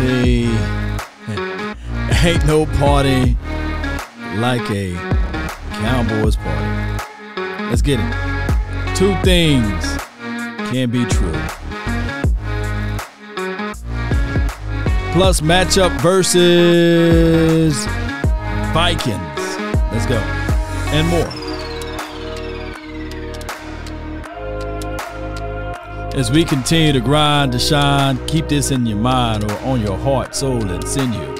say, ain't no party like a Cowboys party. Let's get it. Two things can be true. Plus matchup versus Vikings. Let's go. And more. As we continue to grind, to shine, keep this in your mind or on your heart, soul, and sinew.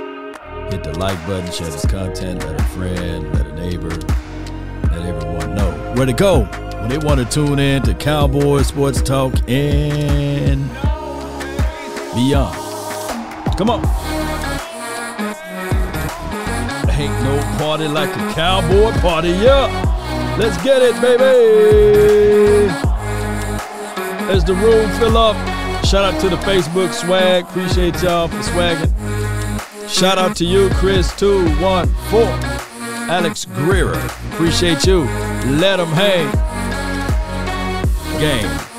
Hit the like button, share this content, let a friend, let a neighbor, let everyone know where to go when they want to tune in to Cowboy Sports Talk and beyond. Come on. Ain't no party like a cowboy party, yeah. Let's get it, baby as the room fill up. Shout out to the Facebook swag. Appreciate y'all for swagging. Shout out to you, Chris214. Alex Greer. Appreciate you. Let them hang. Game.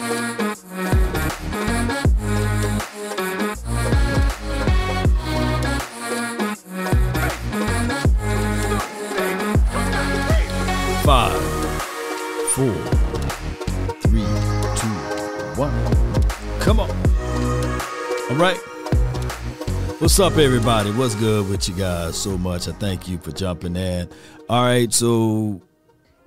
What's up, everybody? What's good with you guys so much? I thank you for jumping in. All right, so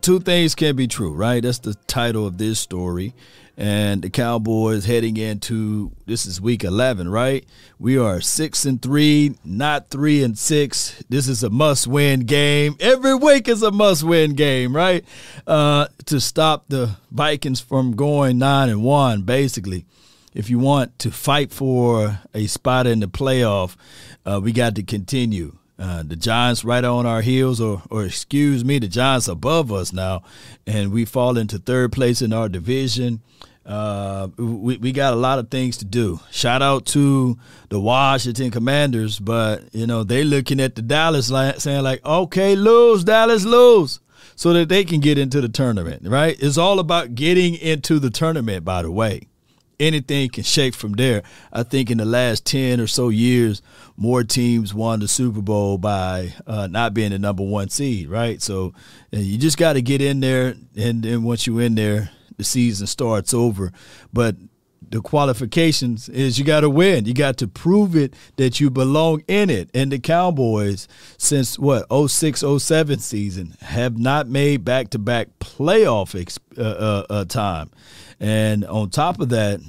two things can be true, right? That's the title of this story. And the Cowboys heading into this is week 11, right? We are 6 and 3, not 3 and 6. This is a must-win game. Every week is a must-win game, right? Uh, to stop the Vikings from going 9 and 1 basically. If you want to fight for a spot in the playoff, uh, we got to continue. Uh, the Giants right on our heels, or or excuse me, the Giants above us now, and we fall into third place in our division. Uh, we we got a lot of things to do. Shout out to the Washington Commanders, but you know they looking at the Dallas like, saying like, okay, lose Dallas, lose, so that they can get into the tournament. Right? It's all about getting into the tournament. By the way, anything can shake from there. I think in the last 10 or so years, more teams won the Super Bowl by uh, not being the number one seed, right? So uh, you just got to get in there, and then once you're in there, the season starts over. But the qualifications is you got to win. You got to prove it that you belong in it. And the Cowboys, since what 06, 07 season, have not made back to back playoff uh, uh, uh, time. And on top of that,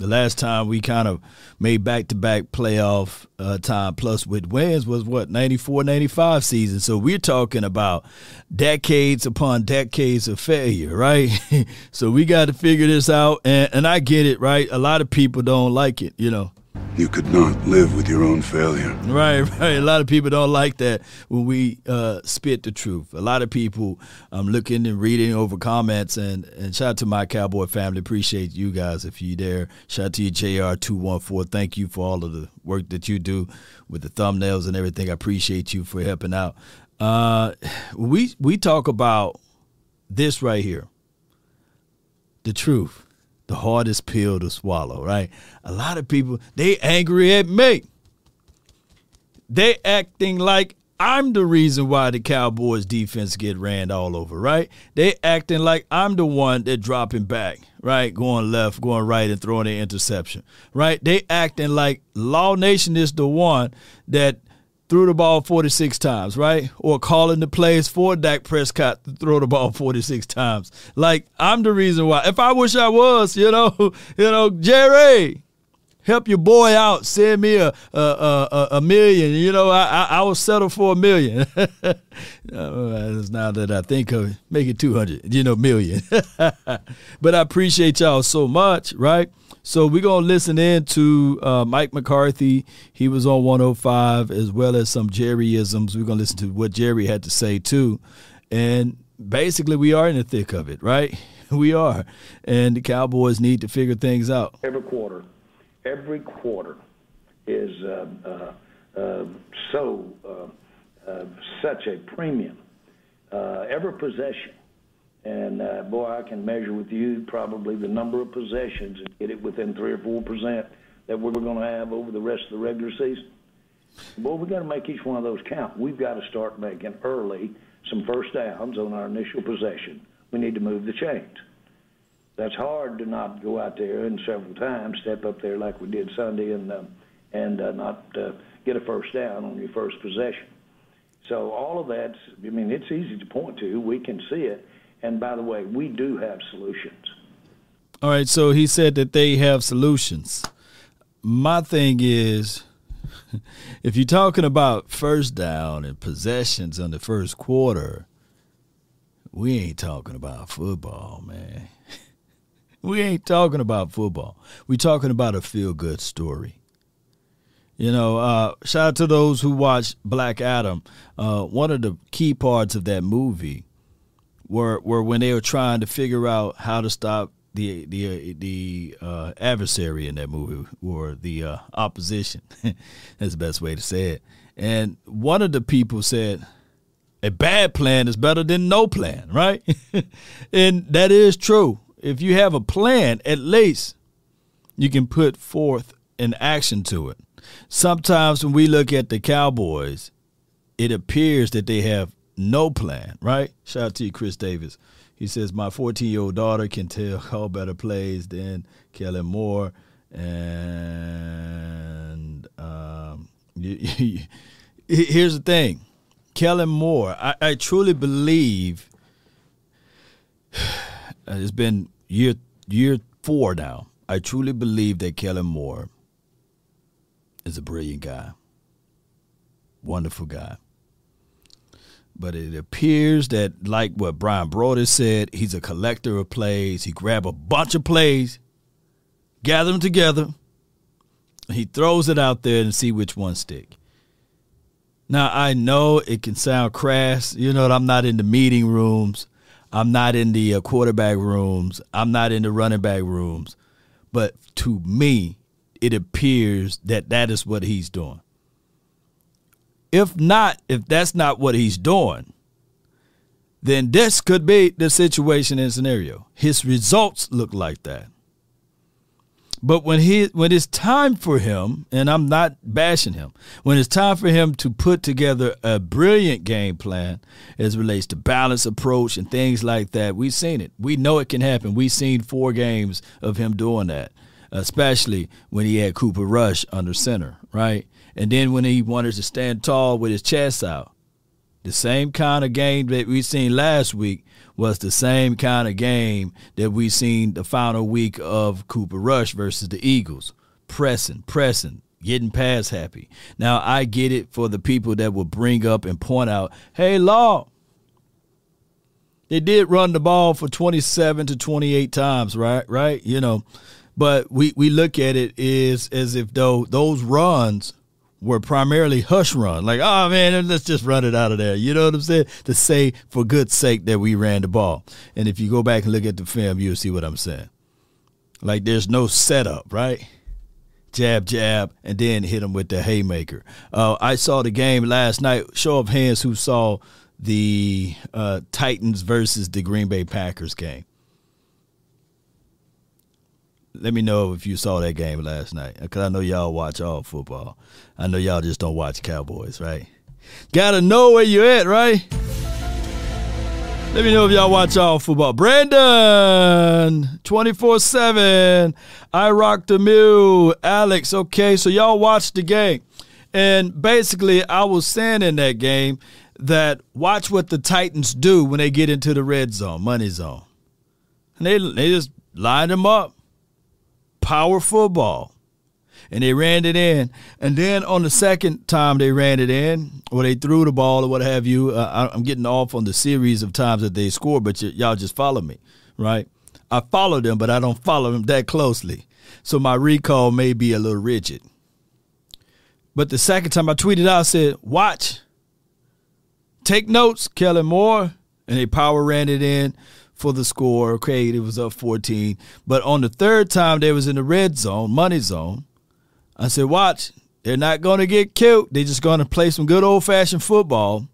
the last time we kind of made back to back playoff uh, time plus with wins was what 94 95 season. So we're talking about decades upon decades of failure, right? so we got to figure this out. And, and I get it, right? A lot of people don't like it, you know. You could not live with your own failure. Right, right. A lot of people don't like that when we uh, spit the truth. A lot of people, I'm um, looking and reading over comments, and, and shout out to my Cowboy family. Appreciate you guys if you're there. Shout out to you, JR214. Thank you for all of the work that you do with the thumbnails and everything. I appreciate you for helping out. Uh, we we talk about this right here, the truth the hardest pill to swallow, right? A lot of people, they angry at me. They acting like I'm the reason why the Cowboys defense get ran all over, right? They acting like I'm the one that dropping back, right? Going left, going right, and throwing an interception, right? They acting like Law Nation is the one that threw the ball 46 times, right? Or calling the plays for Dak Prescott to throw the ball 46 times. Like I'm the reason why. If I wish I was, you know, you know, Jerry, help your boy out. Send me a a, a, a million. You know, I, I, I will settle for a million. uh, now that I think of it, make it 200, you know, million. but I appreciate y'all so much, right? So we're gonna listen in to uh, Mike McCarthy. He was on 105 as well as some Jerryisms. We're gonna listen to what Jerry had to say too, and basically we are in the thick of it, right? We are, and the Cowboys need to figure things out. Every quarter, every quarter is uh, uh, uh so such a premium. every possession and boy, I can measure with you probably the number of possessions and get it within three or four percent that we're going to have over the rest of the regular season. Boy, we got to make each one of those count. We've got to start making early some first downs on our initial possession. We need to move the chains. That's hard to not go out there and several times step up there like we did Sunday and uh, and uh, not uh, get a first down on your first possession. So all of that's, I mean, it's easy to point to. We can see it. And by the way, we do have solutions. All right. So he said that they have solutions. My thing is, if you're talking about first down and possessions in the first quarter, we ain't talking about football, man. We ain't talking about football. We're talking about a feel good story. You know, uh, shout out to those who watched Black Adam. Uh, one of the key parts of that movie were were when they were trying to figure out how to stop the the the uh, adversary in that movie or the uh, opposition. That's the best way to say it. And one of the people said, "A bad plan is better than no plan," right? and that is true. If you have a plan, at least you can put forth an action to it. Sometimes when we look at the Cowboys, it appears that they have no plan, right? Shout out to you, Chris Davis. He says, My 14 year old daughter can tell all better plays than Kellen Moore. And um, here's the thing Kellen Moore, I, I truly believe Uh, it's been year year four now. I truly believe that Kellen Moore is a brilliant guy, wonderful guy. But it appears that, like what Brian Broder said, he's a collector of plays. He grab a bunch of plays, gather them together, he throws it out there and see which one stick. Now I know it can sound crass. You know, I'm not in the meeting rooms. I'm not in the uh, quarterback rooms. I'm not in the running back rooms. But to me, it appears that that is what he's doing. If not, if that's not what he's doing, then this could be the situation and scenario. His results look like that. But when he when it's time for him, and I'm not bashing him, when it's time for him to put together a brilliant game plan as relates to balance approach and things like that, we've seen it. We know it can happen. We've seen four games of him doing that especially when he had Cooper Rush under center, right? And then when he wanted to stand tall with his chest out. The same kind of game that we seen last week was the same kind of game that we seen the final week of Cooper Rush versus the Eagles. Pressing, pressing, getting pass happy. Now I get it for the people that will bring up and point out, hey Law, they did run the ball for 27 to 28 times, right? Right? You know, but we, we look at it is as if though those runs were primarily hush run. Like, oh man, let's just run it out of there. You know what I'm saying? To say for good sake that we ran the ball. And if you go back and look at the film, you'll see what I'm saying. Like there's no setup, right? Jab, jab, and then hit him with the haymaker. Uh, I saw the game last night. Show of hands who saw the uh, Titans versus the Green Bay Packers game let me know if you saw that game last night because I know y'all watch all football. I know y'all just don't watch Cowboys, right? Gotta know where you at, right? Let me know if y'all watch all football. Brandon, 24 7. I rock the mule. Alex, okay, so y'all watch the game. And basically, I was saying in that game that watch what the Titans do when they get into the red zone, money zone. And they, they just line them up power football. And they ran it in. And then on the second time they ran it in, or they threw the ball or what have you, uh, I'm getting off on the series of times that they scored, but y- y'all just follow me, right? I follow them, but I don't follow them that closely. So my recall may be a little rigid. But the second time I tweeted out, I said, watch, take notes, Kellen Moore. And they power ran it in for the score. Okay, it was up 14. But on the third time they was in the red zone, money zone, I said, watch, they're not going to get cute. They're just going to play some good old fashioned football.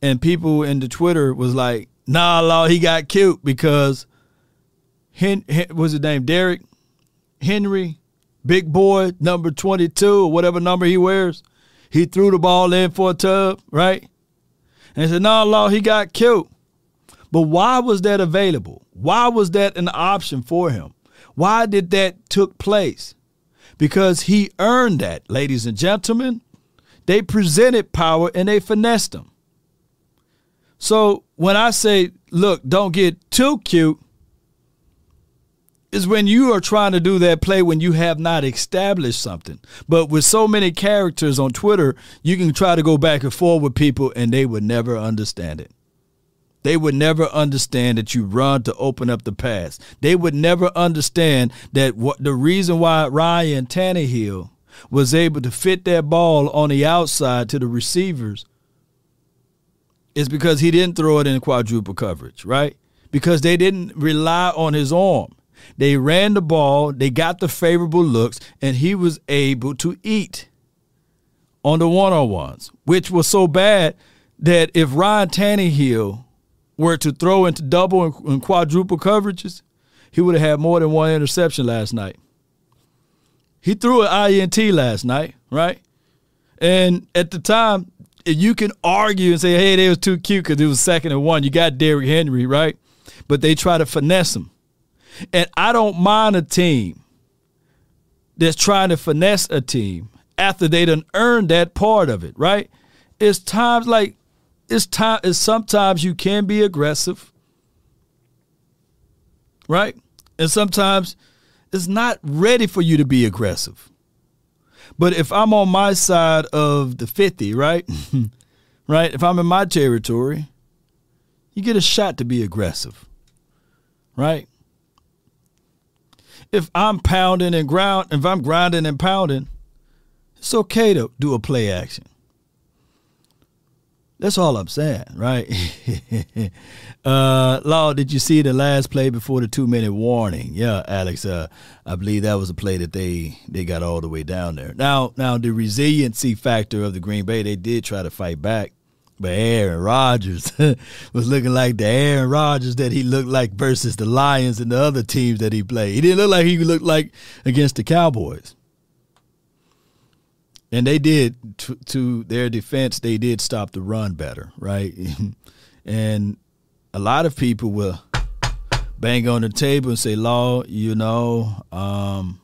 And people in the Twitter was like, nah, law, he got cute because Hen, Hen was his name Derrick Henry big boy number 22 or whatever number he wears. He threw the ball in for a tub, right? And he said, nah, law, he got killed. But why was that available? Why was that an option for him? Why did that took place? Because he earned that, ladies and gentlemen. They presented power and they finessed him. So when I say, look, don't get too cute, is when you are trying to do that play when you have not established something. But with so many characters on Twitter, you can try to go back and forth with people and they would never understand it. They would never understand that you run to open up the pass. They would never understand that what the reason why Ryan Tannehill was able to fit that ball on the outside to the receivers is because he didn't throw it in quadruple coverage, right? Because they didn't rely on his arm. They ran the ball, they got the favorable looks, and he was able to eat on the one on ones, which was so bad that if Ryan Tannehill were to throw into double and quadruple coverages, he would have had more than one interception last night. He threw an INT last night, right? And at the time, you can argue and say, hey, they was too cute because it was second and one. You got Derrick Henry, right? But they try to finesse him. And I don't mind a team that's trying to finesse a team after they done earned that part of it, right? It's times like it's time it's sometimes you can be aggressive. Right? And sometimes it's not ready for you to be aggressive. But if I'm on my side of the 50, right? right? If I'm in my territory, you get a shot to be aggressive. Right? if I'm pounding and ground, if I'm grinding and pounding, it's okay to do a play action. That's all I'm saying, right? uh, Law, did you see the last play before the two minute warning? Yeah, Alex. Uh, I believe that was a play that they they got all the way down there. Now, now the resiliency factor of the Green Bay, they did try to fight back, but Aaron Rodgers was looking like the Aaron Rodgers that he looked like versus the Lions and the other teams that he played. He didn't look like he looked like against the Cowboys. And they did, to, to their defense, they did stop the run better, right? and a lot of people will bang on the table and say, Law, you know, um,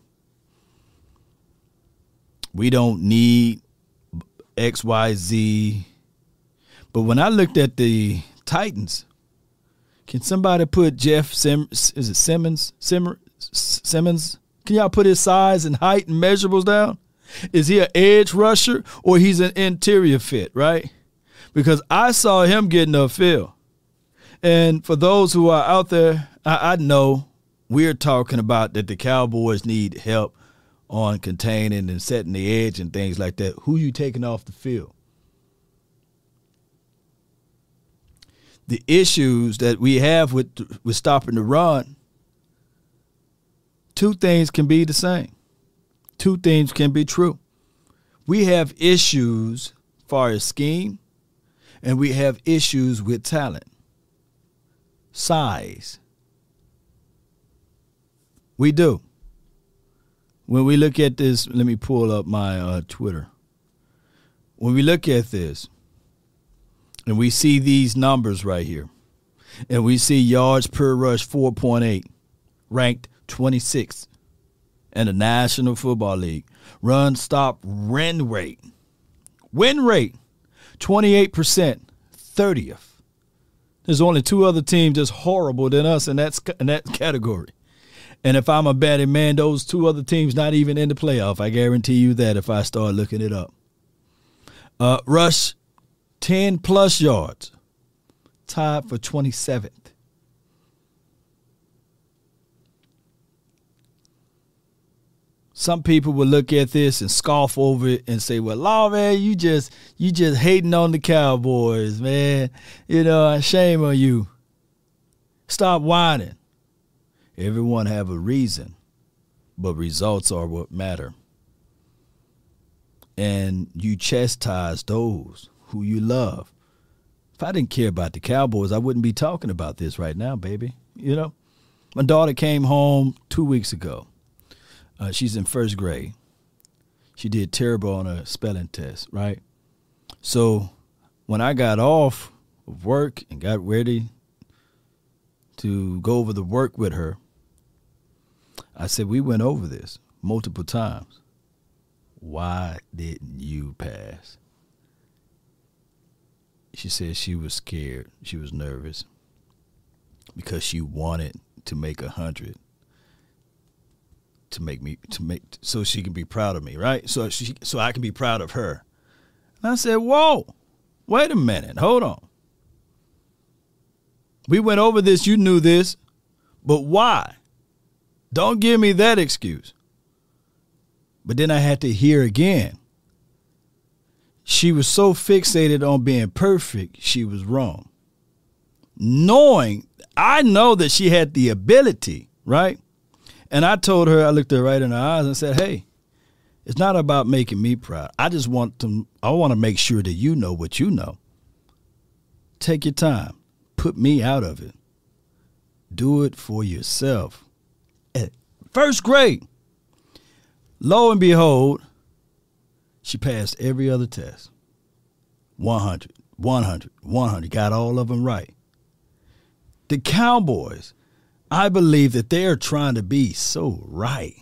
we don't need XYZ but when I looked at the Titans, can somebody put Jeff Sim, is it Simmons Simmer, Simmons? Can y'all put his size and height and measurables down? Is he an edge rusher or he's an interior fit, right? Because I saw him getting upfield. And for those who are out there, I, I know we're talking about that the Cowboys need help on containing and setting the edge and things like that. Who you taking off the field? the issues that we have with with stopping the run, two things can be the same. Two things can be true. We have issues far as scheme, and we have issues with talent, size. We do. When we look at this, let me pull up my uh, Twitter. When we look at this, and we see these numbers right here. And we see yards per rush 4.8, ranked 26th in the National Football League. Run stop win rate. Win rate 28%, 30th. There's only two other teams that's horrible than us in that, in that category. And if I'm a betting man, those two other teams not even in the playoff. I guarantee you that if I start looking it up. Uh, rush 10 plus yards, tied for 27th. Some people will look at this and scoff over it and say, "Well, Law, man, you just you just hating on the Cowboys, man. You know, shame on you. Stop whining. Everyone have a reason, but results are what matter. And you chastise those who you love. If I didn't care about the Cowboys, I wouldn't be talking about this right now, baby. You know, my daughter came home two weeks ago. Uh, she's in first grade. She did terrible on a spelling test, right? So when I got off of work and got ready to go over the work with her, I said, We went over this multiple times. Why didn't you pass? She said she was scared. She was nervous because she wanted to make a hundred to make me to make so she can be proud of me, right? So she so I can be proud of her. And I said, "Whoa, wait a minute, hold on. We went over this. You knew this, but why? Don't give me that excuse." But then I had to hear again. She was so fixated on being perfect, she was wrong. Knowing, I know that she had the ability, right? And I told her, I looked her right in her eyes and said, Hey, it's not about making me proud. I just want to I want to make sure that you know what you know. Take your time. Put me out of it. Do it for yourself. At first grade. Lo and behold, she passed every other test. 100, 100, 100. Got all of them right. The Cowboys I believe that they are trying to be so right.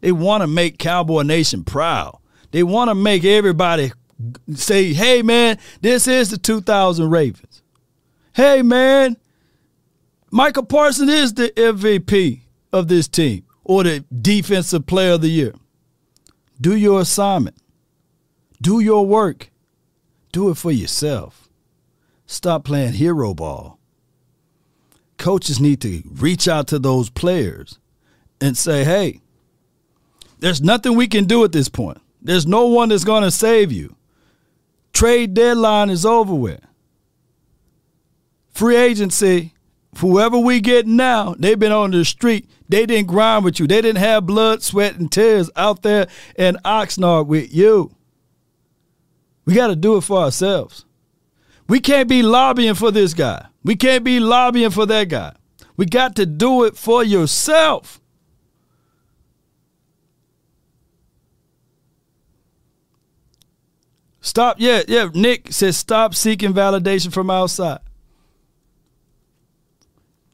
They want to make Cowboy Nation proud. They want to make everybody say, hey, man, this is the 2000 Ravens. Hey, man, Micah Parsons is the MVP of this team or the defensive player of the year. Do your assignment, do your work, do it for yourself. Stop playing hero ball coaches need to reach out to those players and say, hey, there's nothing we can do at this point. There's no one that's going to save you. Trade deadline is over with. Free agency, whoever we get now, they've been on the street. They didn't grind with you. They didn't have blood, sweat, and tears out there in Oxnard with you. We got to do it for ourselves. We can't be lobbying for this guy. We can't be lobbying for that guy. We got to do it for yourself. Stop. Yeah, yeah. Nick says stop seeking validation from outside.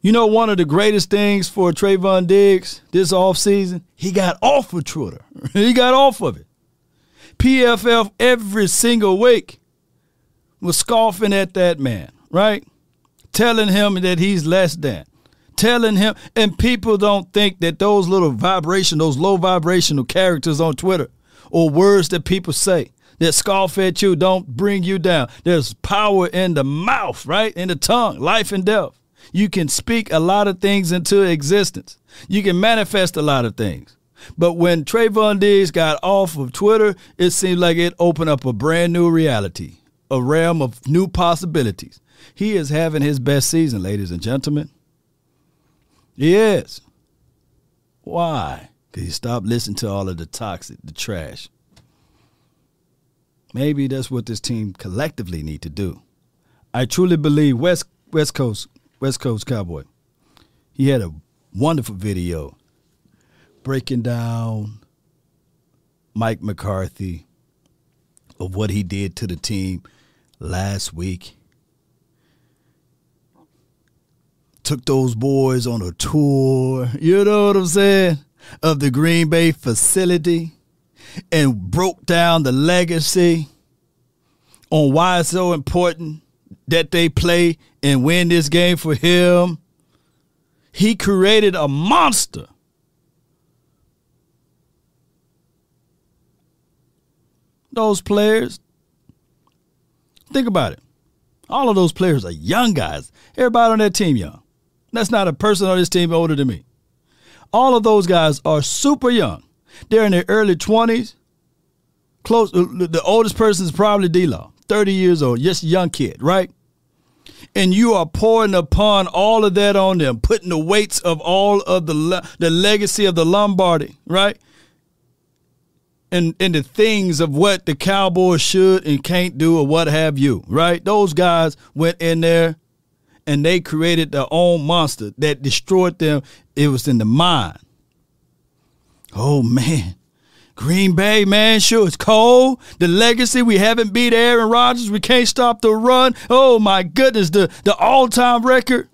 You know, one of the greatest things for Trevon Diggs this offseason, he got off of Twitter. he got off of it. PFF every single week was scoffing at that man, right? Telling him that he's less than, telling him, and people don't think that those little vibration, those low vibrational characters on Twitter or words that people say that scoff at you don't bring you down. There's power in the mouth, right? In the tongue, life and death. You can speak a lot of things into existence. You can manifest a lot of things. But when Trevon Diggs got off of Twitter, it seemed like it opened up a brand new reality, a realm of new possibilities. He is having his best season, ladies and gentlemen. He is. Why? Because he stopped listening to all of the toxic, the trash. Maybe that's what this team collectively need to do. I truly believe West West Coast West Coast Cowboy. He had a wonderful video breaking down Mike McCarthy of what he did to the team last week took those boys on a tour, you know what I'm saying, of the Green Bay facility and broke down the legacy on why it's so important that they play and win this game for him. He created a monster. Those players, think about it. All of those players are young guys. Everybody on that team young. That's not a person on this team older than me. All of those guys are super young. They're in their early 20s. Close uh, the oldest person is probably D-Law, 30 years old, just a young kid, right? And you are pouring upon all of that on them, putting the weights of all of the the legacy of the Lombardi, right? And and the things of what the Cowboys should and can't do or what have you, right? Those guys went in there and they created their own monster that destroyed them. It was in the mind. Oh man. Green Bay, man, sure, it's cold. The legacy, we haven't beat Aaron Rodgers. We can't stop the run. Oh my goodness, the, the all-time record.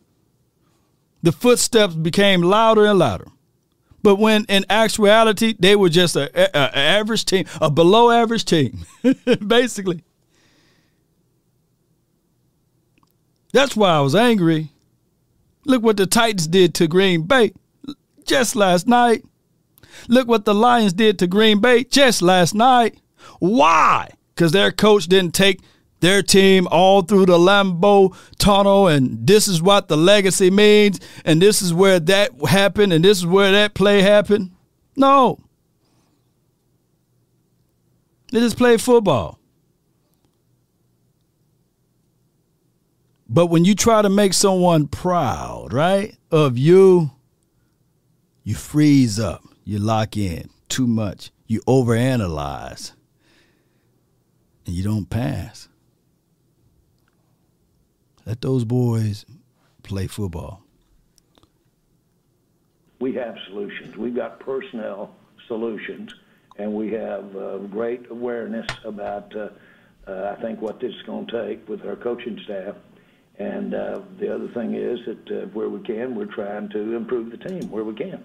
The footsteps became louder and louder. But when in actuality, they were just a, a, a average team, a below average team, basically. That's why I was angry. Look what the Titans did to Green Bay just last night. Look what the Lions did to Green Bay just last night. Why? Because their coach didn't take their team all through the Lambeau tunnel, and this is what the legacy means, and this is where that happened, and this is where that play happened. No. They just play football. But when you try to make someone proud, right, of you, you freeze up, you lock in too much, you overanalyze, and you don't pass. Let those boys play football. We have solutions. We've got personnel solutions, and we have uh, great awareness about, uh, uh, I think, what this is going to take with our coaching staff. And uh, the other thing is that uh, where we can, we're trying to improve the team where we can.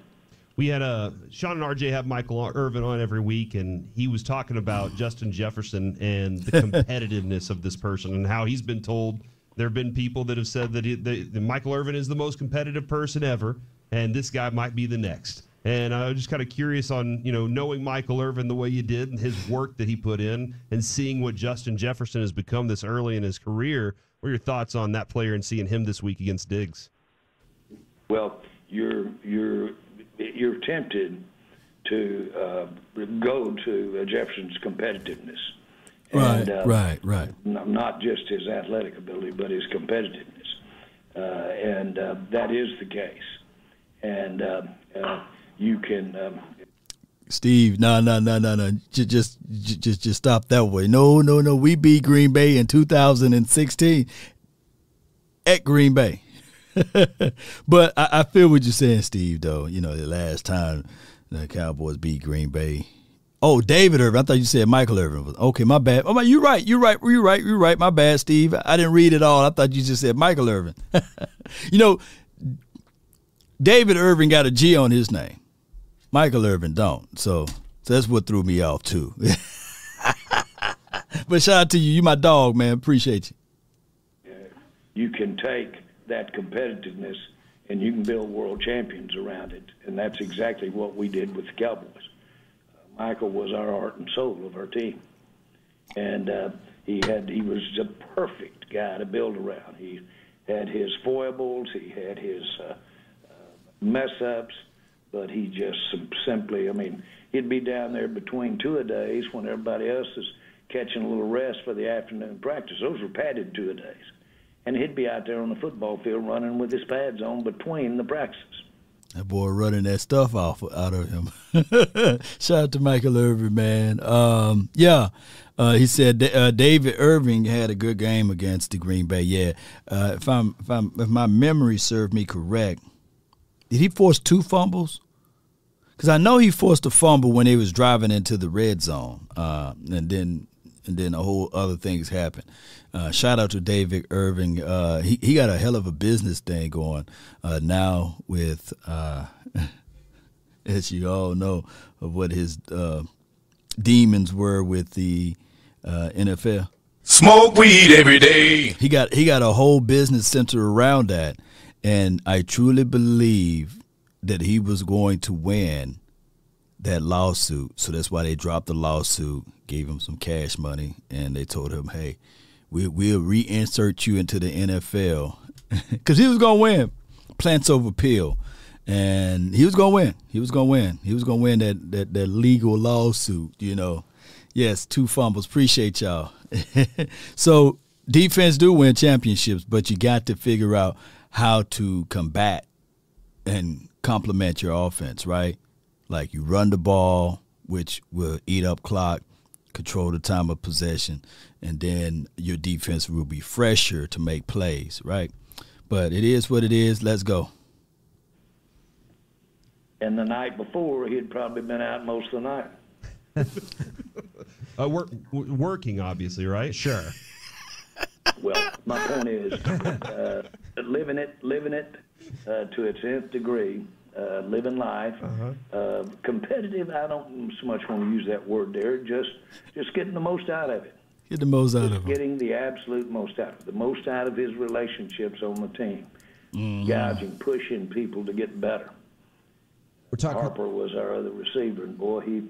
We had a uh, Shan and RJ have Michael Irvin on every week, and he was talking about Justin Jefferson and the competitiveness of this person and how he's been told there have been people that have said that, he, that Michael Irvin is the most competitive person ever, and this guy might be the next. And I was just kind of curious on, you know, knowing Michael Irvin the way you did and his work that he put in and seeing what Justin Jefferson has become this early in his career. What are your thoughts on that player and seeing him this week against Diggs? Well, you're you're you're tempted to uh, go to Jefferson's competitiveness. Right, and, uh, right, right. Not just his athletic ability, but his competitiveness, uh, and uh, that is the case. And uh, uh, you can. Um, Steve, no, no, no, no, no. Just, just, just, just stop that way. No, no, no. We beat Green Bay in 2016 at Green Bay. but I, I, feel what you're saying, Steve. Though you know, the last time the Cowboys beat Green Bay. Oh, David Irving. I thought you said Michael Irvin. Okay, my bad. Oh, my, you're right. You're right. You're right. You're right. My bad, Steve. I didn't read it all. I thought you just said Michael Irvin. you know, David Irving got a G on his name. Michael Irvin don't. So, so that's what threw me off too. but shout out to you. You my dog, man. Appreciate you. You can take that competitiveness and you can build world champions around it. And that's exactly what we did with the Cowboys. Uh, Michael was our heart and soul of our team. And uh, he had he was a perfect guy to build around. He had his foibles, he had his uh, uh, mess ups, but he just simply, I mean, he'd be down there between two a days when everybody else is catching a little rest for the afternoon practice. Those were padded two a days and he'd be out there on the football field running with his pads on between the practices. That boy running that stuff off out of him. Shout out to Michael Irvin, man. Um, yeah, uh, he said uh, David Irving had a good game against the Green Bay. Yeah, uh, if I'm if I'm if my memory served me correct, did he force two fumbles? Because I know he forced a fumble when he was driving into the red zone, uh, and then and then a whole other things happened. Uh, shout out to David Irving. Uh, he he got a hell of a business thing going uh, now with, uh, as you all know, of what his uh, demons were with the uh, NFL. Smoke weed every day. He got he got a whole business centered around that, and I truly believe that he was going to win that lawsuit. So that's why they dropped the lawsuit, gave him some cash money, and they told him, "Hey, we, we'll reinsert you into the NFL because he was gonna win. Plants over pill, and he was gonna win. He was gonna win. He was gonna win that that, that legal lawsuit. You know, yes, two fumbles. Appreciate y'all. so defense do win championships, but you got to figure out how to combat and complement your offense, right? Like you run the ball, which will eat up clock, control the time of possession, and then your defense will be fresher to make plays, right? But it is what it is. Let's go. and the night before he'd probably been out most of the night. Uh, work, working, obviously, right? Sure. Well, my point is, uh, living it, living it uh, to its nth degree, uh, living life, uh competitive. I don't so much want to use that word there. Just, just getting the most out of it. Get the most out of Just him. getting the absolute most out of it. The most out of his relationships on the team. Gouging, pushing people to get better. We're talking. Harper was our other receiver, and boy, he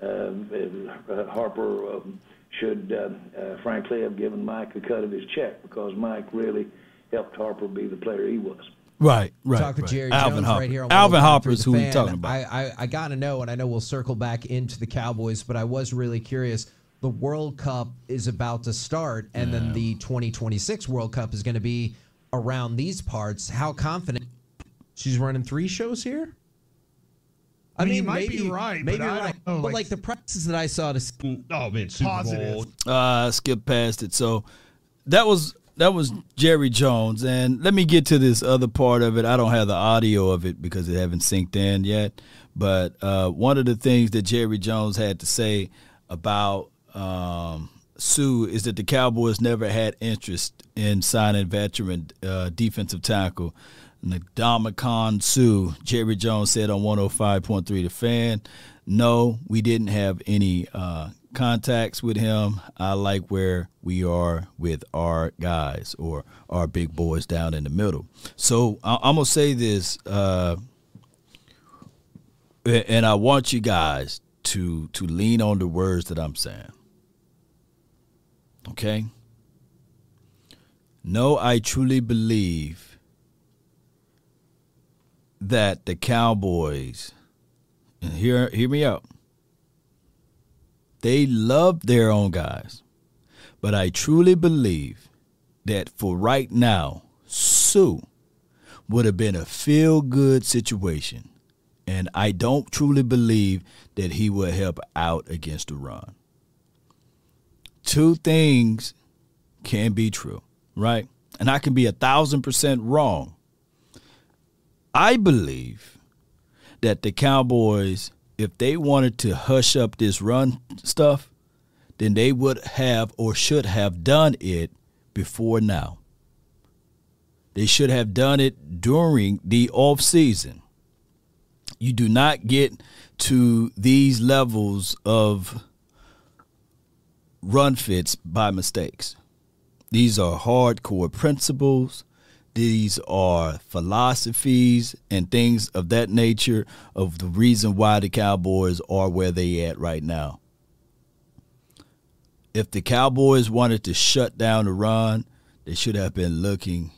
um, uh, Harper um, should uh, uh, frankly have given Mike a cut of his check because Mike really helped Harper be the player he was. Right, right. Talk with right. Jerry Alvin Jones Harper. right here on Alvin 105.3 Harper is The who we're talking about. I, I, I got to know, and I know we'll circle back into the Cowboys, but I was really curious. The World Cup is about to start, and then the 2026 World Cup is going to be around these parts. How confident? She's running three shows here? I, I mean, you mean, might maybe, be right, maybe but you're don't right. know, but like- like the practices that I saw to see, Oh man, Super Positive. Bowl. uh skip past it. So that was that was Jerry Jones. And let me get to this other part of it. I don't have the audio of it because it haven't synced in yet. But uh, one of the things that Jerry Jones had to say about um, Suh is that the Cowboys never had interest in signing veteran uh, defensive tackle Ndamukong Suh. Jerry Jones said on 105.3 The Fan, no, we didn't have any uh, contacts with him. I like where we are with our guys or our big boys down in the middle. So I- I'm going to say this, uh, and I want you guys to to lean on the words that I'm saying. Okay? No, I truly believe that the Cowboys, and hear hear me out. They love their own guys. But I truly believe that for right now, Suh would have been a feel good situation. And I don't truly believe that he would help out against the run. Two things can be true, right? And I can be a thousand percent wrong. I believe that the Cowboys, if they wanted to hush up this run stuff, then they would have or should have done it before now. They should have done it during the off season. You do not get to these levels of run fits by mistakes. These are hardcore principles. These are philosophies and things of that nature of the reason why the Cowboys are where they at right now. If the Cowboys wanted to shut down the run, they should have been looking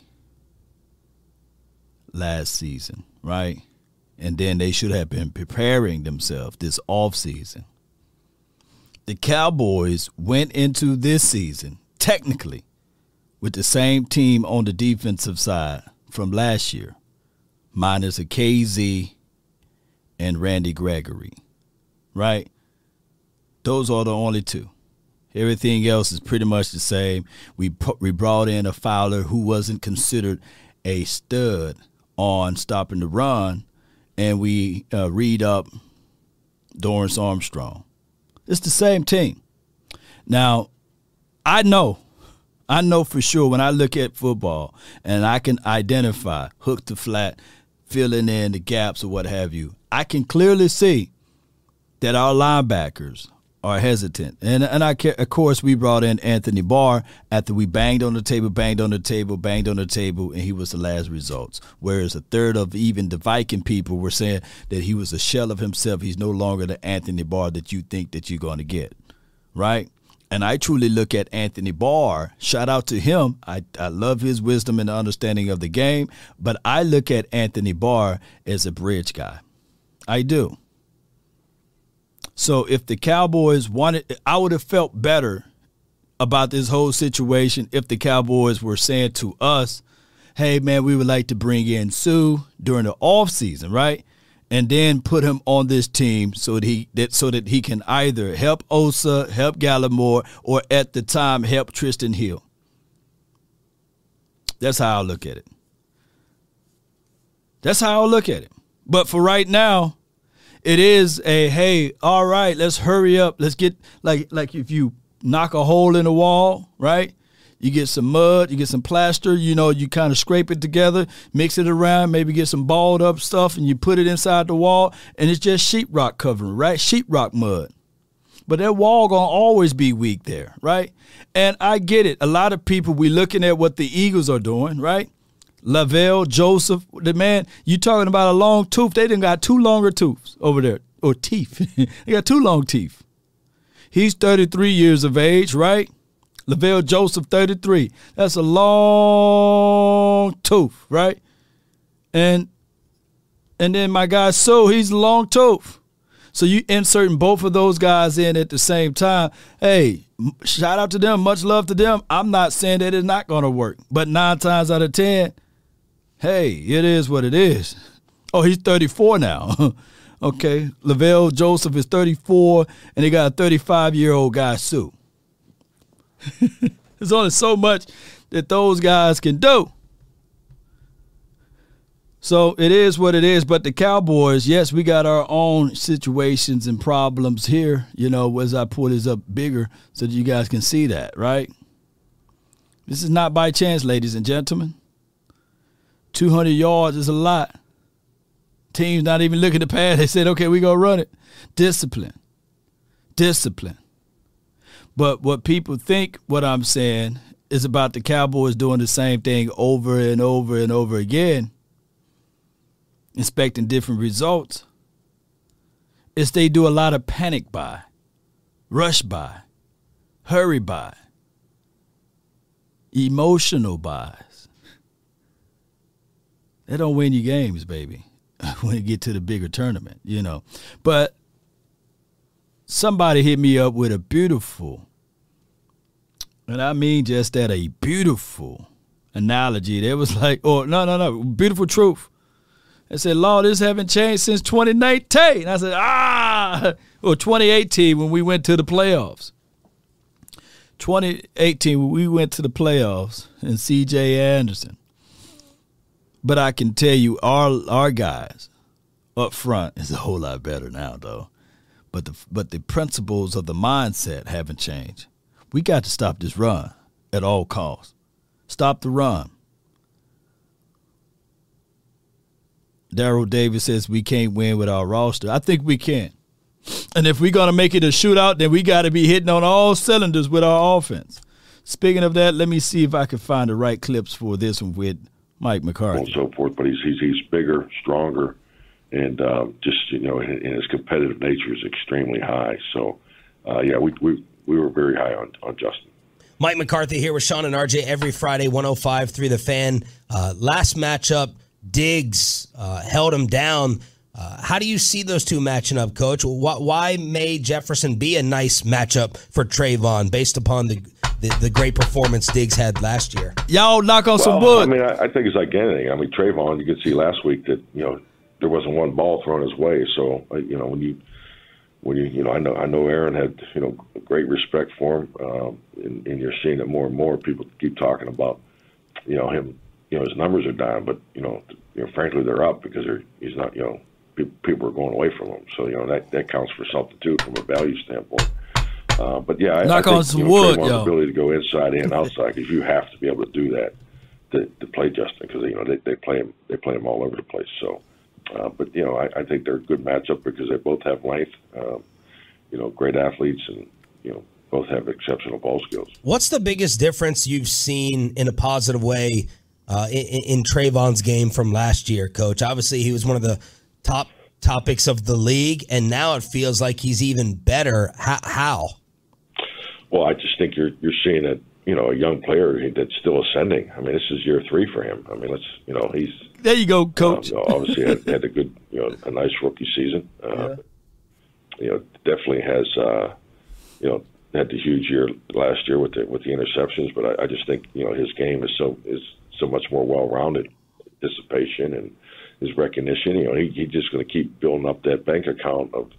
last season, right? And then they should have been preparing themselves this off season. The Cowboys went into this season technically with the same team on the defensive side from last year, minus a Kazee and Randy Gregory, right? Those are the only two. Everything else is pretty much the same. We put, we brought in a Fowler who wasn't considered a stud on stopping the run, and we uh, read up Dorance Armstrong. It's the same team. Now, I know, I know for sure when I look at football and I can identify hook to flat, filling in the gaps or what have you. I can clearly see that our linebackers are hesitant. And and I of course we brought in Anthony Barr after we banged on the table, banged on the table, banged on the table, and he was the last results. Whereas a third of even the Viking people were saying that he was a shell of himself. He's no longer the Anthony Barr that you think that you're going to get, right? And I truly look at Anthony Barr. Shout out to him. I, I love his wisdom and understanding of the game, but I look at Anthony Barr as a bridge guy. I do. So if the Cowboys wanted, I would have felt better about this whole situation if the Cowboys were saying to us, hey, man, we would like to bring in Suh during the off season, right? And then put him on this team so that he that so that he can either help Osa, help Gallimore, or at the time help Trysten Hill. That's how I look at it. That's how I look at it. But for right now, it is a hey, all right, let's hurry up. Let's get like like if you knock a hole in the wall, right? You get some mud, you get some plaster, you know, you kind of scrape it together, mix it around, maybe get some balled up stuff, and you put it inside the wall, and it's just sheetrock covering, right? Sheetrock mud. But that wall gonna always be weak there, right? And I get it. A lot of people we looking at what the Eagles are doing, right? Linval, Joseph, the man, you talking about a long tooth. They done got two longer tooths over there, or teeth. they got two long teeth. He's 33 years of age, right? Linval Joseph, 33. That's a long tooth, right? And and then my guy Suh, he's a long tooth. So you inserting both of those guys in at the same time. Hey, shout out to them. Much love to them. I'm not saying that it's not going to work, but nine times out of ten, hey, it is what it is. Oh, he's 34 now. okay, Linval Joseph is 34, and they got a 35 year old guy, Suh. There's only so much that those guys can do. So it is what it is. But the Cowboys, yes, we got our own situations and problems here. You know, as I pull this up bigger so that you guys can see that, right? This is not by chance, ladies and gentlemen. 200 yards is a lot. Team's not even looking to pass. They said, okay, we going to run it. Discipline. Discipline. But what people think what I'm saying is about the Cowboys doing the same thing over and over and over again, expecting different results, is they do a lot of panic buy, rush buy, hurry buy, emotional buys. They don't win you games, baby, when you get to the bigger tournament, you know. But somebody hit me up with a beautiful, and I mean just that, a beautiful analogy. That was like, oh, no, no, no, beautiful truth. I said, Lord, this haven't changed since 2019. I said, ah, or 2018 when we went to the playoffs. 2018 we went to the playoffs and CJ Anderson. But I can tell you, our our guys up front is a whole lot better now, though but the but the principles of the mindset haven't changed. We got to stop this run at all costs. Stop the run. Daryl Davis says we can't win with our roster. I think we can. And if we're gonna make it a shootout, then we got to be hitting on all cylinders with our offense. Speaking of that, let me see if I can find the right clips for this one with Mike McCarthy. And so forth, but he's he's, he's bigger, stronger, and um, just you know, and, his competitive nature is extremely high. So, uh, yeah, we, we we were very high on on Justin. Mike McCarthy here with Sean and RJ every Friday, 105 through the fan. Uh, last matchup, Diggs uh, held him down. Uh, how do you see those two matching up, Coach? Why, why, may Jefferson be a nice matchup for Trevon based upon the, the, the great performance Diggs had last year? Y'all knock on well, some wood. I mean, I, I, think it's like anything. I mean, Trevon, you could see last week that you know there wasn't one ball thrown his way. So uh, you know when you when you you know I know I know Aaron had you know great respect for him, um, and, and you're seeing it more and more. People keep talking about you know him. You know his numbers are down, but you know, you know frankly they're up because they're, he's not you know people, people are going away from him. So you know that that counts for something too from a value standpoint. Uh, but yeah, knock I, I on think, some you know, wood, yo. yo. ability to go inside and outside because you have to be able to do that to, to play Justin because you know they, they play him they play him all over the place. So uh, but you know, I, I think they're a good matchup because they both have length. Um, you know, great athletes, and you know, both have exceptional ball skills. What's the biggest difference you've seen in a positive way uh, in, in Trevon's game from last year, Coach? Obviously, he was one of the top topics of the league, and now it feels like he's even better. How? how? Well, I just think you're you're seeing a you know a young player that's still ascending. I mean, this is year three for him. I mean, let's you know he's there you go, coach. Um, you know, obviously, had, had a good, you know, a nice rookie season. Uh, yeah. You know, definitely has, uh, you know, had the huge year last year with the with the interceptions. But I, I just think you know his game is so is so much more well rounded, anticipation and his recognition. You know, he, he's just going to keep building up that bank account of,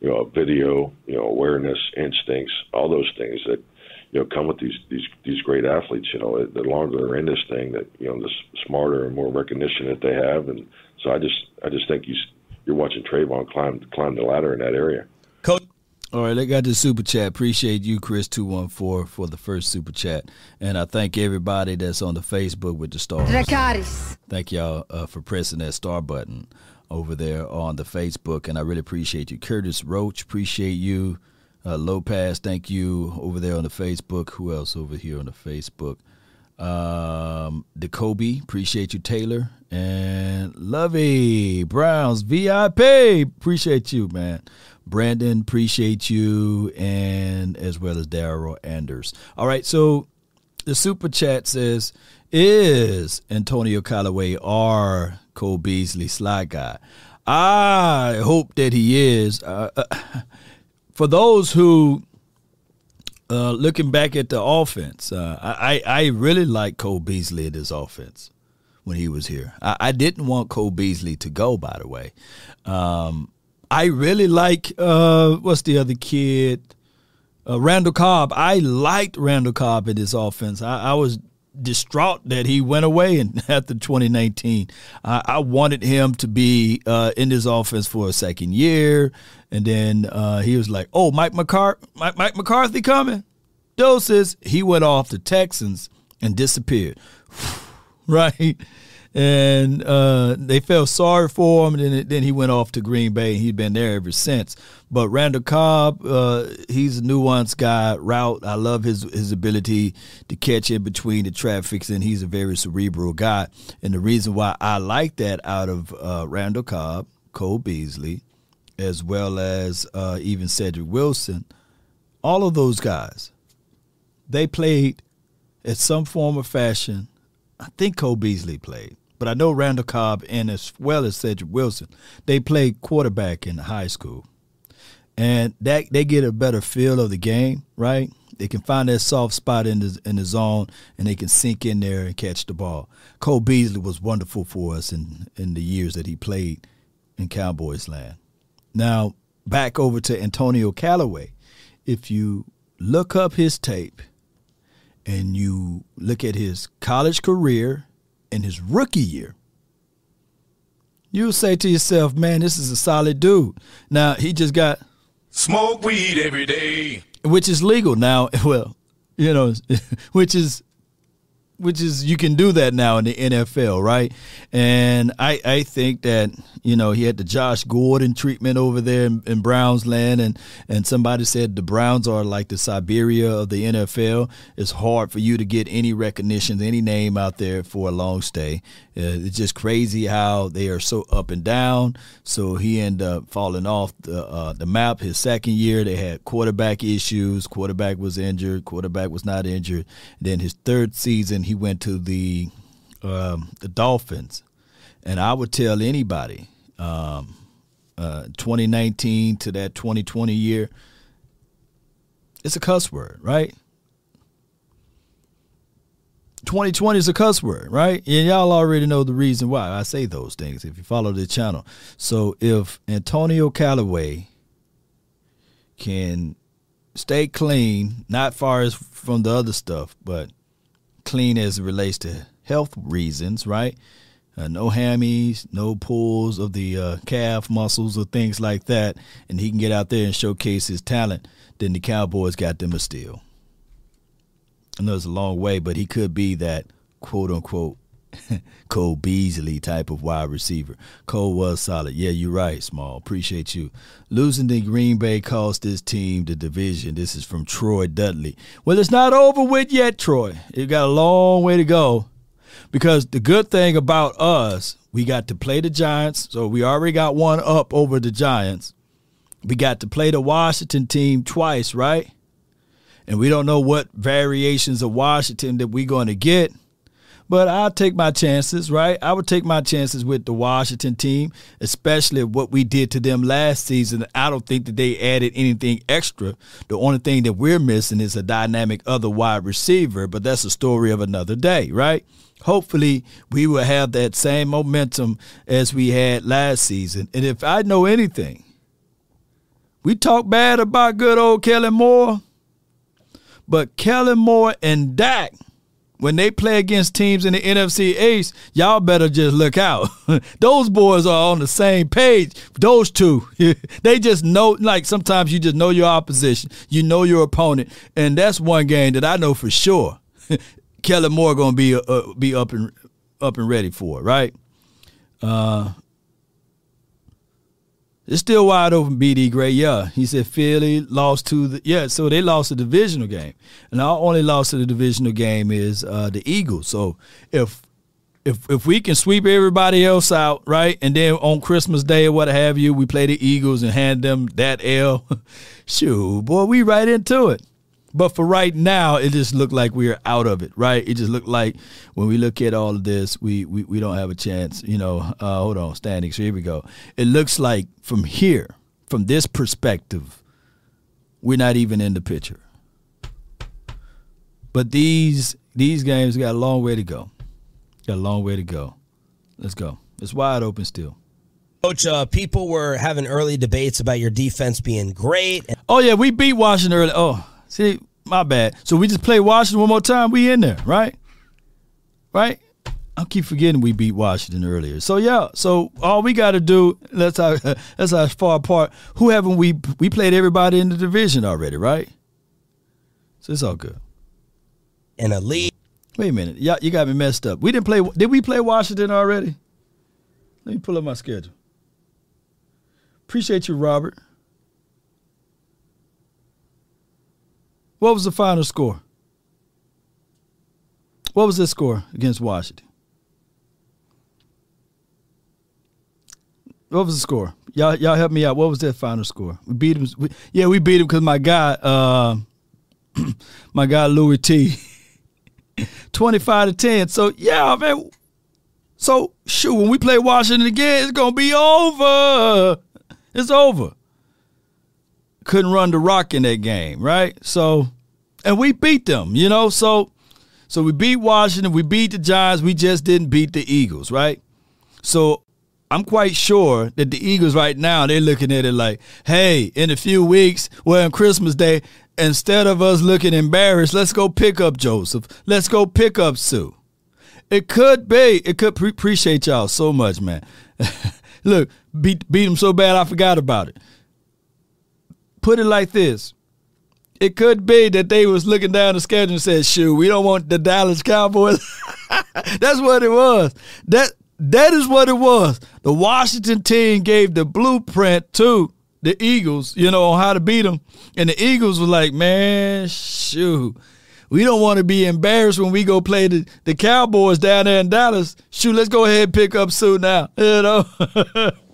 you know, video, you know, awareness, instincts, all those things that you know come with these these these great athletes. You know, the longer they're in this thing, that you know, the smarter and more recognition that they have, and so I just I just think he's you're watching Trevon climb climb the ladder in that area. Coach. All right, I got the super chat. Appreciate you, Chris two one four, for the first super chat, and I thank everybody that's on the Facebook with the stars. Dracarys. Thank y'all uh, for pressing that star button over there on the Facebook, and I really appreciate you, Curtis Roach. Appreciate you, uh, Lopez. Thank you over there on the Facebook. Who else over here on the Facebook? Um, Kobe. Appreciate you, Taylor and Lovey Browns VIP. Appreciate you, man. Brandon, appreciate you, and as well as Daryl Anders. All right, so the super chat says, "Is Antonio Callaway or Cole Beasley Sly Guy?" I hope that he is. Uh, uh, for those who uh, looking back at the offense, uh, I I really like Cole Beasley in this offense when he was here. I, I, didn't want Cole Beasley to go, by the way. Um, I really like uh, what's the other kid? Uh, Randall Cobb. I liked Randall Cobb in this offense. I, I was distraught that he went away in, after 2019. I, I wanted him to be uh, in this offense for a second year, and then uh, he was like, "Oh, Mike McCarthy, Mike, Mike McCarthy coming." Doses. He went off the Texans and disappeared. right and uh, they felt sorry for him. And then, then he went off to Green Bay, and he's been there ever since. But Randall Cobb, uh, he's a nuanced guy. Route, I love his his ability to catch in between the traffics, and he's a very cerebral guy. And the reason why I like that out of uh, Randall Cobb, Cole Beasley, as well as uh, even Cedric Wilson, all of those guys, they played at some form or fashion I think Cole Beasley played, but I know Randall Cobb and as well as Cedric Wilson, they played quarterback in high school, and that they get a better feel of the game, right? They can find that soft spot in the in the zone, and they can sink in there and catch the ball. Cole Beasley was wonderful for us in in the years that he played in Cowboys land. Now back over to Antonio Callaway. If you look up his tape and you look at his college career and his rookie year, you'll say to yourself, man, this is a solid dude. Now, he just got. Smoke weed every day. Which is legal now. Well, you know, which is which is you can do that now in the NFL, right? And I I think that you know he had the Josh Gordon treatment over there in, in Browns land, and and somebody said the Browns are like the Siberia of the NFL. It's hard for you to get any recognition, any name out there for a long stay. Uh, it's just crazy how they are so up and down. So he ended up falling off the uh, the map. His second year, they had quarterback issues. Quarterback was injured. Quarterback was not injured. Then his third season he went to the um, the Dolphins, and I would tell anybody, um, uh, 2019 to that 2020 year, it's a cuss word, right? 2020 is a cuss word, right? And y'all already know the reason why I say those things if you follow the channel. So if Antonio Callaway can stay clean, not far as from the other stuff, but clean as it relates to health reasons, right? Uh, no hammies, no pulls of the uh, calf muscles or things like that, and he can get out there and showcase his talent, then the Cowboys got them a steal. I know it's a long way, but he could be that quote unquote Cole Beasley type of wide receiver. Cole was solid. Yeah, you're right, Small. Appreciate you. Losing to Green Bay cost this team the division. This is from Troy Dudley. Well, it's not over with yet, Troy. It got a long way to go. Because the good thing about us, we got to play the Giants, so we already got one up over the Giants. We got to play the Washington team twice, right? And we don't know what variations of Washington that we're going to get. But I'll take my chances, right? I would take my chances with the Washington team, especially what we did to them last season. I don't think that they added anything extra. The only thing that we're missing is a dynamic other wide receiver, but that's a story of another day, right? Hopefully, we will have that same momentum as we had last season. And if I know anything, we talk bad about good old Kellen Moore, but Kellen Moore and Dak – when they play against teams in the NFC East, y'all better just look out. those boys are on the same page. Those two, they just know. Like sometimes you just know your opposition, you know your opponent, and that's one game that I know for sure. Kellen Moore gonna be uh, be up and up and ready for, it, right? Uh, it's still wide open, BD Gray. Yeah. He said Philly lost to the yeah, so they lost a divisional game. And our only loss to the divisional game is uh, the Eagles. So if if if we can sweep everybody else out, right, and then on Christmas Day or what have you, we play the Eagles and hand them that L, shoot, boy, we right into it. But for right now, it just looked like we are out of it, right? It just looked like when we look at all of this, we we, we don't have a chance. You know, uh, hold on, standings. So here we go. It looks like from here, from this perspective, we're not even in the picture. But these these games got a long way to go. Got a long way to go. Let's go. It's wide open still. Coach, uh, people were having early debates about your defense being great. Oh yeah, we beat Washington early. Oh, see, my bad. So we just play Washington one more time. We in there, right? Right? I keep forgetting we beat Washington earlier. So yeah. So all we got to do that's how that's how far apart. Who haven't we we played everybody in the division already, right? So it's all good. In a league. Wait a minute, y'all, you got me messed up. We didn't play. Did we play Washington already? Let me pull up my schedule. Appreciate you, Robert. What was the final score? What was the score against Washington? What was the score? Y'all, y'all help me out. What was that final score? We beat him. We, yeah, we beat him because my guy, uh, my guy Louis T, twenty-five to ten. So yeah, man. So shoot, when we play Washington again, it's gonna be over. It's over couldn't run the rock in that game, right? So, and we beat them, you know. So, so we beat Washington, we beat the Giants, we just didn't beat the Eagles, right? So, I'm quite sure that the Eagles right now they're looking at it like, hey, in a few weeks, well, on Christmas Day, instead of us looking embarrassed, let's go pick up Joseph. Let's go pick up Suh. It could be. It could pre- appreciate y'all so much, man. Look, beat beat them so bad I forgot about it put it like this. It could be that they was looking down the schedule and said, "Shoot, we don't want the Dallas Cowboys." That's what it was. That that is what it was. The Washington team gave the blueprint to the Eagles, you know, on how to beat them, and the Eagles were like, "Man, shoot." We don't want to be embarrassed when we go play the, the Cowboys down there in Dallas. Shoot, let's go ahead and pick up Suh now. You know?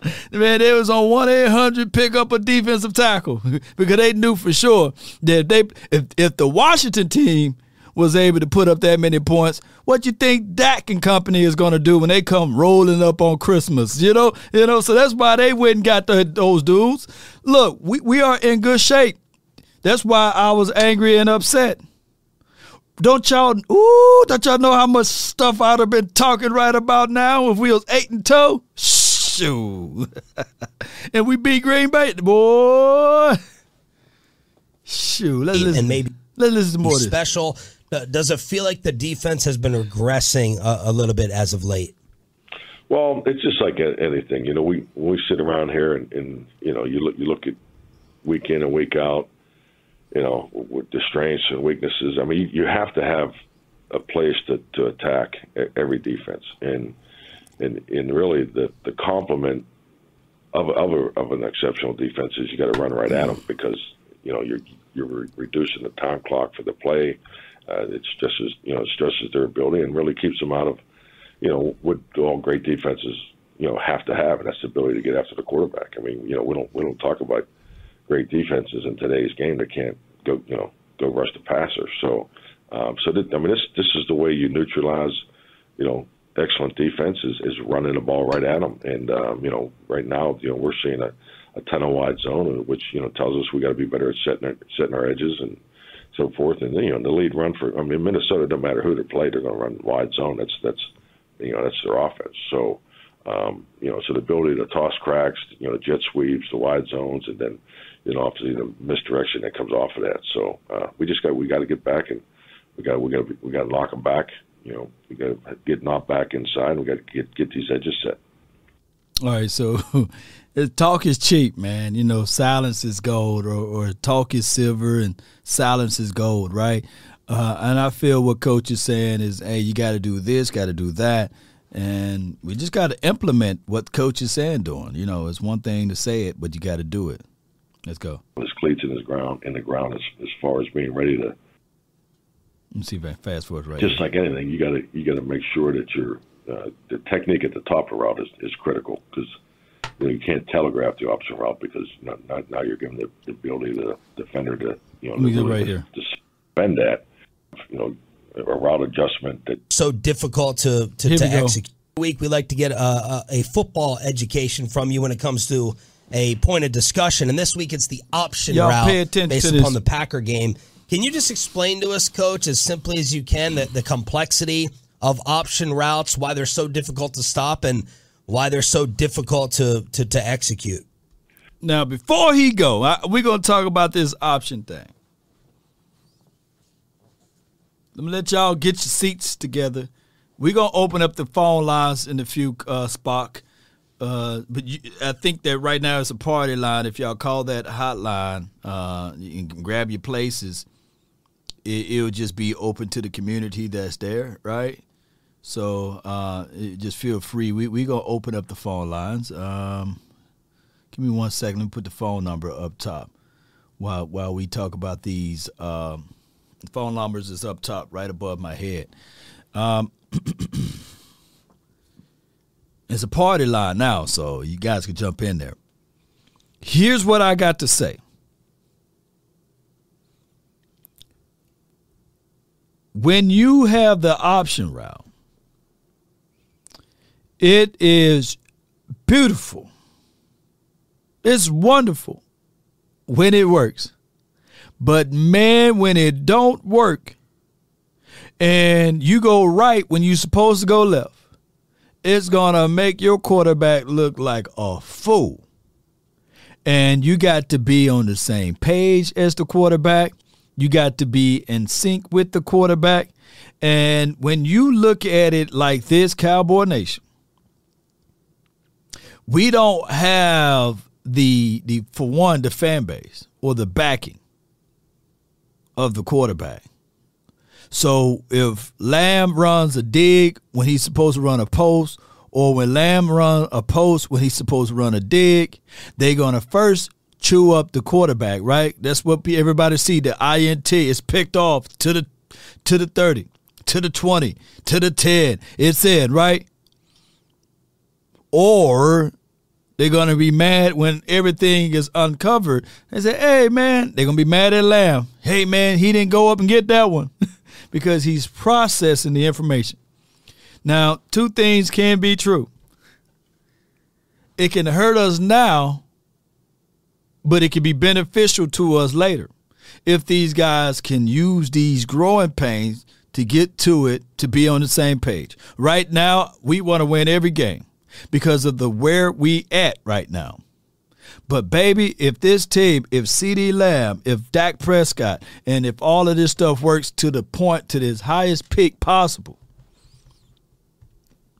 man, they was on one eight hundred pick up a defensive tackle because they knew for sure that they if if the Washington team was able to put up that many points, what you think Dak and company is going to do when they come rolling up on Christmas? You know, you know. So that's why they went and got the, those dudes. Look, we we are in good shape. That's why I was angry and upset. Don't y'all, ooh, don't y'all know how much stuff I'd have been talking right about now if we was eight and two? Shoot. and we beat Green Bay, boy. Shoot. Let's listen. And maybe let's listen to more of this. special. Uh, Does it feel like the defense has been regressing a, a little bit as of late? Well, it's just like anything, you know. We we sit around here and, and you know you look you look at week in and week out, you know, with the strengths and weaknesses. I mean, you, you have to have a place to to attack e- every defense, and and and really the the complement of of, a, of an exceptional defense is you got to run right at them because you know you're you're re- reducing the time clock for the play. Uh, it stresses you know stresses their ability and really keeps them out of you know what all great defenses you know have to have, and that's the ability to get after the quarterback. I mean, you know we don't we don't talk about great defenses in today's game that can't go you know go rush the passer. So um, so that, I mean this this is the way you neutralize you know excellent defense is, is running the ball right at them. And um, you know, right now, you know, we're seeing a, a ton of wide zone, which you know tells us we got to be better at setting our, setting our edges and so forth. And you know, the lead run for I mean, Minnesota, no matter who they play, they're going to run wide zone. That's that's you know that's their offense. So um, you know, so the ability to toss cracks, you know, jet sweeps, the wide zones, and then you know, obviously the misdirection that comes off of that. So uh, we just got we got to get back and we got we got we got to knock them back. You know, we got to get knocked back inside. We got to get get these edges set. All right, so talk is cheap, man. You know, silence is gold, or, or talk is silver, and silence is gold, right? Uh, and I feel what coach is saying is, hey, you got to do this, got to do that, and we just got to implement what coach is saying. Doing, you know, it's one thing to say it, but you got to do it. Let's go. His cleats in his ground in the ground as, as far as being ready to. Let me see if I fast forward right. Just here. like anything, you got to you got to make sure that your uh, the technique at the top of the route is, is critical because you, know, you can't telegraph the option route because you know, now, now you're giving the, the ability to the defender to you know Let me get to, right here. to spend that you know a route adjustment that so difficult to to, to we execute. Week we like to get a, a, a football education from you when it comes to a point of discussion, and this week it's the option Y'all route pay attention based to upon this. the Packer game. Can you just explain to us, Coach, as simply as you can, the, the complexity of option routes, why they're so difficult to stop, and why they're so difficult to to, to execute? Now, before he go, I, we're gonna talk about this option thing. Let me let y'all get your seats together. We're gonna open up the phone lines in a few, uh, Spock. Uh, but you, I think that right now it's a party line. If y'all call that hotline, uh, you can grab your places. It, it'll just be open to the community that's there, right? So uh, just feel free. We we gonna open up the phone lines. Um, Give me one second. Let me put the phone number up top while while we talk about these. Um, phone numbers is up top, right above my head. Um, it's a party line now, so you guys can jump in there. Here's what I got to say. When you have the option route, it is beautiful. It's wonderful when it works. But man, when it don't work and you go right when you're supposed to go left, it's going to make your quarterback look like a fool. And you got to be on the same page as the quarterback. You got to be in sync with the quarterback. And when you look at it like this, Cowboy Nation, we don't have the the for one the fan base or the backing of the quarterback. So if Lamb runs a dig when he's supposed to run a post, or when Lamb run a post when he's supposed to run a dig, they're gonna first chew up the quarterback, right? That's what everybody see. The INT is picked off to the to the 30, to the 20, to the 10. It said, right? Or they're gonna be mad when everything is uncovered. They say, "Hey, man," they're gonna be mad at Lamb. Hey, man, he didn't go up and get that one because he's processing the information. Now, two things can be true. It can hurt us now, but it can be beneficial to us later if these guys can use these growing pains to get to it to be on the same page. Right now, we want to win every game because of the where we at right now. But baby, if this team, if CD Lamb, if Dak Prescott, and if all of this stuff works to the point to this highest peak possible,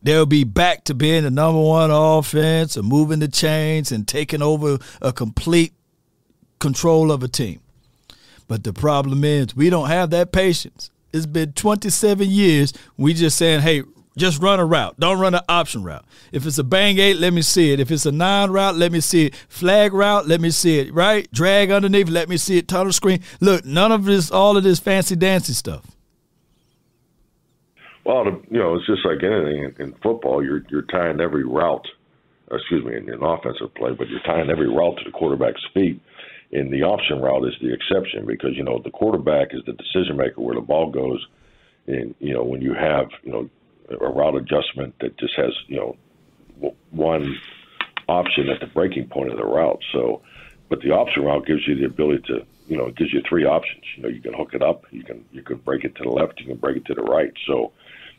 they'll be back to being the number one offense and moving the chains and taking over a complete control of a team. But the problem is we don't have that patience. It's been 27 years. We just saying, hey, just run a route. Don't run an option route. If it's a bang eight, let me see it. If it's a nine route, let me see it. Flag route, let me see it. Right? Drag underneath, let me see it. Tunnel screen. Look, none of this, all of this fancy dancy stuff. Well, you know, it's just like anything in, football. You're you're tying every route, excuse me, in an offensive play, but you're tying every route to the quarterback's feet. And the option route is the exception because you know the quarterback is the decision maker where the ball goes. And you know when you have you know a route adjustment that just has you know one option at the breaking point of the route. So, but the option route gives you the ability to you know it gives you three options. You know you can hook it up, you can you can break it to the left, you can break it to the right. So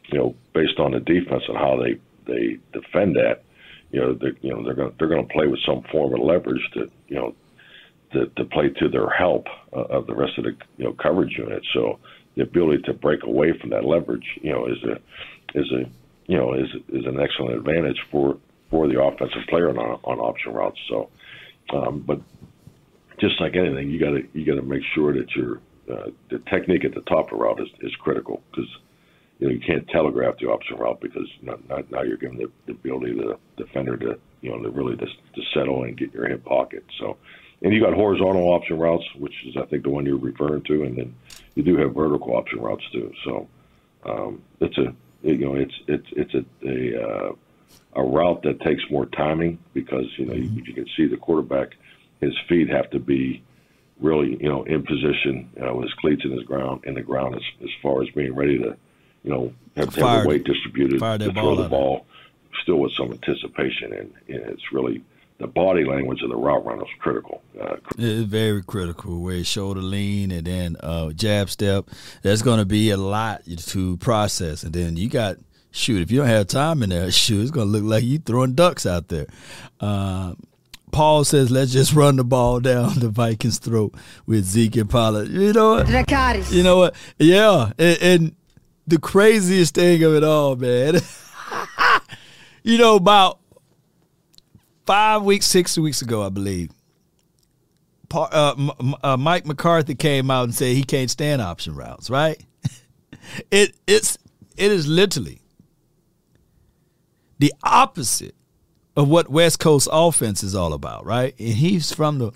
you know, based on the defense and how they they defend that, you know, they you know they're going they're going to play with some form of leverage to you know to, play to their help uh, of the rest of the you know coverage unit. So the ability to break away from that leverage, you know, is a is a you know is is an excellent advantage for for the offensive player on on option routes. So, um, but just like anything, you got to you got to make sure that your uh, the technique at the top of the route is, is critical because you know you can't telegraph the option route because not, not, now you're giving the, the ability to the defender to you know to really to, to settle and get your hip pocket. So, and you got horizontal option routes, which is I think the one you're referring to, and then you do have vertical option routes too. So, um, it's a you know it's it's it's a a, uh, a route that takes more timing because you know mm-hmm. you, you can see the quarterback his feet have to be really, you know, in position uh, with his cleats in his ground in the ground as, as far as being ready to, you know, have, have the weight distributed to throw the ball, still with some anticipation, and, and, it's really the body language of the route runner is critical. Uh, it's very critical. Where shoulder lean and then uh, jab step. There's going to be a lot to process, and then you got shoot. If you don't have time in there, shoot, it's going to look like you throwing ducks out there. Uh, Paul says, let's just run the ball down the Vikings' throat with Zeke and Pollard. You know what? Dracarys. You know what? Yeah. And, and the craziest thing of it all, man, you know, about five weeks, six weeks ago, I believe, uh, uh, Mike McCarthy came out and said he can't stand option routes, right? it it's it is literally the opposite of what West Coast offense is all about, right? And he's from the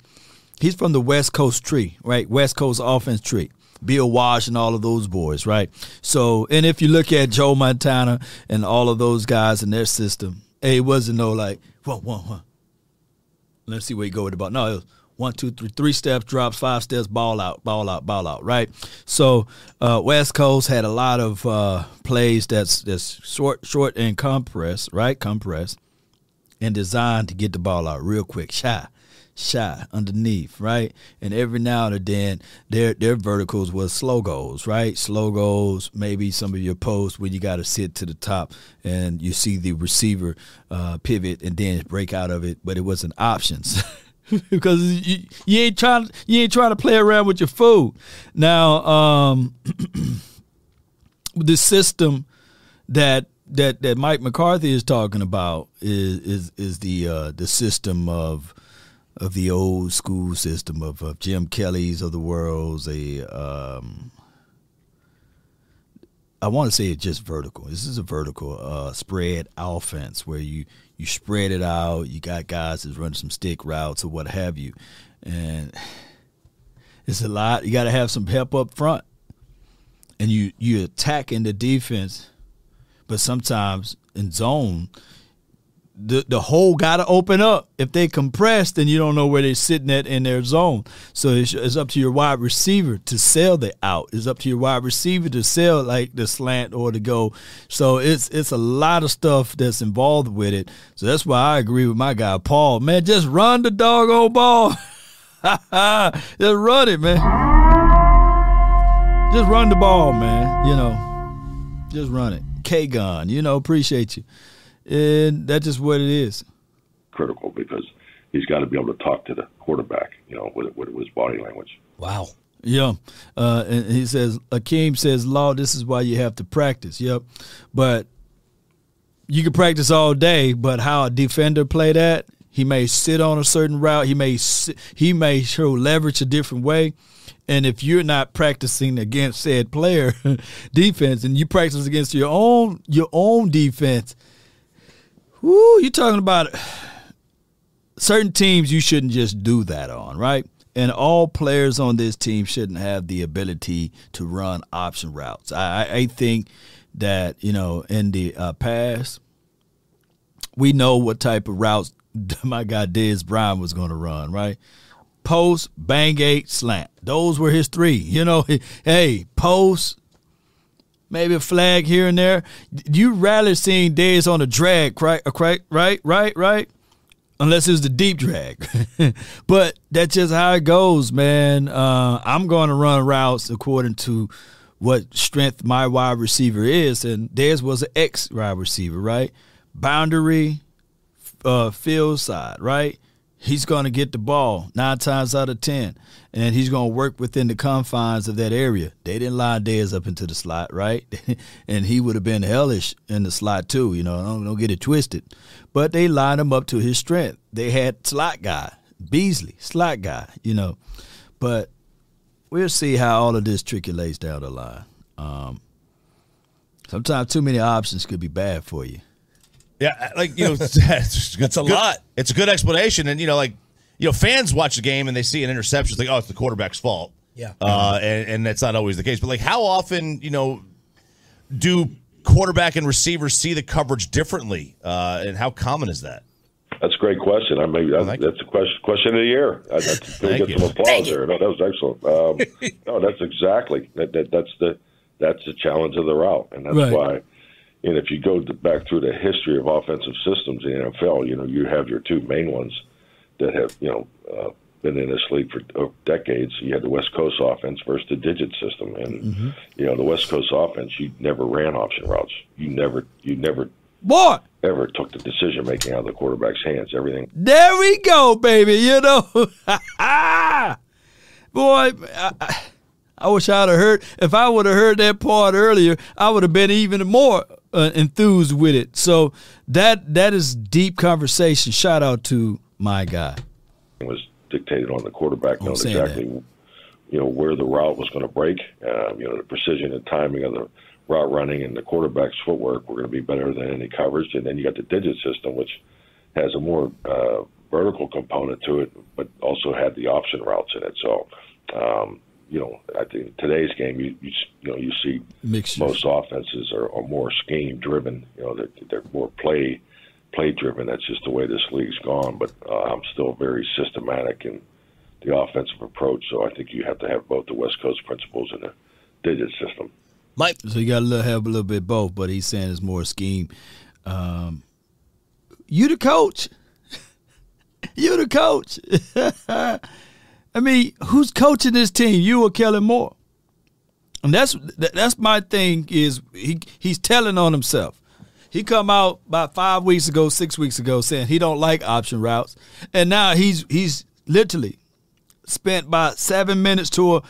he's from the West Coast tree, right? West Coast offense tree. Bill Walsh and all of those boys, right? So, and if you look at Joe Montana and all of those guys in their system, it wasn't no like one, one, one. Let's see where you go with the ball. No, it was one, two, three, three steps, drops, five steps, ball out, ball out, ball out, right? So uh, West Coast had a lot of uh, plays that's that's short, short and compressed, right? Compressed and designed to get the ball out real quick, shy, shy underneath, right? And every now and then, their their verticals was slow goals, right? Slow goals, maybe some of your posts where you got to sit to the top and you see the receiver uh, pivot and then break out of it, but it wasn't options. because you, you ain't trying you ain't trying to play around with your food. Now, um, the system that that that Mike McCarthy is talking about is is is the uh, the system of of the old school system of, of Jim Kelly's of the world's a um, I want to say it's just vertical. This is a vertical uh, spread offense where you you spread it out. You got guys that's running some stick routes or what have you, and it's a lot. You got to have some help up front, and you you attacking the defense but sometimes in zone, the the hole got to open up. If they compress, then you don't know where they're sitting at in their zone. So it's, it's, up to your wide receiver to sell the out. It's up to your wide receiver to sell like the slant or to go. So it's it's a lot of stuff that's involved with it. So that's why I agree with my guy Paul. Man, just run the doggone ball. just run it, man. Just run the ball, man. You know, just run it. K Gun. You know, appreciate you. And that's just what it is. Critical because he's got to be able to talk to the quarterback, you know, with, with his body language. Wow. Yeah. Uh, and he says, Akeem says, Law, this is why you have to practice. Yep. But you can practice all day, but how a defender play that, he may sit on a certain route. He may he may show leverage a different way. And if you're not practicing against said player defense and you practice against your own your own defense, whoo, you're talking about certain teams you shouldn't just do that on, right? And all players on this team shouldn't have the ability to run option routes. I, I think that, you know, in the uh, past, we know what type of routes my guy Dez Bryant was going to run, right? post, bang eight, slant. Those were his three. You know, hey, post, maybe a flag here and there. You rarely seen Dez on a drag, right? Right, right, right, right. Unless it was the deep drag, but that's just how it goes, man. Uh, I'm going to run routes according to what strength my wide receiver is, and theirs was an X wide receiver, right? Boundary, uh, field side, right? He's going to get the ball nine times out of ten, and he's going to work within the confines of that area. They didn't line Dez up into the slot, right? and he would have been hellish in the slot too. You know, don't, don't get it twisted. But they lined him up to his strength. They had slot guy Beasley, slot guy. You know, but we'll see how all of this trickulates down the line. Um, sometimes too many options could be bad for you. Yeah, like you know, it's, That's a lot. It's a good explanation, and you know, like you know, fans watch the game and they see an interception, it's like, oh, it's the quarterback's fault. Yeah. uh, and, and that's not always the case. But like, how often, you know, do quarterback and receivers see the coverage differently, uh, and how common is that? That's a great question. I mean, I, thank you. that's a question question of the year. I, that's going Thank to you. get some applause there. No, that was excellent. Um, no, that's exactly that, that. That's the that's the challenge of the route, and that's Right. why. And if you go back through the history of offensive systems in the NFL, you know you have your two main ones that have you know uh, been in this league for uh, decades. You had the West Coast offense versus the digit system, and you know the West Coast offense. You never ran option routes. You never you never Boy, ever took the decision making out of the quarterback's hands. Everything there we go, baby. You know, boy, I- I wish I'd have heard. If I would have heard that part earlier, I would have been even more uh, enthused with it. So that that is deep conversation. Shout out to my guy. was dictated on the quarterback I'm knowing exactly you know where the route was going to break. Uh, you know the precision and timing of the route running and the quarterback's footwork were going to be better than any coverage. And then you got the digit system, which has a more uh, vertical component to it, but also had the option routes in it. So. Um, you know, I think today's game, you you, you know, you see Mixture. most offenses are, are more scheme driven. You know, they're, they're more play play driven. That's just the way this league's gone. But uh, I'm still very systematic in the offensive approach. So I think you have to have both the West Coast principles and the digit system. Mike, So you got to little, have a little bit both, but he's saying it's more scheme. Um, you the coach. you the coach. I mean, who's coaching this team? You or Kellen Moore? And that's that's my thing. Is he he's telling on himself. He come out about five weeks ago, six weeks ago, saying he don't like option routes, and now he's he's literally spent about seven minutes to a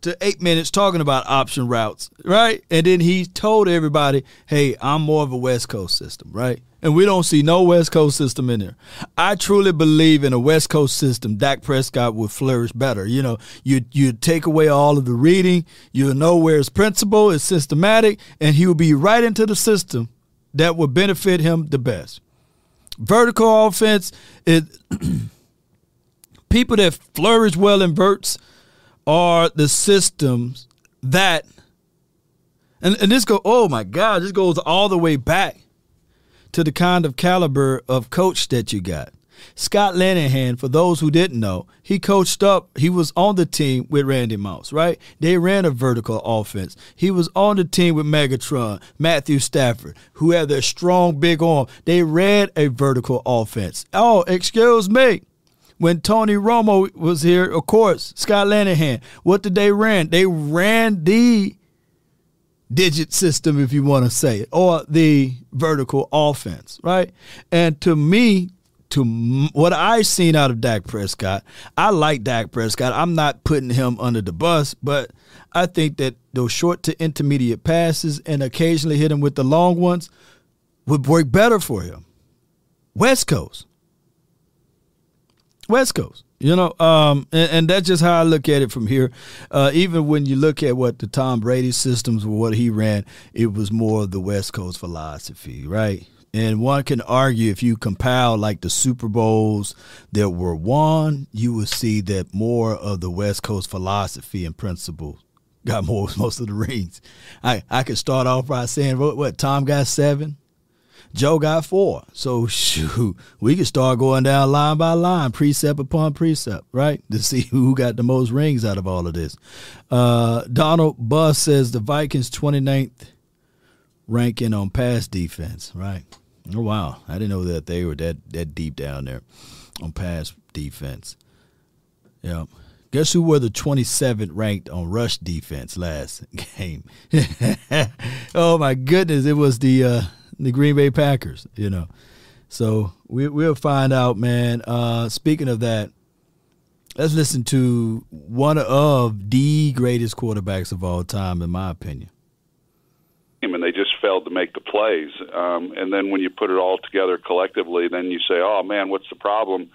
to eight minutes talking about option routes, right? And then he told everybody, hey, I'm more of a West Coast system, right? And we don't see no West Coast system in there. I truly believe in a West Coast system, Dak Prescott would flourish better. You know, you you take away all of the reading, you'll know where his principle is systematic, and he will be right into the system that would benefit him the best. Vertical offense is people that flourish well in verts are the systems that and, and this go oh my god this goes all the way back to the kind of caliber of coach that you got. Scott Linehan, for those who didn't know he coached up he was on the team with randy moss right? They ran a vertical offense. He was on the team with megatron matthew stafford who had their strong big arm. They ran a vertical offense. Oh excuse me. When Tony Romo was here, of course, Scott Linehan, what did they ran? They ran the digit system, if you want to say it, or the vertical offense, right? And to me, to what I've seen out of Dak Prescott, I like Dak Prescott. I'm not putting him under the bus, but I think that those short to intermediate passes and occasionally hit him with the long ones would work better for him. West Coast. West Coast. You know, um, and, and that's just how I look at it from here. Uh, even when you look at what the Tom Brady systems were, what he ran, it was more of the West Coast philosophy, right? And one can argue if you compile like the Super Bowls that were won, you will see that more of the West Coast philosophy and principles got more most of the rings. I I could start off by saying what, what Tom got seven, Joe got four. So shoot, we could start going down line by line, precept upon precept, right? To see who got the most rings out of all of this. Uh, Donald Buss says the Vikings 29th ranking on pass defense, right? Oh wow. I didn't know that they were that that deep down there on pass defense. Yeah. Guess who were the 27th ranked on rush defense last game? oh my goodness, it was the uh, the Green Bay Packers. You know, So we we'll find out, man. Uh, speaking of that, let's listen to one of the greatest quarterbacks of all time, in my opinion. And they just failed to make the plays. Um, and then when you put it all together collectively, then you say, "Oh man, what's the problem?"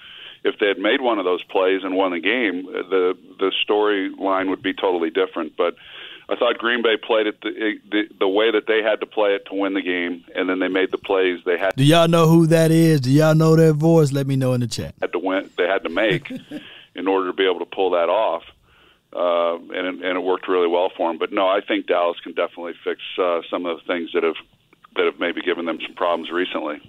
If they had made one of those plays and won the game, the the storyline would be totally different. But I thought Green Bay played it the, the the way that they had to play it to win the game, and then they made the plays they had. Do y'all know who that is? Do y'all know their voice? Let me know in the chat. Had to win. They had to make in order to be able to pull that off, uh, and it, and it worked really well for them. But no, I think Dallas can definitely fix uh, some of the things that have that have maybe given them some problems recently.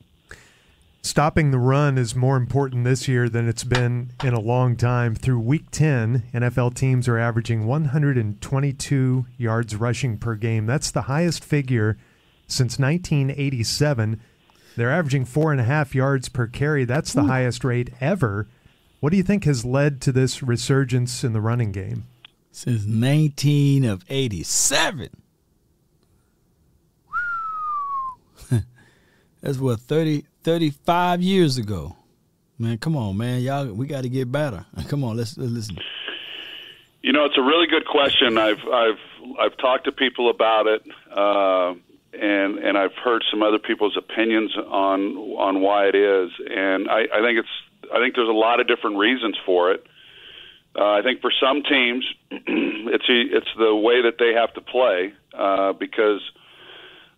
Stopping the run is more important this year than it's been in a long time. Through week 10, NFL teams are averaging 122 yards rushing per game. That's the highest figure since 1987. They're averaging four and a half yards per carry. That's the Ooh. highest rate ever. What do you think has led to this resurgence in the running game? Since 19 of 87. That's what 30 35 years ago. Man, come on, man. Y'all we got to get better. Come on, let's, let's listen. You know, it's a really good question. I've I've I've talked to people about it, uh, and and I've heard some other people's opinions on on why it is, and I, I think it's I think there's a lot of different reasons for it. Uh, I think for some teams, it's it's the way that they have to play uh, because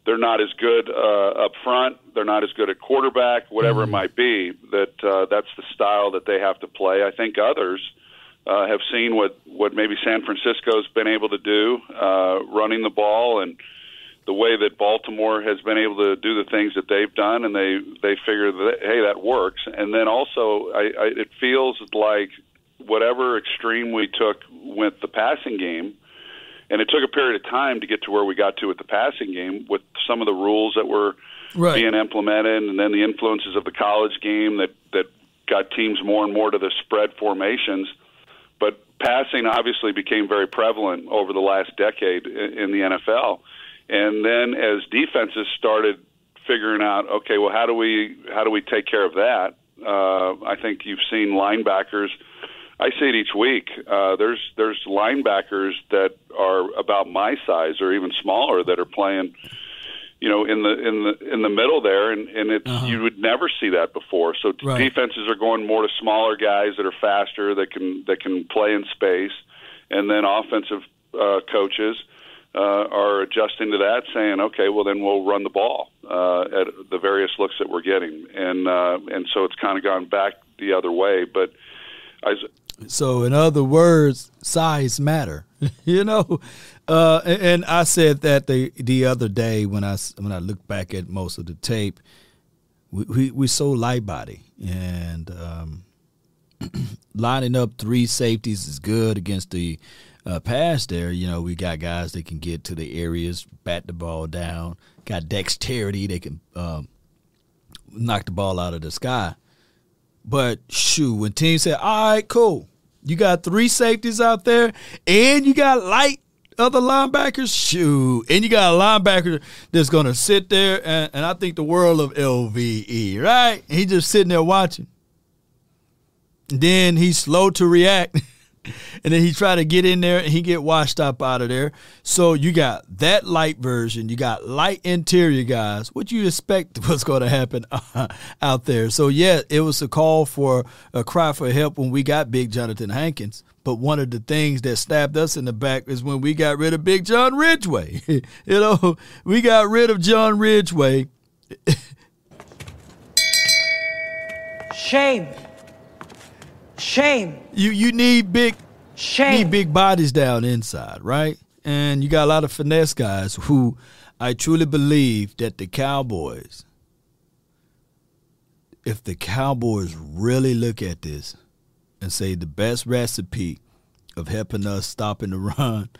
they're not as good uh, up front. They're not as good at quarterback, whatever mm-hmm. it might be. That uh, that's the style that they have to play. I think others uh, have seen what what maybe San Francisco's been able to do, uh, running the ball, and the way that Baltimore has been able to do the things that they've done, and they they figure that hey that works. And then also, I, I, it feels like whatever extreme we took with the passing game and it took a period of time to get to where we got to with the passing game with some of the rules that were right. being implemented and then the influences of the college game that that got teams more and more to the spread formations. But passing obviously became very prevalent over the last decade in the NFL and then as defenses started figuring out okay well how do we how do we take care of that? Uh, I think you've seen linebackers I see it each week. Uh, there's there's linebackers that are about my size or even smaller that are playing, you know, in the in the in the middle there, and and it's uh-huh. you would never see that before. So right. defenses are going more to smaller guys that are faster, that can that can play in space, and then offensive uh, coaches. Uh, are adjusting to that, saying, "Okay, well then we'll run the ball uh, at the various looks that we're getting," and uh, and so it's kind of gone back the other way. But I, so, in other words, size matter. you know, uh, and, and, I said that the the other day when I when I look back at most of the tape, we we, we so light body and um, lining up three safeties is good against the uh, pass. There, you know, we got guys that can get to the areas, bat the ball down, got dexterity, they can um, knock the ball out of the sky. But shoot, when teams say, "All right, cool, you got three safeties out there, and you got light other linebackers, shoot, and you got a linebacker that's gonna sit there, and, and I think the world of LVE, right? He just sitting there watching. Then he's slow to react. and then he tried to get in there and he get washed up out of there. So you got that light version, you got light interior guys. What you expect what's going to happen uh, out there? So yeah, it was a call for a cry for help when we got Big Johnathan Hankins. But one of the things that stabbed us in the back is when we got rid of Big John Ridgeway. you know, we got rid of John Ridgeway. Shame. Shame. You you need big Shame. need big bodies down inside, right? And you got a lot of finesse guys who I truly believe that the Cowboys, if the Cowboys really look at this and say the best recipe of helping us stopping the run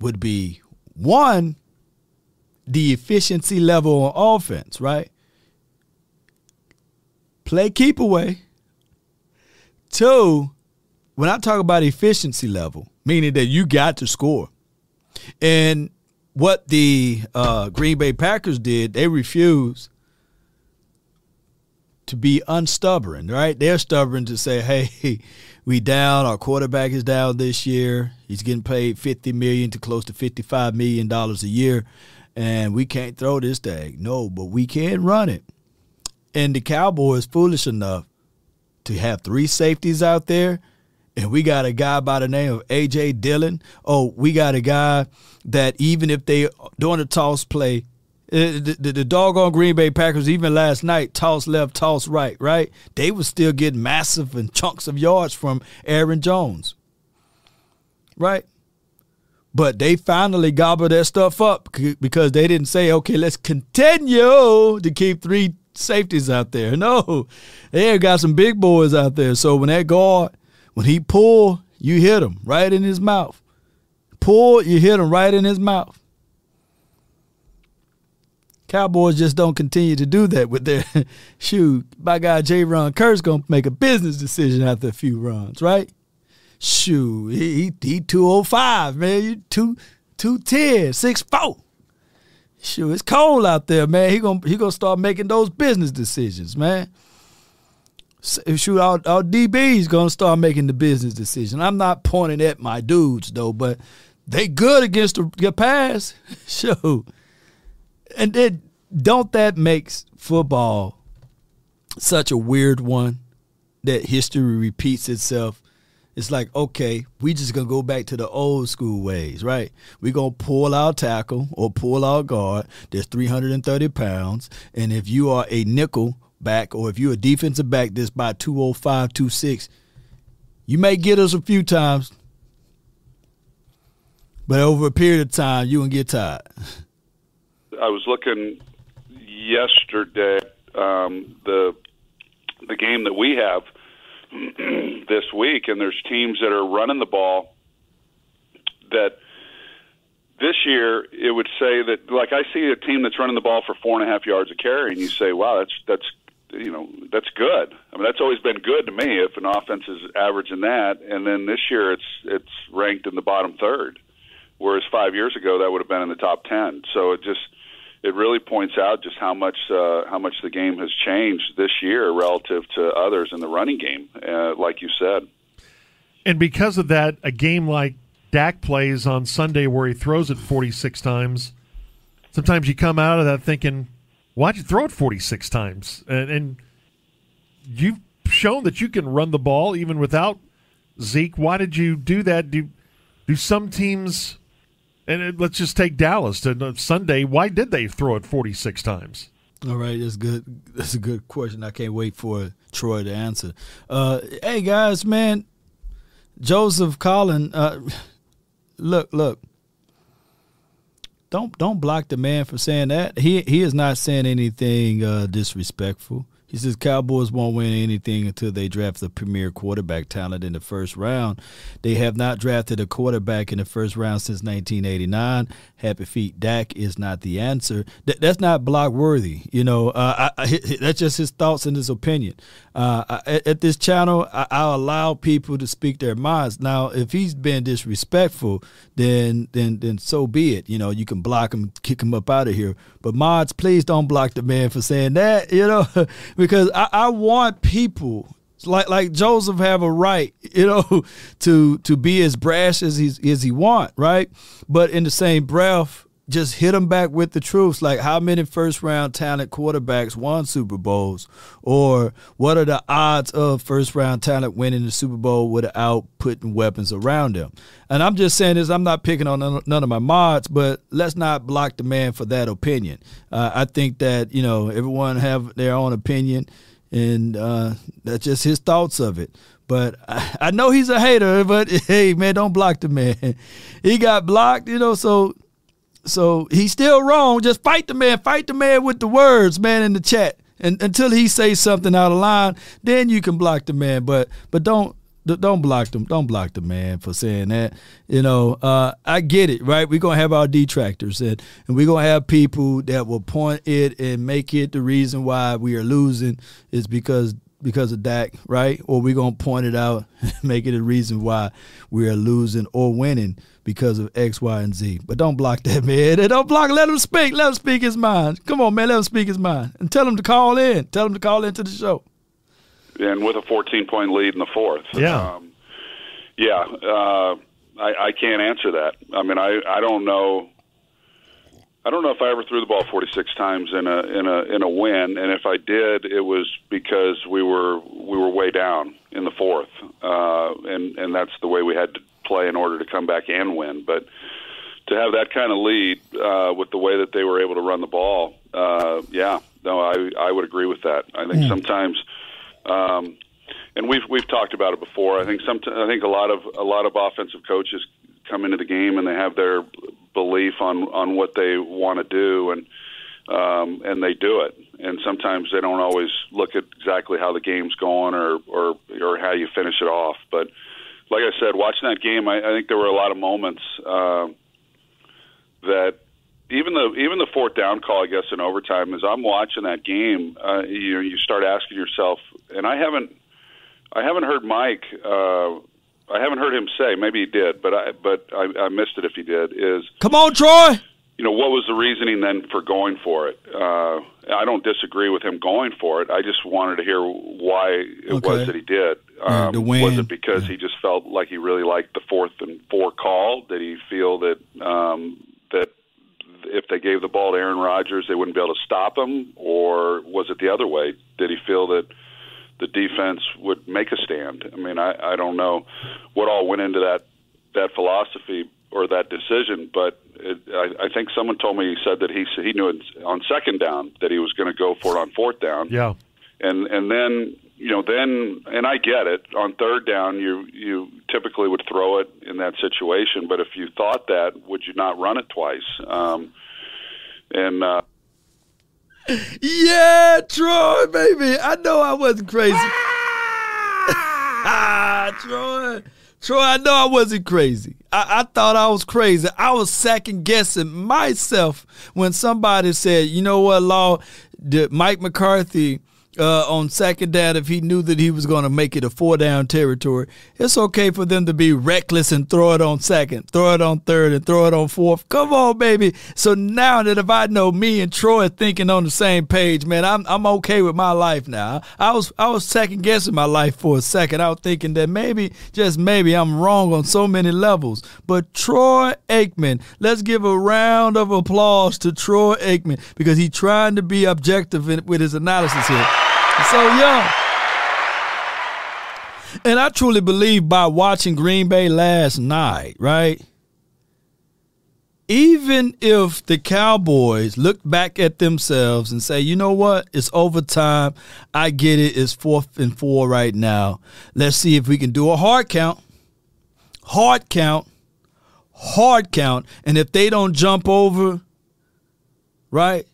would be one, the efficiency level on offense, right? Play keep away Two, when I talk about efficiency level, meaning that you got to score, and what the uh, Green Bay Packers did, they refused to be unstubborn, right? They're stubborn to say, "Hey, we down. Our quarterback is down this year. He's getting paid fifty million to close to fifty-five million dollars a year, and we can't throw this thing. No, but we can run it." And the Cowboys foolish enough to have three safeties out there, and we got a guy by the name of AJ Dillon. Oh, we got a guy that even if they doing a toss play, uh, the, the, the doggone Green Bay Packers, even last night, toss left, toss right, right? They was still getting massive and chunks of yards from Aaron Jones, right? But they finally gobbled that stuff up because they didn't say, okay, let's continue to keep three safeties out there. No, they got some big boys out there. So when that guard, when he pull, you hit him right in his mouth. Pull, you hit him right in his mouth. Cowboys just don't continue to do that with their shoot. By God, Jayron Kearse gonna make a business decision after a few runs, right? Shoot, he he, oh five, man. You two two ten, six four. Shoot, it's cold out there, man. He gonna he gonna start making those business decisions, man. Shoot, our, our DB's gonna start making the business decision. I'm not pointing at my dudes though, but they good against the pass. Shoot and then don't that makes football such a weird one that history repeats itself? It's like, okay, we just gonna go back to the old school ways, right? we gonna pull our tackle or pull our guard There's 330 pounds. And if you are a nickel back or if you're a defensive back that's by 205, 26, you may get us a few times. But over a period of time, you gonna get tired. I was looking yesterday um, the the game that we have this week, and there's teams that are running the ball that this year it would say that like I see a team that's running the ball for four and a half yards a carry, and you say, wow, that's that's you know that's good. I mean that's always been good to me if an offense is averaging that, and then this year it's it's ranked in the bottom third, whereas five years ago that would have been in the top ten. So it just it really points out just how much uh, how much the game has changed this year relative to others in the running game, uh, like you said. And because of that, a game like Dak plays on Sunday, where he throws it 46 times, sometimes you come out of that thinking, "Why'd you throw it 46 times?" And, and you've shown that you can run the ball even without Zeke. Why did you do that? Do do some teams and it, let's just take Dallas to Sunday. Why did they throw it 46 times? All right, that's good. That's a good question. I can't wait for Troy to answer. Uh, hey guys, man, Joseph Collin. Uh, look, look. Don't don't block the man for saying that. He he is not saying anything uh, disrespectful. He says Cowboys won't win anything until they draft the premier quarterback talent in the first round. They have not drafted a quarterback in the first round since 1989. Happy feet Dak is not the answer. Th- that's not block worthy. You know, uh, I, I, that's just his thoughts and his opinion. Uh, I, at this channel, I, I allow people to speak their minds. Now, if he's been disrespectful, then then then so be it. You know, you can block him, kick him up out of here. But mods, please don't block the man for saying that. You know, because I, I want people like like Joseph have a right, you know, to to be as brash as he as he want, right? But in the same breath, just hit them back with the truth. Like how many first round talent quarterbacks won Super Bowls, or what are the odds of first round talent winning the Super Bowl without putting weapons around them? And I'm just saying this. I'm not picking on none of my mods, but let's not block the man for that opinion. Uh, I think that you know everyone have their own opinion and uh, that's just his thoughts of it. But I, I, know he's a hater. But hey, man, don't block the man. He got blocked, you know. So, so he's still wrong. Just fight the man. Fight the man with the words, man, in the chat. And until he says something out of line, then you can block the man. But but don't don't block them. Don't block the man for saying that. You know, uh, I get it, right? We're gonna have our detractors, and and we're gonna have people that will point it and make it the reason why we are losing is because because of Dak, right? Or we're gonna point it out, make it a reason why we are losing or winning because of X, Y, and Z. But don't block that man. Don't block. Let him speak. Let him speak his mind. Come on, man. Let him speak his mind and tell him to call in. Tell him to call into the show. and with a 14 point lead in the fourth. Yeah. Um, yeah. Uh, I, I can't answer that. I mean, I, I don't know. I don't know if I ever threw the ball 46 times in a in a in a win, and if I did, it was because we were we were way down in the fourth, uh, and and that's the way we had to play in order to come back and win. But to have that kind of lead uh, with the way that they were able to run the ball, uh, yeah, no, I I would agree with that. I think sometimes, um, and we've we've talked about it before. I think some I think a lot of a lot of offensive coaches come into the game and they have their belief on on what they want to do and um, and they do it. And sometimes they don't always look at exactly how the game's going or or or how you finish it off. But like I said, watching that game, I, I think there were a lot of moments uh, that even the even the fourth down call, I guess, in overtime, as I'm watching that game, uh, you you start asking yourself, and I haven't I haven't heard Mike. Uh, I haven't heard him say. Maybe he did, but I but I, I missed it if he did. Is Come on, Troy. You know what was the reasoning then for going for it? Uh, I don't disagree with him going for it. I just wanted to hear why it Okay. was that he did. Um, the win. was it because he just felt like he really liked the fourth and four call? Did he feel that um, that if they gave the ball to Aaron Rodgers, they wouldn't be able to stop him, or was it the other way? Did he feel that the defense would make a stand? I mean, I, I don't know what all went into that that philosophy or that decision, but it, I, I think someone told me he said that he he knew it on second down that he was going to go for it on fourth down, Yeah. and and then you know then and I get it on third down you you typically would throw it in that situation, but if you thought that, would you not run it twice? Um, and uh, Yeah, Troy, baby. I know I wasn't crazy. ah, Troy. Troy, I know I wasn't crazy. I, I thought I was crazy. I was second guessing myself when somebody said, you know what, Law, Mike McCarthy uh, on second down, if he knew that he was going to make it a four down territory, it's okay for them to be reckless and throw it on second, throw it on third, and throw it on fourth. Come on, baby. So now that if I know me and Troy are thinking on the same page, man, I'm I'm okay with my life now. I was I was second guessing my life for a second. I was thinking that maybe, just maybe, I'm wrong on so many levels. But Troy Aikman, let's give a round of applause to Troy Aikman because he's trying to be objective with his analysis here. So young. And I truly believe by watching Green Bay last night, right? Even if the Cowboys look back at themselves and say, you know what, it's overtime. I get it. It's fourth and four right now. Let's see if we can do a hard count. Hard count. Hard count. And if they don't jump over, right,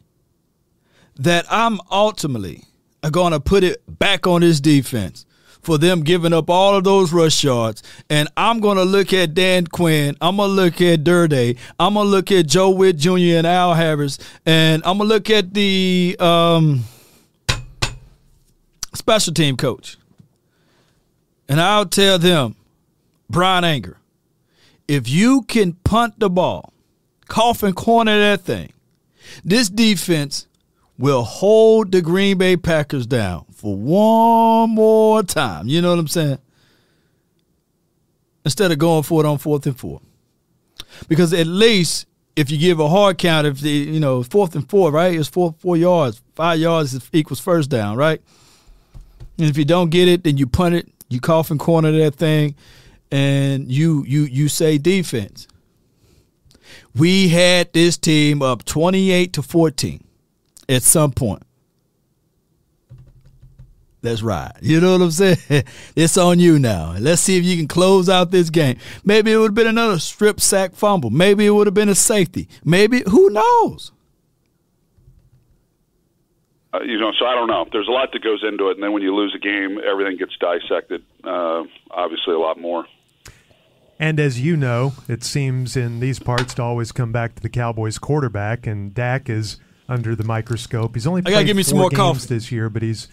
that I'm ultimately going to put it back on this defense for them giving up all of those rush yards. And I'm going to look at Dan Quinn. I'm going to look at Durde. I'm going to look at Joe Whitt Jr. and Al Harris. And I'm going to look at the um, special team coach. And I'll tell them, Bryan Anger, if you can punt the ball, coffin corner that thing, this defense will hold the Green Bay Packers down for one more time. You know what I'm saying? Instead of going for it on fourth and four. Because at least if you give a hard count, if the you know fourth and four, right? It's four four yards, five yards equals first down, right? And if you don't get it, then you punt it, you coffin corner that thing, and you you you say defense. We had this team up twenty eight to fourteen at some point. Let's ride. You know what I'm saying? It's on you now. Let's see if you can close out this game. Maybe it would have been another strip sack fumble. Maybe it would have been a safety. Maybe who knows? uh, you know, so I don't know. There's a lot that goes into it, and then when you lose a game, everything gets dissected. Uh, obviously, a lot more. And as you know, it seems in these parts to always come back to the Cowboys quarterback, and Dak is under the microscope. He's only gotta played give me four some more games coffee. this year, but he's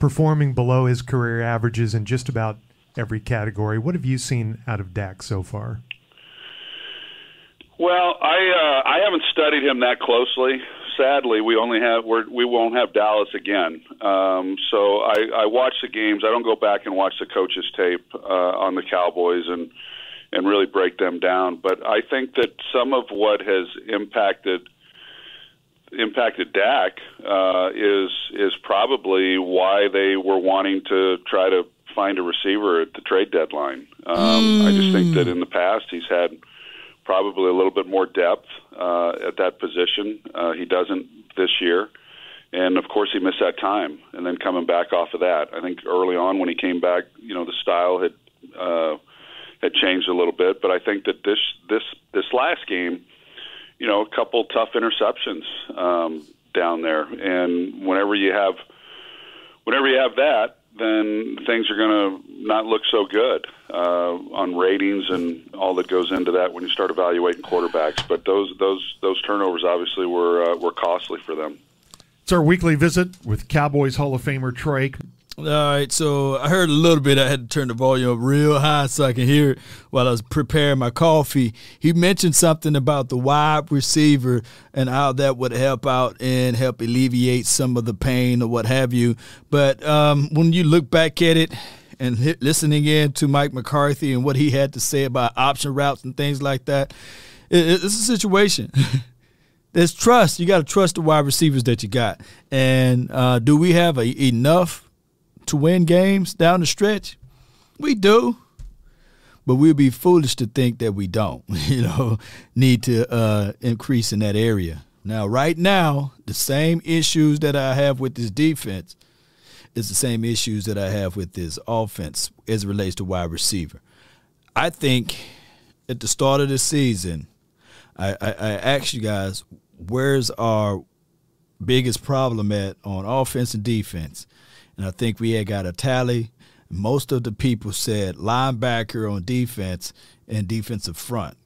performing below his career averages in just about every category. What have you seen out of Dak so far? Well, I uh, I haven't studied him that closely. Sadly, we only have we're, we won't have Dallas again. Um, so I, I watch the games. I don't go back and watch the coaches' tape uh, on the Cowboys and and really break them down. But I think that some of what has impacted impacted Dak uh, is is probably why they were wanting to try to find a receiver at the trade deadline. Um, I just think that in the past he's had probably a little bit more depth uh, at that position. Uh, he doesn't this year. And of course, he missed that time, and then coming back off of that, I think early on when he came back, you know, the style had uh, had changed a little bit. But I think that this this this last game, you know, a couple tough interceptions um, down there, and whenever you have whenever you have that, then things are going to not look so good uh, on ratings and all that goes into that when you start evaluating quarterbacks. But those those those turnovers obviously were uh, were costly for them. It's our weekly visit with Cowboys Hall of Famer Troy. All right, so I heard a little bit. I had to turn the volume up real high so I can hear it while I was preparing my coffee. He mentioned something about the wide receiver and how that would help out and help alleviate some of the pain or what have you. But um, when you look back at it and listening in to Mike McCarthy and what he had to say about option routes and things like that, it, it's a situation. There's trust. You got to trust the wide receivers that you got. And uh, do we have a, enough? To win games down the stretch? We do. But we'd be foolish to think that we don't, you know, need to uh, increase in that area. Now, right now, the same issues that I have with this defense is the same issues that I have with this offense as it relates to wide receiver. I think at the start of the season, I, I, I asked you guys, where's our biggest problem at on offense and defense? And I think we had got a tally. Most of the people said linebacker on defense and defensive front,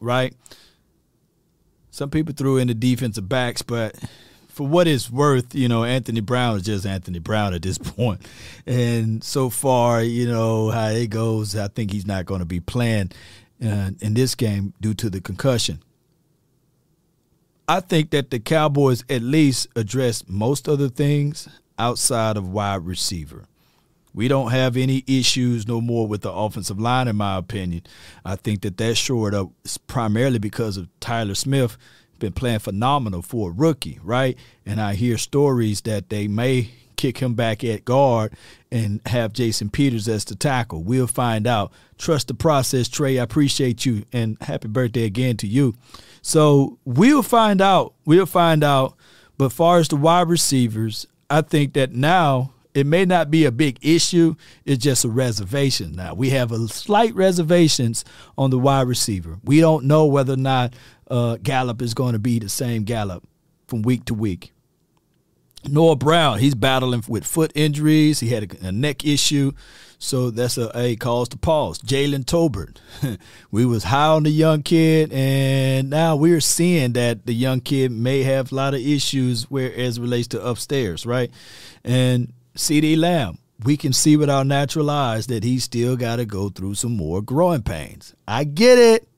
right? Some people threw in the defensive backs, but for what it's worth, you know, Anthony Brown is just Anthony Brown at this point. And so far, you know, how it goes, I think he's not going to be playing uh, in this game due to the concussion. I think that the Cowboys at least addressed most of the things outside of wide receiver. We don't have any issues no more with the offensive line, in my opinion. I think that that's shored up primarily because of Tyler Smith been playing phenomenal for a rookie, right? And I hear stories that they may kick him back at guard and have Jason Peters as the tackle. We'll find out. Trust the process, Trey. I appreciate you and happy birthday again to you. So we'll find out. We'll find out. But far as the wide receivers, I think that now it may not be a big issue. It's just a reservation now. We have a slight reservations on the wide receiver. We don't know whether or not uh, Gallup is going to be the same Gallup from week to week. Noah Brown, he's battling with foot injuries. He had a, a neck issue, so that's a, a cause to pause. Jalen Tolbert, we was high on the young kid, and now we're seeing that the young kid may have a lot of issues where as relates to upstairs, right? And CeeDee Lamb, we can see with our natural eyes that he still got to go through some more growing pains. I get it,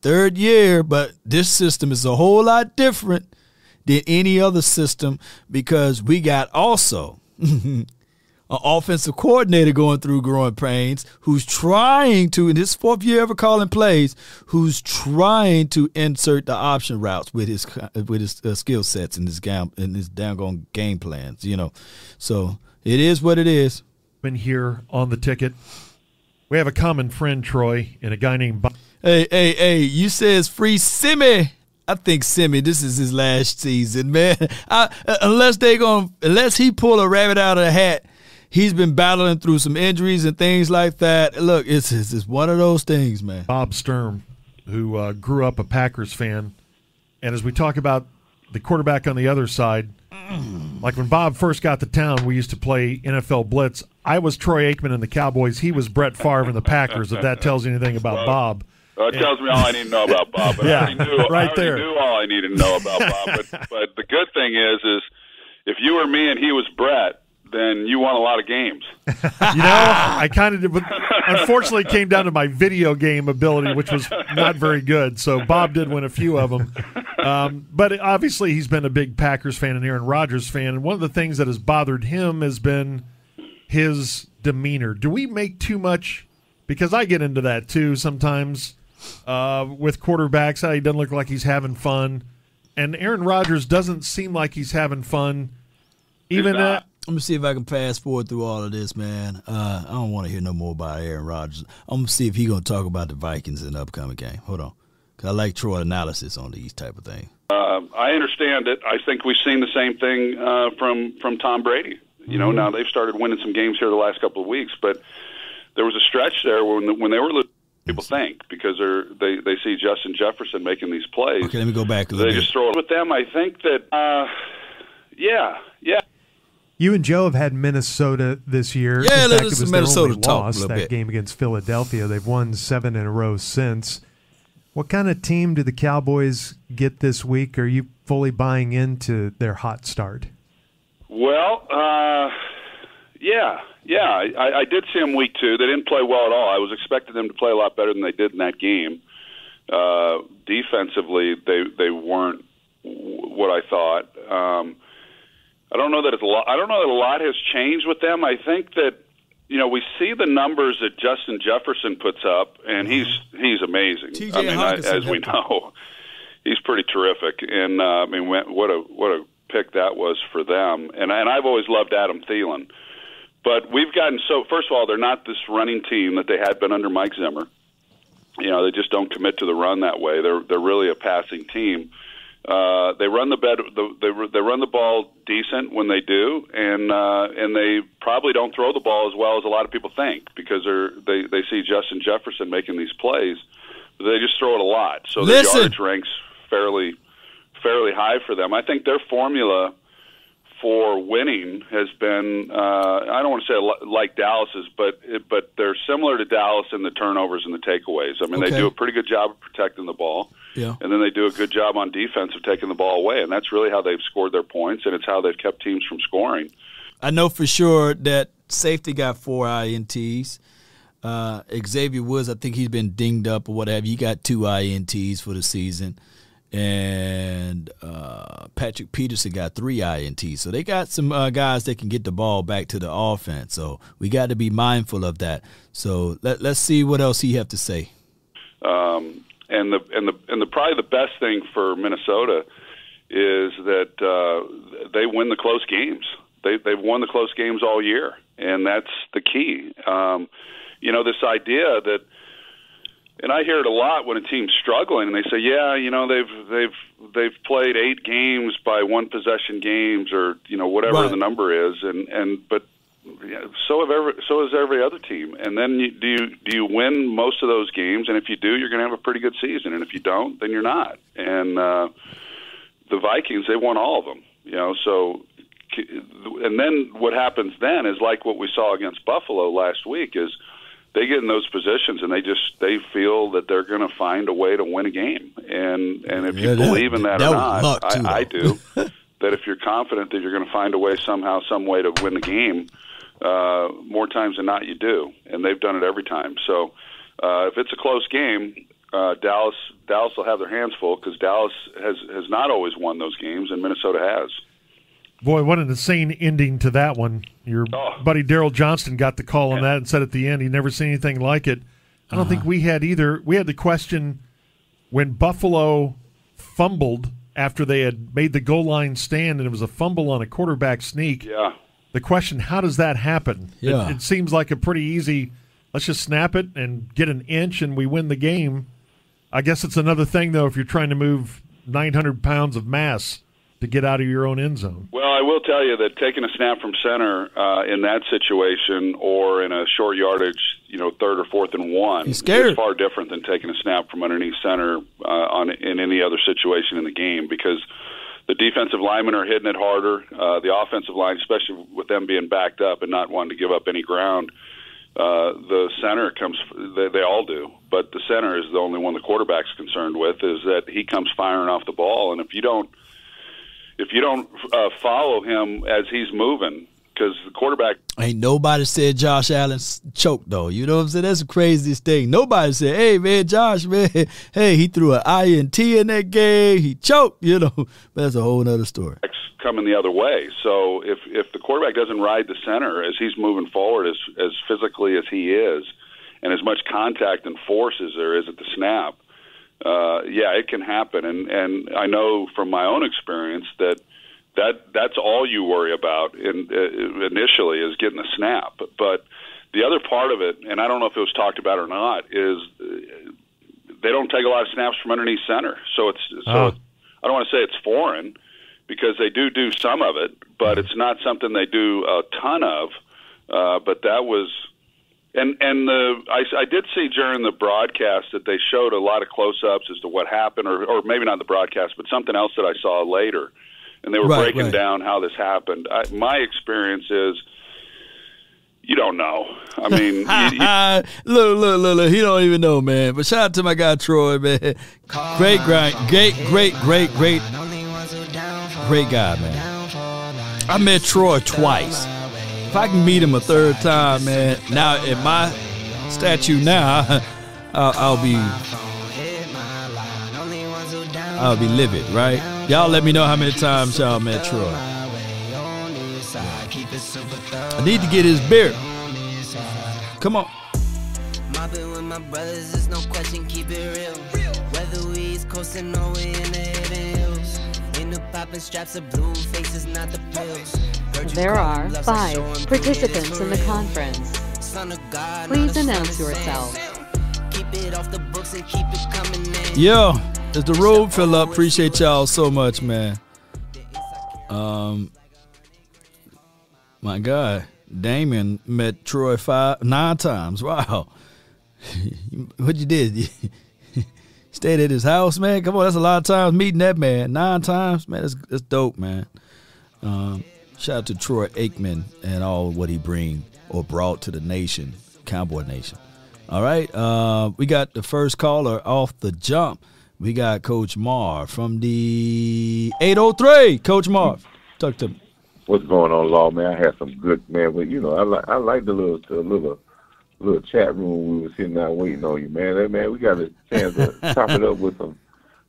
third year, but this system is a whole lot different than any other system because we got also an offensive coordinator going through growing pains who's trying to, in his fourth year ever calling plays, who's trying to insert the option routes with his with his uh, skill sets and his game and his downgoing game plans. You know, so it is what it is. Been here on the ticket. We have a common friend, Troy, and a guy named. Bob. Hey, hey, hey! You says free Simi. I think Simi, this is his last season, man. I, unless they gonna unless he pull a rabbit out of the hat, he's been battling through some injuries and things like that. Look, it's it's, it's one of those things, man. Bob Sturm, who uh, grew up a Packers fan, and as we talk about the quarterback on the other side, like when Bob first got to town, we used to play NFL Blitz. I was Troy Aikman and the Cowboys. He was Brett Favre and the Packers. If that tells you anything about Bob. Uh, it tells me all I need to know about Bob. But Yeah, I already knew, right I there. knew all I needed to know about Bob. But, but the good thing is, is if you were me and he was Brett, then you won a lot of games. You know, I kind of did, but unfortunately, it came down to my video game ability, which was not very good. So Bob did win a few of them. Um, but obviously, he's been a big Packers fan and Aaron Rodgers fan. And one of the things that has bothered him has been his demeanor. Do we make too much? Because I get into that too sometimes uh, with quarterbacks. How he doesn't look like he's having fun, and Aaron Rodgers doesn't seem like he's having fun. Even at, Let me see if I can fast forward through all of this, man. Uh, I don't want to hear no more about Aaron Rodgers. I'm gonna see if he gonna talk about the Vikings in the upcoming game. Hold on, cause I like Troy analysis on these type of things. Uh, I understand it. I think we've seen the same thing uh, from from Tom Brady. You know, now they've started winning some games here the last couple of weeks, but there was a stretch there when when they were losing, people think because they're they they see Justin Jefferson making these plays. Okay, let me go back a They bit. just throw it with them. I think that, uh, yeah. You and Joe have had Minnesota this year. Yeah, in let's fact, it was their Minnesota only talk a loss, that bit. game against Philadelphia. They've won seven in a row since. What kind of team do the Cowboys get this week? Are you fully buying into their hot start? Well, uh, yeah, yeah. I, I I did see them week two. They didn't play well at all. I was expecting them to play a lot better than they did in that game. Uh, defensively, they they weren't what I thought. Um, I don't know that it's a lot. I don't know that a lot has changed with them. I think that you know we see the numbers that Justin Jefferson puts up, and he's he's amazing. T.J. I mean, I, as we know, he's pretty terrific. And uh, I mean, what a what a pick that was for them. And and I've always loved Adam Thielen. But we've gotten so. First of all, they're not this running team that they had been under Mike Zimmer. You know, they just don't commit to the run that way. They're they're really a passing team. Uh, they run the bed. The, they they run the ball decent when they do, and uh, and they probably don't throw the ball as well as a lot of people think because they're they they see Justin Jefferson making these plays. But they just throw it a lot, so Listen. yardage ranks fairly fairly high for them. I think their formula for winning has been uh, I don't want to say like Dallas's, but it, but they're similar to Dallas in the turnovers and the takeaways. I mean, Okay. they do a pretty good job of protecting the ball, Yeah. and then they do a good job on defense of taking the ball away, and that's really how they've scored their points, and it's how they've kept teams from scoring. I know for sure that safety got four ints. Uh, Xavier Woods, I think he's been dinged up or what have you. He got two ints for the season, and uh, Patrick Peterson got three ints. So they got some uh, guys that can get the ball back to the offense. So we got to be mindful of that. So let, let's see what else he have to say. Um, and the and the and the probably the best thing for Minnesota is that uh, they win the close games. They they've won the close games all year, and that's the key. Um, you know, this idea that, and I hear it a lot when a team's struggling, and they say, "Yeah, you know, they've they've they've played eight games by one possession games, or you know, whatever Right. the number is," and and but yeah, so have every so has every other team. And then you, do you do you win most of those games? And if you do, you're going to have a pretty good season. And if you don't, then you're not. And uh, the Vikings, they won all of them. You know, so and then what happens then is like what we saw against Buffalo last week is they get in those positions and they just they feel that they're going to find a way to win a game. And and if Yeah, you that- believe in that, that or not, too, I, I do. that if you're confident that you're going to find a way somehow, some way to win the game, uh, more times than not you do, and they've done it every time. So uh, if it's a close game, uh, Dallas Dallas will have their hands full because Dallas has has not always won those games, and Minnesota has. Boy, what an insane ending to that one. Your Oh. buddy Daryl Johnston got the call on that and said at the end he'd never seen anything like it. I don't think we had either. We had the question when Buffalo fumbled after they had made the goal line stand and it was a fumble on a quarterback sneak. Yeah. The question, how does that happen? It- Yeah. It, seems like a pretty easy, let's just snap it and get an inch and we win the game. I guess it's another thing, though, if you're trying to move 900 pounds of mass to get out of your own end zone. Well, I will tell you that taking a snap from center uh, in that situation, or in a short yardage, you know, third or fourth and one, is far different than taking a snap from underneath center uh, on in any other situation in the game because the defensive linemen are hitting it harder. Uh, the offensive line, especially with them being backed up and not wanting to give up any ground, uh, the center comes. They, they all do, but the center is the only one the quarterback's concerned with. Is that he comes firing off the ball, and if you don't if you don't uh, follow him as he's moving, because the quarterback Ain't nobody said Josh Allen choked though. You know what I'm saying? That's the craziest thing. Nobody said, "Hey man, Josh man, hey he threw an INT in that game. He choked." You know, but that's a whole nother story. coming the other way. So if if the quarterback doesn't ride the center as he's moving forward as as physically as he is, and as much contact and force as there is at the snap, uh, yeah, it can happen. And and I know from my own experience that that that's all you worry about in, uh, initially is getting the snap. But the other part of it, and I don't know if it was talked about or not, is uh, they don't take a lot of snaps from underneath center. So it's so Oh. it's, I don't want to say it's foreign because they do do some of it, but it's not something they do a ton of. Uh, but that was, and and the I, I did see during the broadcast that they showed a lot of close-ups as to what happened, or or maybe not the broadcast, but something else that I saw later, and they were Right, breaking right. down how this happened. I, my experience is. You don't know. I mean, you, you, look, look, look, look. He don't even know, man. But shout out to my guy Troy, man. Great, great, great, great, great, great, great guy, man. I met Troy twice. If I can meet him a third time, man. Now at my statue now, I'll, I'll be, I'll be livid, right? Y'all let me know how many times y'all met Troy. I need to get his beer. Come on. Mobbing with my brothers, there's no question, keep it real. Whether we East Coastin' or we in the Haven Hills. In the poppin' straps of blue faces, not the pills. There are bluffs, I five participants in the conference. Son of God, Please announce yourself. Keep it off the books and keep it coming in. Yo, as the road fill up, appreciate y'all so much, man. Um, my God, Damon met Troy five nine times. Wow, what you did? Stayed at his house, man. Come on, that's a lot of times meeting that man nine times, man. That's that's dope, man. Um, shout out to Troy Aikman and all what he bring or brought to the nation, Cowboy Nation. All right, uh, we got the first caller off the jump. We got Coach Mar from the 803. Coach Mar, talk to me. What's going on, Law man? I had some good man, but you know, I like I like the little the little little chat room we were sitting down waiting on you, man. That man, we got a chance to top it up with some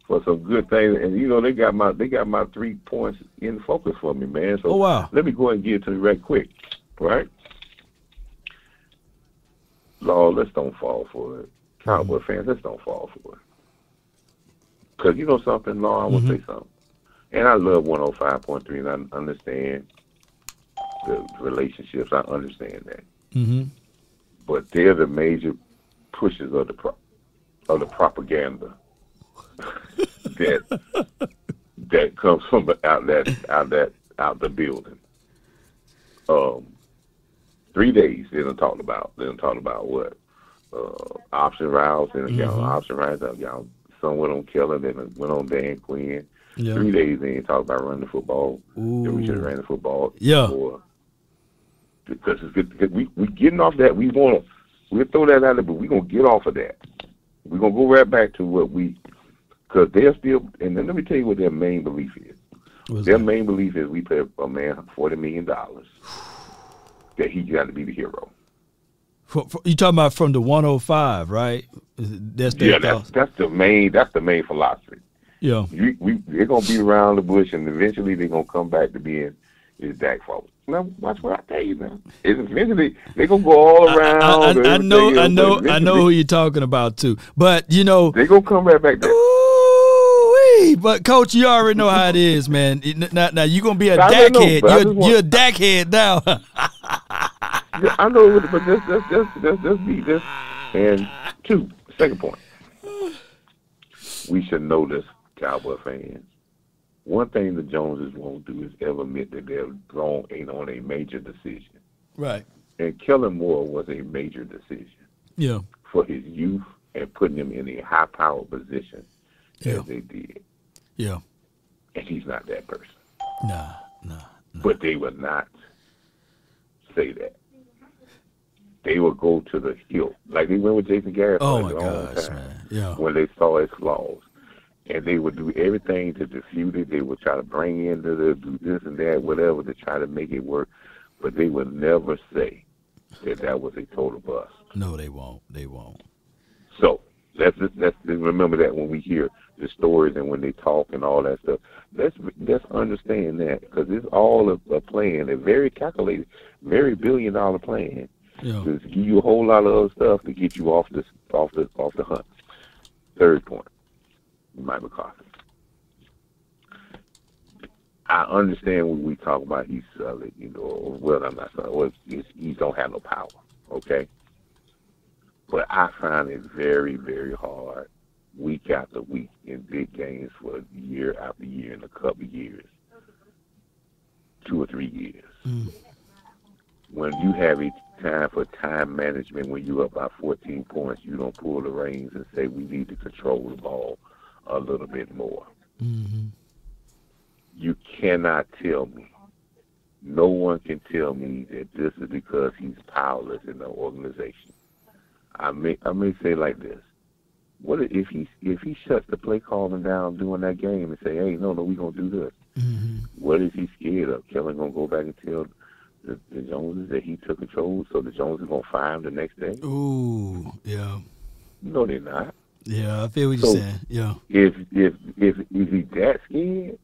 for some good things, and you know they got my they got my three points in focus for me, man. So Oh, wow. let me go ahead and get to it right quick, right? Law, let's don't fall for it. Cowboy mm-hmm. fans, let's don't fall for it. Cause you know something, Law, I want to say something. And I love 105.3, and I understand the relationships. I understand that. Mm-hmm. But they're the major pushes of the pro- of the propaganda that that comes from out that out that out the building. Um, three days they done talked about. They done talked about what uh, option routes and y'all Mhm. option routes. Y'all some went on Kellen, then went on Dan Quinn. Yeah. Three days in, talked about running the football. That we should have ran the football. Yeah. Before. Because it's good. Because we we getting off that. We want to. We'll throw that out there, but we gonna get off of that. We're gonna go right back to what we. Because they're still. And then let me tell you what their main belief is. What's their that? main belief is we pay a man forty million dollars. That he got to be the hero. You talking about from the 105, right? That's Yeah, that's that's the main that's the main philosophy. Yeah. You, we they're gonna be around the bush, and eventually they're gonna come back to being is Dak fault. Now watch what I tell you now. It's eventually they're gonna go all around. I, I, I know, I know, I know who you're talking about too. But you know, they gonna come right back there. Ooh-wee. But coach, you already know how it is, man. Now, now you're gonna be a Dak know, head. You're, you're a Dak head now. I know, but let's let's let's let's, let's be this. And two, second point, we should know this, Cowboy fans. One thing the Joneses won't do is ever admit that they're wrong ain't on a major decision. right. And Kellen Moore was a major decision Yeah. for his youth and putting him in a high power position Yeah. as they did. Yeah. And he's not that person. Nah, nah. But they would not say that. They would go to the hill, like they went with Jason Garrett Oh, for my gosh, time. man. Yeah. When they saw his flaws, and they would do everything to defute it. They would try to bring in the, the do this and that, whatever, to try to make it work. but they would never say that that was a total bust. No, they won't. They won't. So let's just, let's just remember that when we hear the stories and when they talk and all that stuff. Let's let's understand that because it's all a, a plan, a very calculated, very billion dollar plan Yeah. to give you a whole lot of other stuff to get you off the off the off the hunt. Third point, Mike McCarthy. I understand when we talk about he's solid, you know, well, I'm not he's, he don't have no power, okay? But I find it very, very hard week after week in big games for year after year in a couple years, two or three years. Mm. When you have a time for time management, when you're up by 14 points, you don't pull the reins and say we need to control the ball a little bit more. Mm-hmm. You cannot tell me, no one can tell me that this is because he's powerless in the organization. I may I may say like this. What if he if he shuts the play calling down during that game and say, Hey, no, no, we gonna do this. Mm-hmm. What is he scared of? Kellen gonna go back and tell the, the Joneses that he took control so the Joneses gonna fire him the next day? Ooh, yeah. No, they're not. Yeah, I feel what So, you're saying. Yeah. If if if if he's that scared,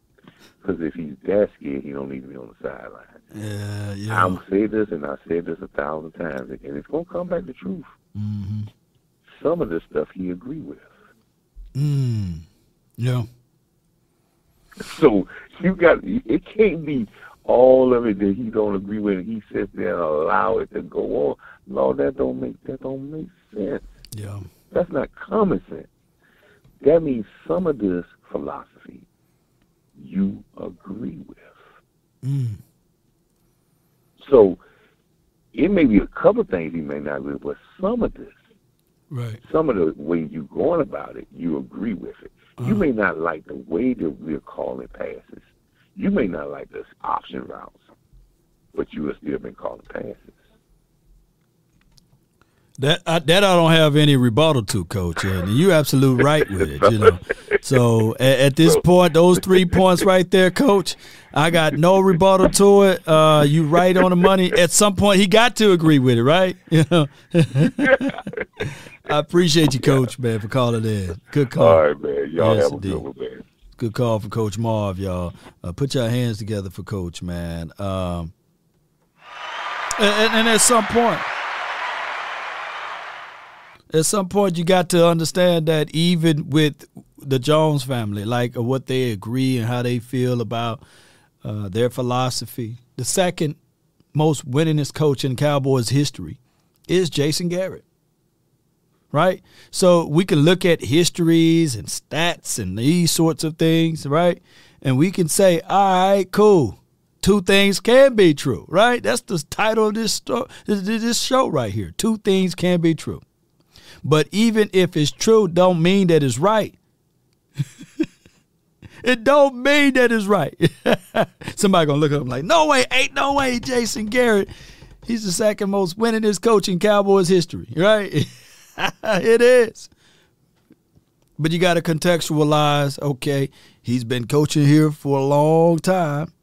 because if he's that scared, he don't need to be on the sideline. Yeah, yeah. I'm say this and I said this a thousand times, and it's gonna come back to truth. Mm-hmm. Some of the stuff he agree with. Mm. Yeah. So you got it can't be all of it that he don't agree with. He sits there and allow it to go on. No, that don't make that don't make sense. Yeah. That's not common sense. That means some of this philosophy you agree with. Mm. So it may be a couple things he may not agree with, but some of this, Right. some of the way you're going about it, you agree with it. You may not like the way that we're calling passes. You may not like the option routes, but you have still been calling passes. That I, that I don't have any rebuttal to, Coach, And you're absolutely right with it. You know, so at, at this point, those three points right there, Coach, I got no rebuttal to it. Uh, you right on the money. At some point, he got to agree with it, right? You know. I appreciate you, Coach, man, for calling in. Good call. All right, man. Y'all Yes, have a indeed. good one, man. Good call for Coach Marv, y'all. Uh, put your hands together for Coach, man. Um, and, and- at some point, at some point, you got to understand that even with the Jones family, like what they agree and how they feel about uh, their philosophy, the second most winningest coach in Cowboys history is Jason Garrett right? So we can look at histories and stats and these sorts of things, right? And we can say, all right, cool. Two things can be true, right? That's the title of this sto- this this show right here. Two things can be true. But even if it's true, don't mean that it's right. it don't mean that it's right. Somebody gonna look at him like, no way, ain't no way, Jason Garrett. He's the second most winningest coach in Cowboys history, right? it is. But you got to contextualize, okay, he's been coaching here for a long time,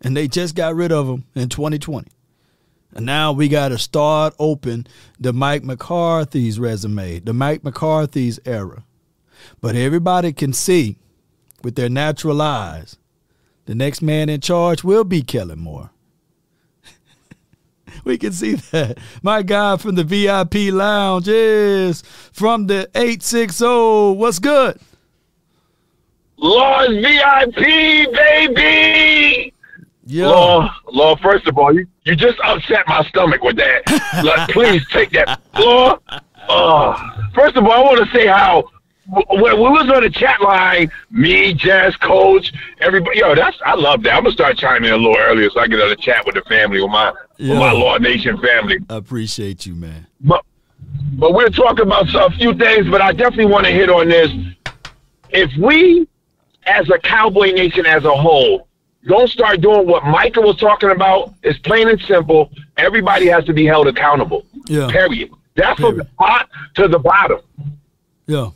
and they just got rid of him in 2020. And now we got to start open the Mike McCarthy's resume, the Mike McCarthy's era. But everybody can see with their natural eyes, the next man in charge will be Kellen Moore. we can see that. My guy from the VIP lounge is from the 860. What's good? Lord VIP, baby. Yeah. Lord, Lord, first of all, you, you just upset my stomach with that. Lord, please take that. Lord, uh, first of all, I want to say how when we was on the chat line, me, Jazz, Coach, everybody, yo, that's I love that. I'm gonna start chiming in a little earlier so I can get on the chat with the family, with my with my. Law Nation family. I appreciate you, man. But but we're talking about a few things, but I definitely want to hit on this. If we, as a Cowboy Nation as a whole, don't start doing what Michael was talking about, it's plain and simple. Everybody has to be held accountable. Yeah. Period. That's from the top to the bottom. Yeah.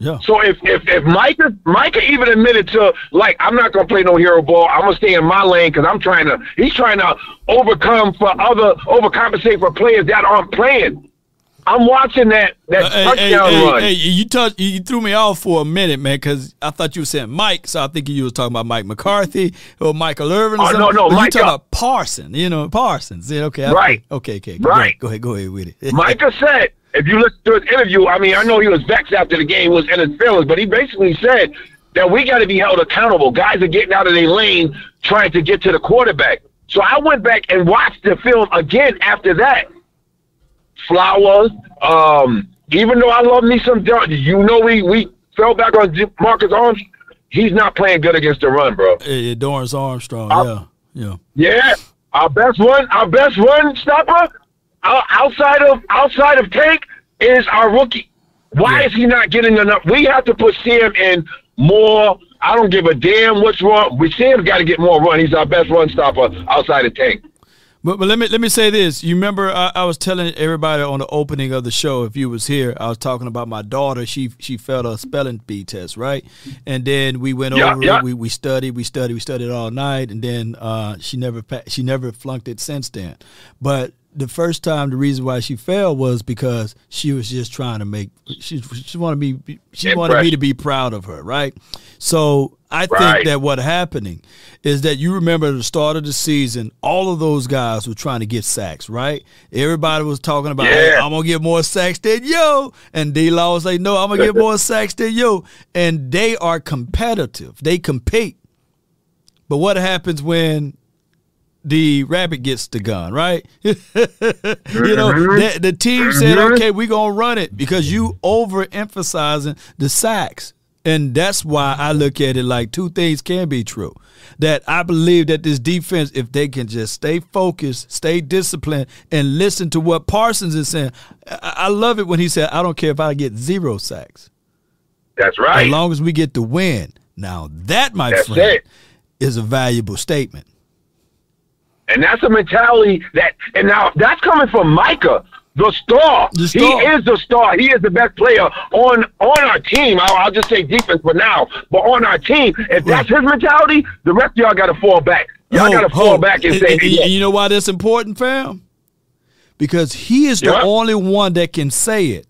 Yeah. So if if if Micah Micah even admitted to like I'm not gonna play no hero ball, I'm gonna stay in my lane because I'm trying to. He's trying to overcome for other overcompensate for players that aren't playing. I'm watching that that Uh, hey, touchdown hey, run. Hey, you touch, you threw me off for a minute, man, because I thought you were saying Mike, so I think you was talking about Mike McCarthy or Michael Irvin. Or Oh, no, something. no, But you Mike, talking uh, about Parson, you know Parsons. Yeah, okay, I- Right. Okay, okay, Right. Go ahead, go ahead, go ahead with it. Micah said, if you listen to his interview, I mean, I know he was vexed after the game, was in his feelings, but he basically said that we got to be held accountable. Guys are getting out of their lane trying to get to the quarterback. So I went back and watched the film again after that. Flowers, um, even though I love me some, you know, we we fell back on Marcus Arms. He's not playing good against the run, bro. Yeah, yeah, Dorance Armstrong. Uh, yeah, yeah. Yeah, our best one, our best run stopper outside of outside of Tank is our rookie. Why is he not getting enough? We have to put Sam in more. I don't give a damn what's wrong. We Sam's got to get more run. He's our best run stopper outside of Tank. But, but let me let me say this. You remember I, I was telling everybody on the opening of the show, if you was here, I was talking about my daughter. She she failed a spelling bee test, right? And then we went Yeah, over yeah. it. We, we studied, we studied, we studied all night, and then uh, she never she never flunked it since then. But the first time, the reason why she failed was because she was just trying to make she she wanted me she wanted me to be proud of her, right? So I think Right. that what happening is that you remember the start of the season, all of those guys were trying to get sacks, right? Everybody was talking about, hey, I'm gonna get more sacks than yo, and D Law was like, no, I'm gonna get more sacks than yo, and they are competitive, they compete. But what happens when the rabbit gets the gun, right? you know, Mhm. the, team said, Mhm. okay, we're going to run it because you overemphasizing the sacks. And that's why I look at it like two things can be true. That I believe that this defense, if they can just stay focused, stay disciplined, and listen to what Parsons is saying, I, I love it when he said, I don't care if I get zero sacks. That's right. As long as we get the win. Now, that, my That's friend, it. is a valuable statement. And that's a mentality that, and now that's coming from Micah, the star. The He is the star. He is the best player on on our team. I'll, I'll just say defense for now, but on our team, if that's his mentality, the rest of y'all got to fall back. Y'all got to fall Ho, back and and- say, and- "Yeah." and you know why that's important, fam? Because he is the only one that can say it.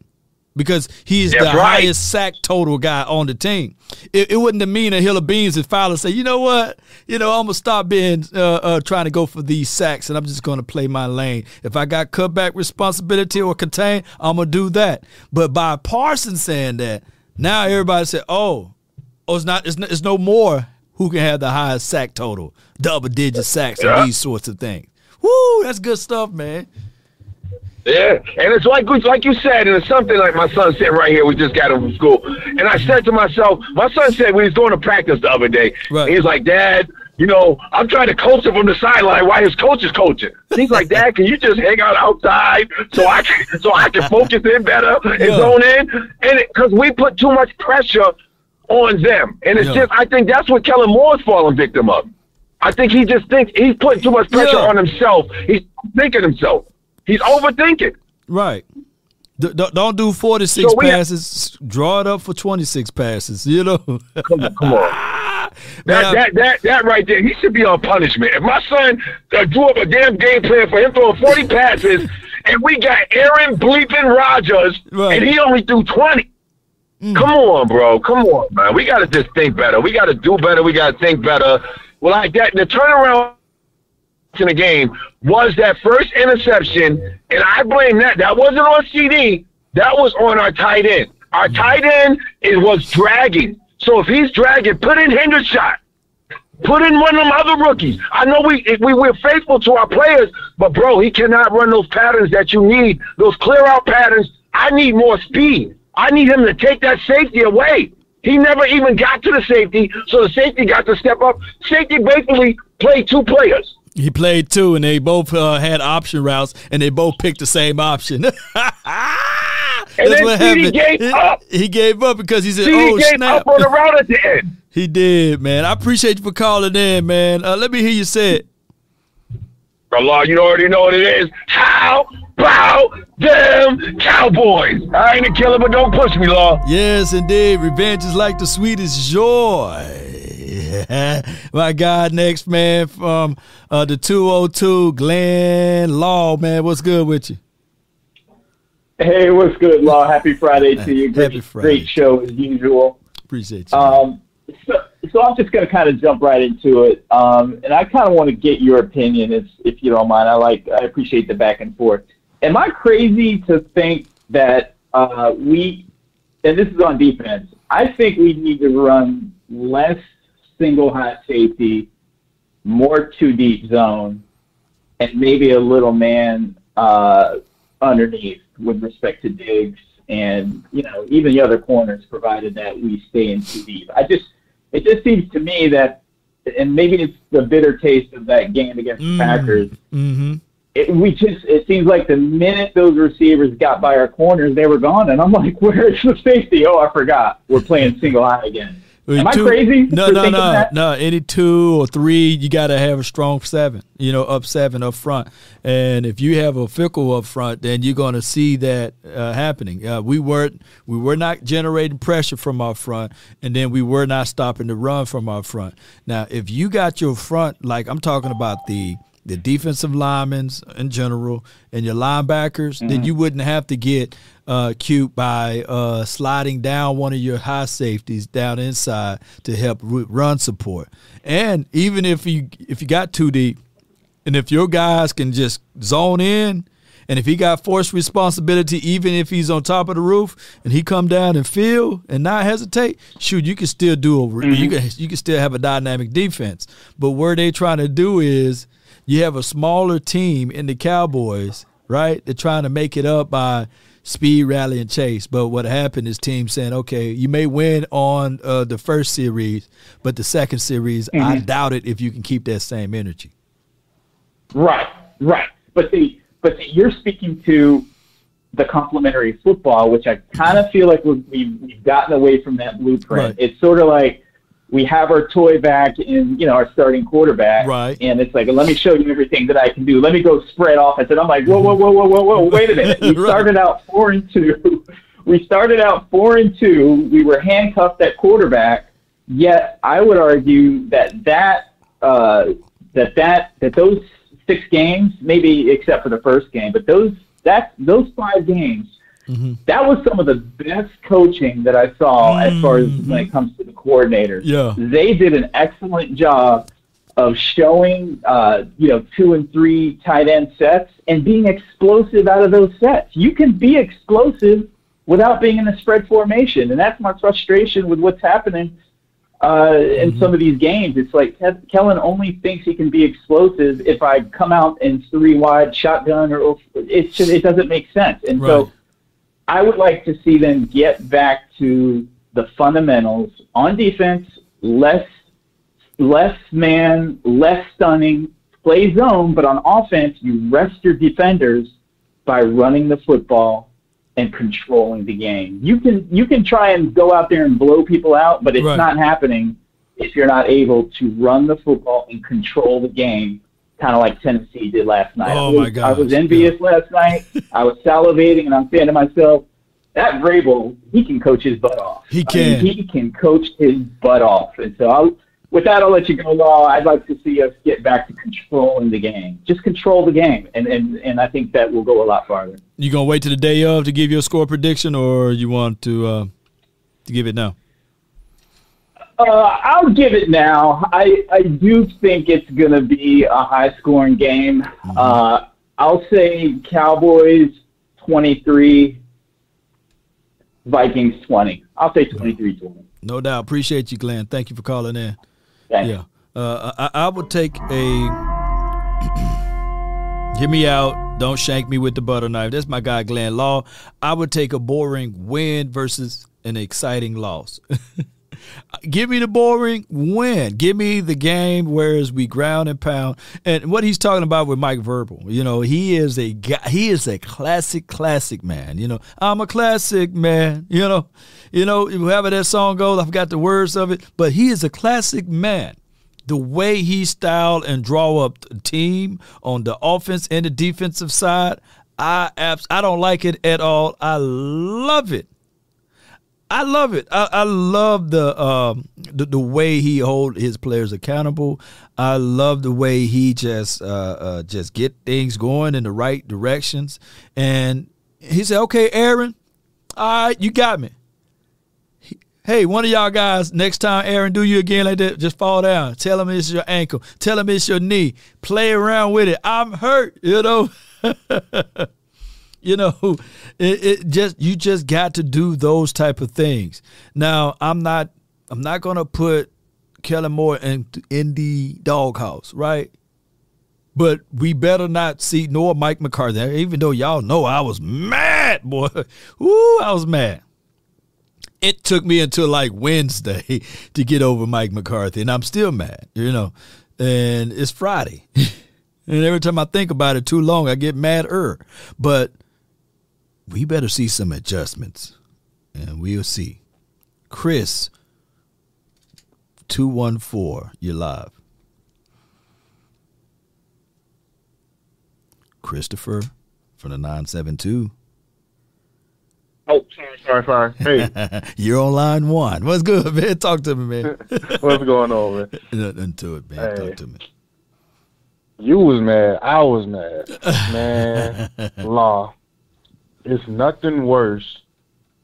Because he's That's the right. highest sack total guy on the team. It, it wouldn't have mean a hill of beans if Fowler say, you know what, you know, I'm gonna stop being uh, uh, trying to go for these sacks, and I'm just gonna play my lane. If I got cutback responsibility or contain, I'm gonna do that. But by Parsons saying that, now everybody said, oh, oh, it's not, it's, not, it's no more who can have the highest sack total, double digit sacks, Yeah. and these sorts of things. Woo, that's good stuff, man. Yeah, and it's like like you said, and it's something like my son sitting right here. We just got him from school, and I said to myself, my son said when he was going to practice the other day, Right. he was like, "Dad, you know, I'm trying to coach him from the sideline while his coach is coaching." He's like, "Dad, can you just hang out outside so I can so I can focus in better and Yeah. zone in?" And because we put too much pressure on them, and it's Yeah. just I think that's what Kellen Moore's falling victim of. I think he just thinks he's putting too much pressure Yeah. on himself. He's thinking himself. He's overthinking. Right. D- don't do 46 So we have- passes. Draw it up for 26 passes, you know? Come on, come on. That, I- that that that right there, he should be on punishment. If my son uh, drew up a damn game plan for him throwing 40 passes, and we got Aaron bleeping Rodgers, Right. and he only threw 20. Mm. Come on, bro. Come on, man. We got to just think better. We got to do better. We got to think better. Well, like that, the turnaround in the game was that first interception, and I blame that. That wasn't on CeeDee. That was on our tight end. Our tight end it was dragging. So if he's dragging, put in Hendershot. Put in one of them other rookies. I know we we we're faithful to our players, but bro, he cannot run those patterns that you need. Those clear out patterns. I need more speed. I need him to take that safety away. He never even got to the safety, so the safety got to step up. Safety basically played two players. He played two, and they both uh, had option routes, and they both picked the same option. And That's then what CeeDee happened. gave He- up. He gave up because he said, CeeDee "Oh gave snap!" up on the route at the end. he did, man. I appreciate you for calling in, man. Uh, let me hear you say it. Law, you already know what it is. How about them Cowboys? I ain't a killer, but don't push me, Law. Yes, indeed. Revenge is like the sweetest joy. My God, next man from uh, the 202, Glenn Law, man. What's good with you? Hey, what's good, Law? Happy Friday to you. Great, Happy Friday. great show as usual. Appreciate you. Um, so, so I'm just going to kind of jump right into it, um, and I kind of want to get your opinion, if if you don't mind. I like, I appreciate the back and forth. Am I crazy to think that uh, we, and this is on defense, I think we need to run less single high safety, more two deep zone, and maybe a little man uh, underneath with respect to Diggs and you know even the other corners, provided that we stay in two deep. I just it just seems to me that, and maybe it's the bitter taste of that game against the Packers. Mm-hmm. It, we just it seems like the minute those receivers got by our corners, they were gone, and I'm like, where's the safety? Oh, I forgot, we're playing single high again. Am I crazy? No, no, no, no. Any two or three, you got to have a strong seven. You know, up seven up front. And if you have a fickle up front, then you're going to see that uh, happening. Uh, we weren't, we were not generating pressure from our front, and then we were not stopping the run from our front. Now, if you got your front, like I'm talking about the the defensive linemen in general and your linebackers, then Mhm. you wouldn't have to get uh, cute by uh, sliding down one of your high safeties down inside to help run support. And even if you if you got two deep, and if your guys can just zone in, and if he got forced responsibility, even if he's on top of the roof and he come down and feel and not hesitate, shoot, you can still do a you can you can still have a dynamic defense. But where they trying to do is you have a smaller team in the Cowboys, right? They're trying to make it up by speed, rally, and chase. But what happened is teams saying, okay, you may win on uh, the first series, but the second series, I Mhm. doubt it if you can keep that same energy. Right, right. But see, but see, you're speaking to the complementary football, which I kind of feel like we've, we've we've gotten away from that blueprint. Right. It's sort of like we have our toy back in, you know, our starting quarterback, Right. And it's like, let me show you everything that I can do. Let me go spread offense, and I'm like, whoa, whoa, whoa, whoa, whoa, whoa, wait a minute. We Right. started out four and two. We started out four and two. We were handcuffed at quarterback. Yet I would argue that that uh, that that that those six games, maybe except for the first game, but those that those five games, that was some of the best coaching that I saw as far as when it comes to the coordinators. Yeah. they did an excellent job of showing, uh, you know, two and three tight end sets and being explosive out of those sets. You can be explosive without being in a spread formation, and that's my frustration with what's happening uh, in some of these games. It's like Ke- Kellen only thinks he can be explosive if I come out in three wide shotgun, or it's just it doesn't make sense. And so Right. I would like to see them get back to the fundamentals on defense, less less man, less stunning, play zone, but on offense you rest your defenders by running the football and controlling the game. You can you can try and go out there and blow people out, but it's Right. not happening if you're not able to run the football and control the game, kind of like Tennessee did last night. Oh, I was, my I was envious last night. I was salivating, and I'm saying to myself, that Vrabel, he can coach his butt off. He I can. mean, he can coach his butt off. And so, I'll, with that, I'll let you go, Law. I'd like to see us get back to controlling the game. Just control the game, and and and I think that will go a lot farther. You gonna wait to the day of to give your score prediction, or you want to uh, to give it now? Uh, I'll give it now. I, I do think it's going to be a high scoring game. Uh, I'll say Cowboys 23, Vikings 20. I'll say 23 20. No doubt. Appreciate you, Glenn. Thank you for calling in. Thanks. Yeah. Uh, I, I would take a. Hear me out. Don't shank me with the butter knife. That's my guy, Glenn Law. I would take a boring win versus an exciting loss. Give me the boring win. Give me the game whereas we ground and pound. And what he's talking about with Mike Vrabel, you know, he is a guy, he is a classic, classic man. You know, I'm a classic man. You know, you know, however that song goes, I forgot the words of it, but he is a classic man. the way he styled and draw up the team on the offense and the defensive side, I abs- I don't like it at all. I love it. I love it. I, I love the, um, the the way he hold his players accountable. I love the way he just uh, uh, just get things going in the right directions. And he said, "Okay, Aaron, all right, you got me. Hey, one of y'all guys, next time Aaron do you again like that, just fall down. Tell him it's your ankle. Tell him it's your knee. Play around with it. I'm hurt, you know. you know, it, it just you just got to do those type of things. Now, I'm not I'm not gonna put Kellen Moore in in the doghouse, right? But we better not see nor Mike McCarthy. Even though y'all know I was mad, boy. ooh I was mad. It took me until like Wednesday to get over Mike McCarthy, and I'm still mad, you know. And it's Friday. and every time I think about it too long, I get madder. But we better see some adjustments. And we'll see. Chris, 214, you're live. Christopher from the 972. Oh, sorry, sorry. Hey, You're on line one. What's good, man? Talk to me, man. what's going on, man? Nothing to it, man. Hey. Talk to me. You was mad. I was mad. Man, law. It's nothing worse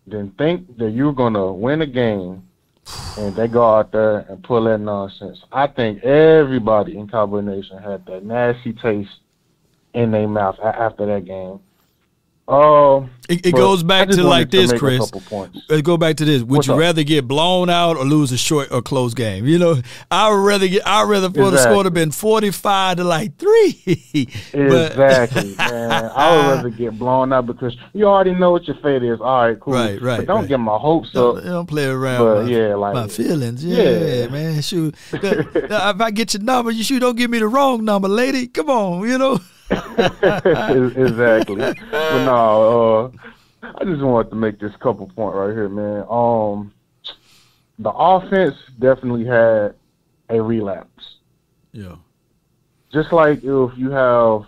than think that you're gonna win a game and they go out there and pull that nonsense. I think everybody in Cowboy Nation had that nasty taste in their mouth after that game. Um, It, it goes back to like this, a Chris. Let's go back to this. Would What's you up? rather get blown out or lose a short or close game? You know, I would rather get. I would rather for the score to Exactly. been forty five to like three. Exactly, man. I would rather get blown out because you already know what your fate is. All right, cool. Right, right, But don't right. get my hopes Don't, up. don't play around. But my, yeah, like my feelings. Yeah, yeah. man. Shoot, if I get your number, you shoot. Don't give me the wrong number, lady. Come on, you know. exactly. But no, uh, I just wanted to make this couple point right here, man. Um, the offense definitely had a relapse. Yeah. Just like if you have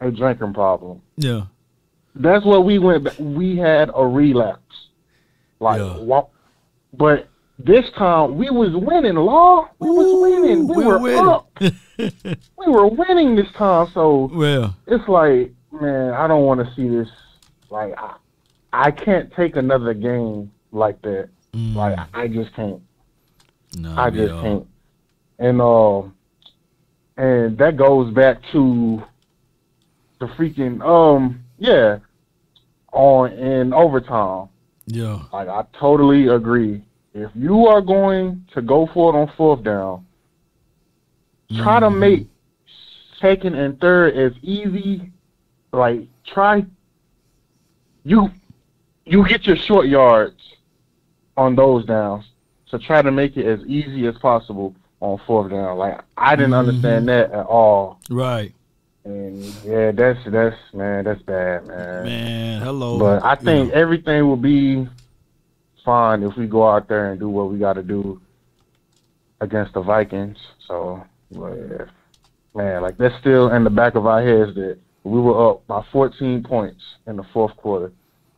a drinking problem, Yeah. that's what we went. back- We had a relapse. Like, wa- but this time we was winning. Law, we was winning. We, we were winning. up. we were winning this time. So Well, it's like, man, I don't want to see this. Like, I, I can't take another game like that. Like, I just can't. No, I just all- can't. And um, and that goes back to the freaking um, yeah, on in overtime. Yeah. Like, I totally agree. If you are going to go for it on fourth down, try to mm. make second and third as easy. Like, try you you get your short yards on those downs. So try to make it as easy as possible on fourth down. Like I didn't mm-hmm. understand that at all. Right. And yeah, that's that's man, that's bad, man. Man, hello. But I think everything will be fine if we go out there and do what we got to do against the Vikings. So, yeah, man, like that's still in the back of our heads that we were up by 14 points in the fourth quarter.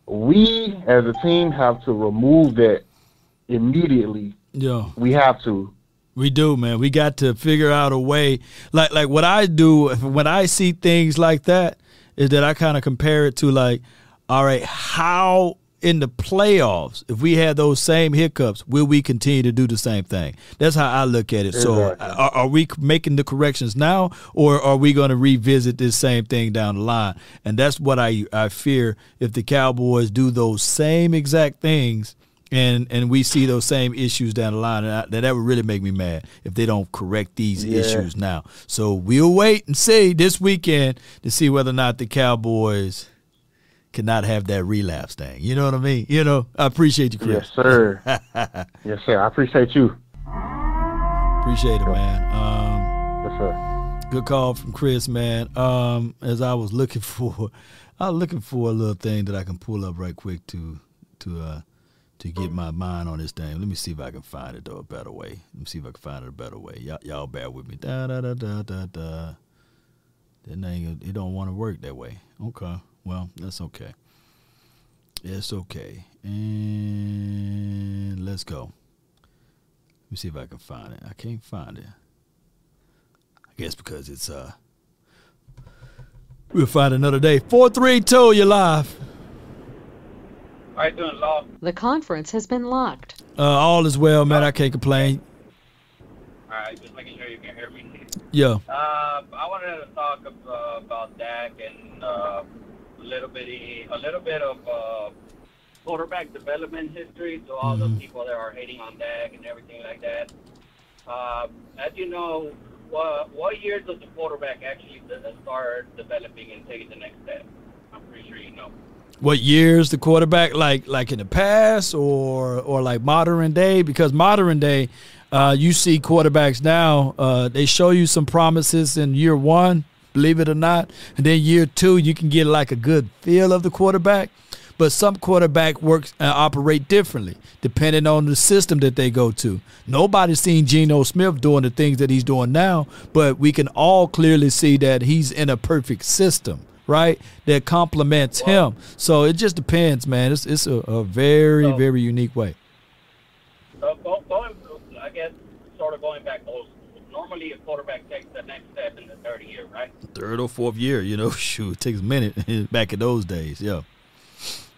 We as a team have to remove that immediately. Yeah. We have to. We do, man. We got to figure out a way. Like like what I do when I see things like that is that I kind of compare it to like, all right, how in the playoffs, if we had those same hiccups, will we continue to do the same thing? That's how I look at it. So, are, are we making the corrections now, or are we going to revisit this same thing down the line? And that's what I I fear if the Cowboys do those same exact things and and we see those same issues down the line, and I, that that would really make me mad if they don't correct these Yeah. issues now. So we'll wait and see this weekend to see whether or not the Cowboys cannot have that relapse thing. You know what I mean? You know, I appreciate you, Chris. Yes, sir. yes, sir. I appreciate you. appreciate it, man. Um, yes, sir. Good call from Chris, man. Um, as I was looking for, I was looking for a little thing that I can pull up right quick to to uh to get my mind on this thing. Let me see if I can find it though a better way. Let me see if I can find it a better way. Y'all, y'all bear with me. Da da da da da da. That thing it don't want to work that way. Okay. Well, that's okay. It's okay. And let's go. Let me see if I can find it. I can't find it. I guess because it's uh we'll find another day. Four three two, you're live. How you doing, Law? The conference has been locked. Uh all is well, man. I can't complain. All right, just making sure you can hear me. Yeah. Uh, I wanted to talk uh, about Dak and uh, a little bit, a little bit of uh, quarterback development history to all the Mhm. people that are hating on Dak and everything like that. Uh, as you know, what, what year does the quarterback actually start developing and taking the next step? I'm pretty sure you know. What years the quarterback like like in the past or or like modern day? Because modern day, uh, you see quarterbacks now, uh, they show you some promises in year one, believe it or not, and then year two you can get like a good feel of the quarterback. But some quarterback works and operate differently depending on the system that they go to. Nobody's seen Geno Smith doing the things that he's doing now, but we can all clearly see that he's in a perfect system, right? That complements him. So it just depends, man. It's it's a, a very very unique way. Uh, so going, I guess, sort of going back those. Normally, a quarterback takes the next step in the third year, right? Third or fourth year, you know, shoot, it takes a minute back in those days. Yeah.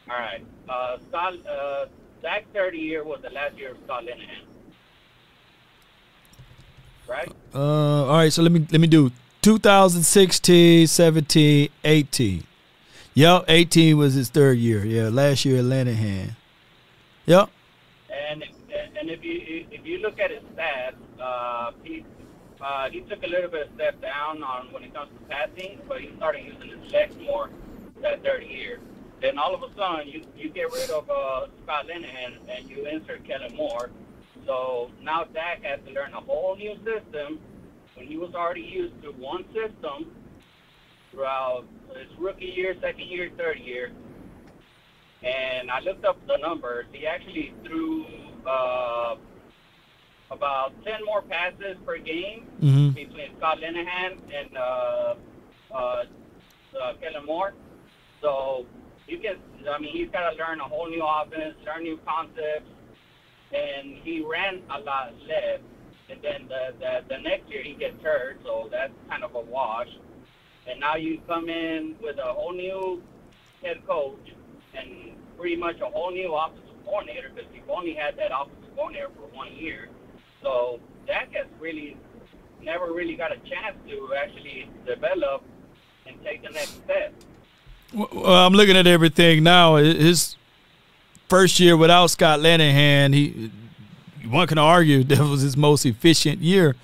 All right. Uh, Scott, uh, Zach's third year was the last year of Scott Linehan. Right? Uh, all right, so let me let me do 2016, 17, 18. Yep, 18 was his third year. Yeah, last year at Linehan. Yep. And and if you if you look at his stats, uh, he uh, he took a little bit of step down on when it comes to passing, but he started using his legs more that third year. Then all of a sudden, you you get rid of uh, Scott Linehan and you insert Kellen Moore. So now Dak has to learn a whole new system when he was already used to one system throughout his rookie year, second year, third year. And I looked up the numbers. He actually threw uh, about 10 more passes per game Mhm. between Scott Linehan and uh, uh, uh, Kellen Moore. So you can, I mean, he's got to learn a whole new offense, learn new concepts, and he ran a lot less. And then the, the, the next year he gets hurt, so that's kind of a wash. And now you come in with a whole new head coach and pretty much a whole new offensive coordinator because you've only had that offensive coordinator for one year. So Dak has really never really got a chance to actually develop and take the next step. Well, I'm looking at everything now. His first year without Scott Linehan, he one can argue that was his most efficient year.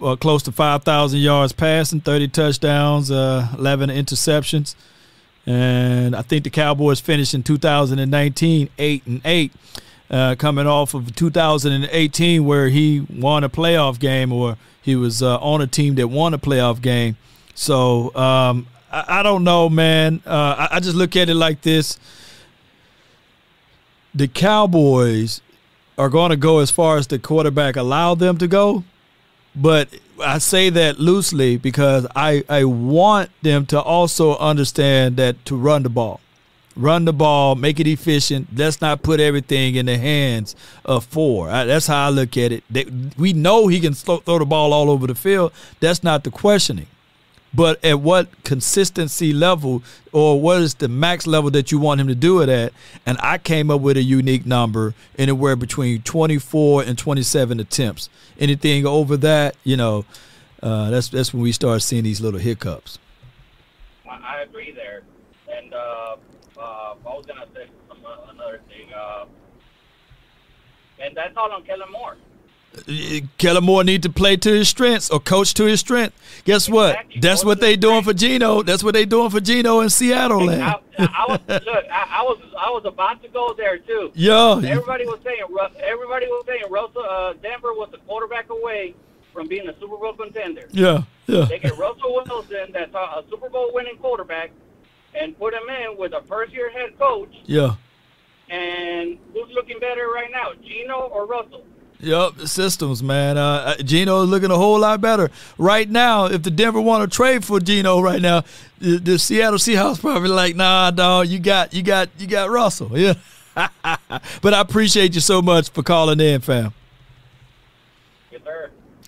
Uh, close to 5,000 yards passing, 30 touchdowns, uh, 11 interceptions. And I think the Cowboys finished in 2019 8 and 8, uh, coming off of 2018 where he won a playoff game or he was uh, on a team that won a playoff game. So um, I, I don't know, man. Uh, I, I just look at it like this: the Cowboys are going to go as far as the quarterback allowed them to go, but I say that loosely because I I want them to also understand that to run the ball. Run the ball, make it efficient. Let's not put everything in the hands of four. That's how I look at it. We know he can throw, throw the ball all over the field. That's not the questioning but at what consistency level or what is the max level that you want him to do it at and i came up with a unique number anywhere between 24 and 27 attempts anything over that you know uh, that's that's when we start seeing these little hiccups I agree there. And uh, uh, I was gonna say some, uh, another thing. Uh, and that's all on Kellen Moore. Kellen Moore need to play to his strengths or coach to his strength. Guess what? That's what they doing for Geno. That's what they doing for Geno in Seattle. I, Land. I was look. I, I was I was about to go there too. Yeah. Everybody was saying everybody was saying Russell uh, Denver was a quarterback away from being a Super Bowl contender. Yeah, yeah. They get Russell Wilson, that's a, a Super Bowl winning quarterback, and put him in with a first year head coach. Yeah. And who's looking better right now, Geno or Russell? Yep, systems, man. Uh, uh, Geno is looking a whole lot better right now. If the Denver want to trade for Geno right now, the, the Seattle Seahawks probably like, nah, dog, you got, you got, you got Russell. Yeah. but I appreciate you so much for calling in, fam.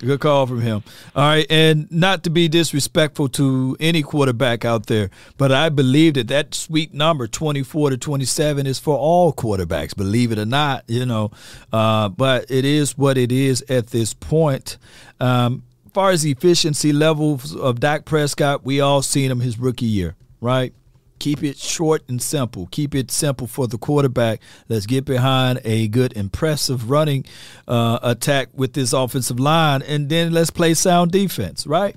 Good call from him. All right, and not to be disrespectful to any quarterback out there, but I believe that that sweet number, 24 to 27, is for all quarterbacks, believe it or not, you know. Uh, but it is what it is at this point. Um, far as efficiency levels of Dak Prescott, we all seen him his rookie year, right? Keep it short and simple. Keep it simple for the quarterback. Let's get behind a good, impressive running uh, attack with this offensive line, and then let's play sound defense, right?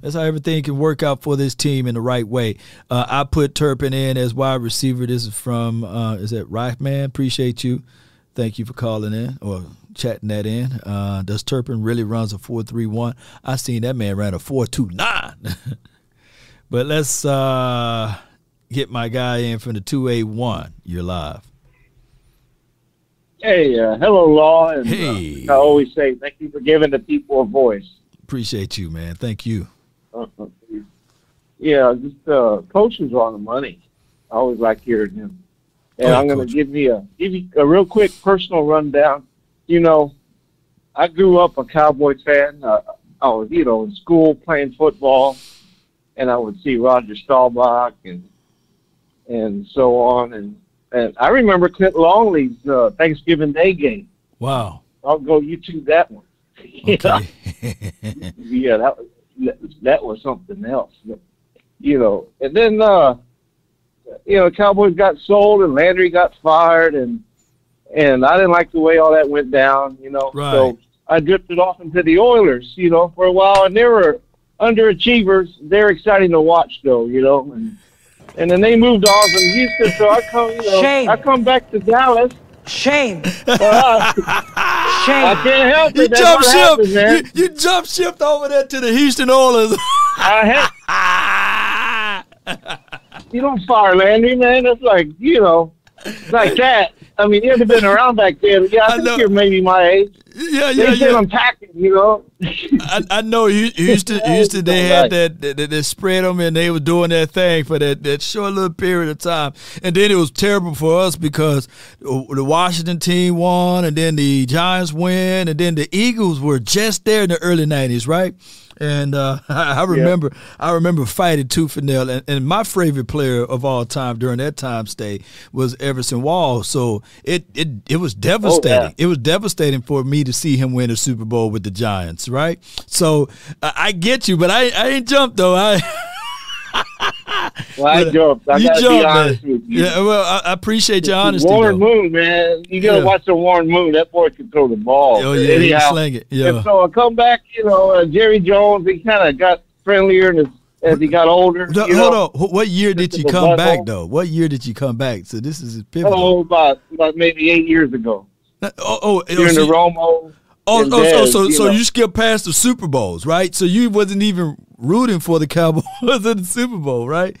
That's how everything can work out for this team in the right way. Uh, I put Turpin in as wide receiver. This is from, uh, is that right, man? Appreciate you. Thank you for calling in or chatting that in. Uh, does Turpin really runs a 4-3-1? I seen that man ran a 4-2-9. But let's uh, get my guy in from the 281. You're live. Hey, uh, hello, Law. And, Hey. uh, I always say thank you for giving the people a voice. Appreciate you, man. Thank you. Uh, yeah, just uh, coach is on the money. I always like hearing him. And ahead, I'm going to give you a give you a real quick personal rundown. You know, I grew up a Cowboys fan. Uh, I was, you know, in school playing football, and I would see Roger Staubach and and so on. And and I remember Clint Longley's uh, Thanksgiving Day game. Wow. I'll go YouTube that one. yeah, yeah, that was that, was something else. You know, and then uh, you know, Cowboys got sold and Landry got fired, and and I didn't like the way all that went down. You know, Right. so I drifted off into the Oilers. You know, for a while, and they were underachievers. They're exciting to watch, though. You know, and and then they moved on from Houston. So I come, you know, Shame. I come back to Dallas. Shame. Uh, Shame. I can't help You it. That's jump what ship. happens. You, you jump shipped over there to the Houston Oilers. I You don't fire Landry, man. It's like you know, it's like that. I mean, you haven't been around back then. Yeah, I, think you're maybe my age. Yeah, they yeah, said yeah. I'm packing, you know. I, I know Hu- Houston. Houston, they had that, that, that, that spread them, and they were doing that thing for that, that short little period of time. And then it was terrible for us because the Washington team won, and then the Giants win, and then the Eagles were just there in the early '90s, right? And uh, I remember, I remember fighting tooth and nail. And, and my favorite player of all time during that time stay was Everson Wall. So it it it was devastating. It was devastating for me to see him win a Super Bowl with the Giants, right? So I I get you, but I I ain't jumped though. I Well, I jumped. I you gotta jumped, be honest man. with you. Yeah, well, I, I appreciate your honesty. Warren though. Moon, man. You gotta Yeah. watch the Warren Moon. That boy can throw the ball. Oh, yeah, he can sling it. Yeah. And so I come back, you know, uh, Jerry Jones, he kind of got friendlier as, as he got older. No, you hold know? on. What year did you come back Butthole. though? What year did you come back? So this is a pivotal. Oh, about, about maybe eight years ago. Oh, oh, During so the Romo. Oh, and oh, so you so know. you skipped past the Super Bowls, right? So you wasn't even rooting for the Cowboys in the Super Bowl, right?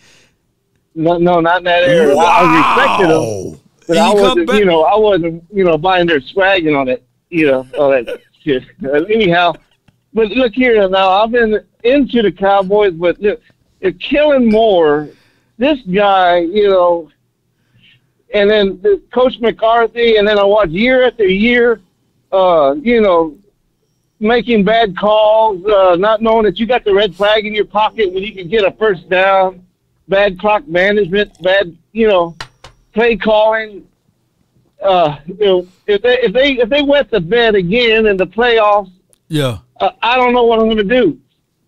No, no, not in that era. I, I respected him, but And I you wasn't, back- you know, I wasn't, you know, buying their swagging on it, you know, all that shit. Anyhow, but look here now, I've been into the Cowboys, but look, they're Kellen Moore. This guy, you know, and then the Coach McCarthy, and then I watch year after year, uh, you know, making bad calls, uh, not knowing that you got the red flag in your pocket when you can get a first down, bad clock management, bad, you know, play calling. Uh, you know, if they if they if they wet the bed again in the playoffs, Yeah, uh, I don't know what I'm going to do.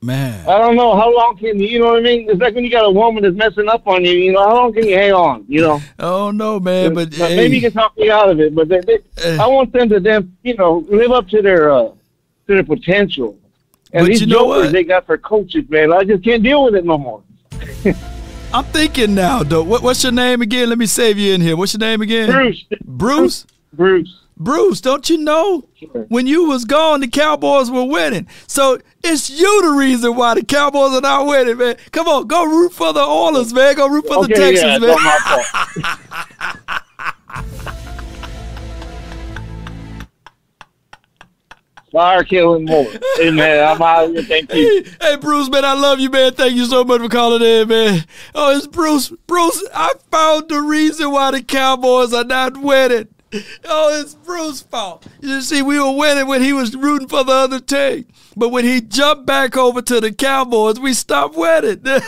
Man. I don't know how long can you, you know what I mean? It's like when you got a woman that's messing up on you. You know, how long can you hang on? You know. Oh no, man. But, But hey, maybe you can talk me out of it. But they, they, I want them to then, you know, live up to their uh, to their potential. And But these you know jokers what? they got for coaches, man, I just can't deal with it no more. I'm thinking now, though. What, what's your name again? Let me save you in here. What's your name again? Bruce. Bruce. Bruce. Bruce, don't you know? When you was gone, the Cowboys were winning. So it's you the reason why the Cowboys are not winning, man. Come on, go root for the Oilers, man. Go root for okay, the Texans, yeah, man. Fire Kellen Moore. Hey, man, I'm out here. Thank you. Hey, Bruce, man, I love you, man. Thank you so much for calling in, man. Oh, it's Bruce. Bruce, I found the reason why the Cowboys are not winning. Oh, it's Bruce's fault. You see, we were winning when he was rooting for the other team. But when he jumped back over to the Cowboys, we stopped winning.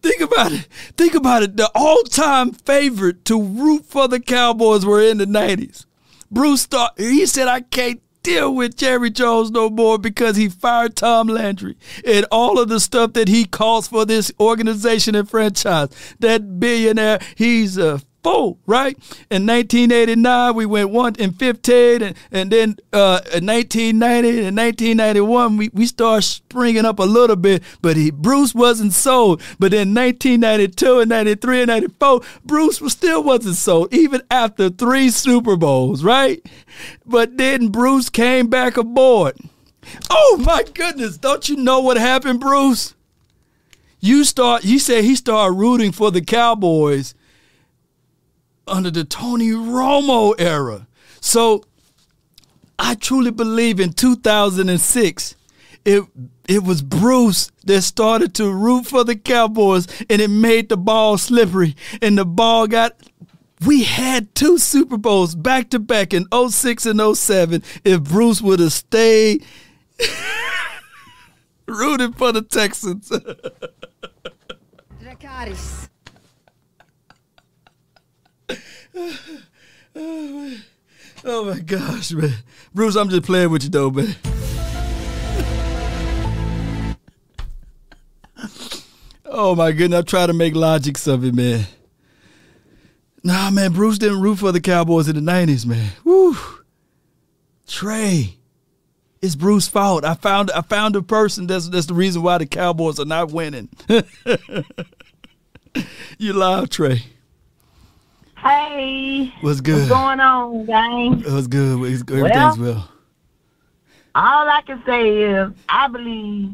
Think about it. Think about it. The all-time favorite to root for the Cowboys were in the 90s. Bruce thought he said I can't deal with Jerry Jones no more because he fired Tom Landry and all of the stuff that he calls for this organization and franchise. That billionaire, he's a fool, right? In 1989, we went 1 and 15, and, and then uh, in 1990 and 1991, we, we started springing up a little bit, but he Bruce wasn't sold. But in 1992 and 93 and 94, Bruce was, still wasn't sold, even after three Super Bowls, right? But then Bruce came back aboard. Oh my goodness, don't you know what happened, Bruce? You start you said he started rooting for the Cowboys under the Tony Romo era. So I truly believe in 2006 it it was Bruce that started to root for the Cowboys and it made the ball slippery and the ball got we had two Super Bowls back to back in 06 and 07 if Bruce would have stayed rooting for the Texans. oh, my, gosh, man. Bruce, I'm just playing with you though, man. oh my goodness, I try to make logics of it, man. Nah, man, Bruce didn't root for the Cowboys in the 90s, man. Woo. Trey. It's Bruce's fault. I found I found a person that's that's the reason why the Cowboys are not winning. you live, Trey. Hey. What's good? What's going on, gang? What's good? Everything's well. All I can say is I believe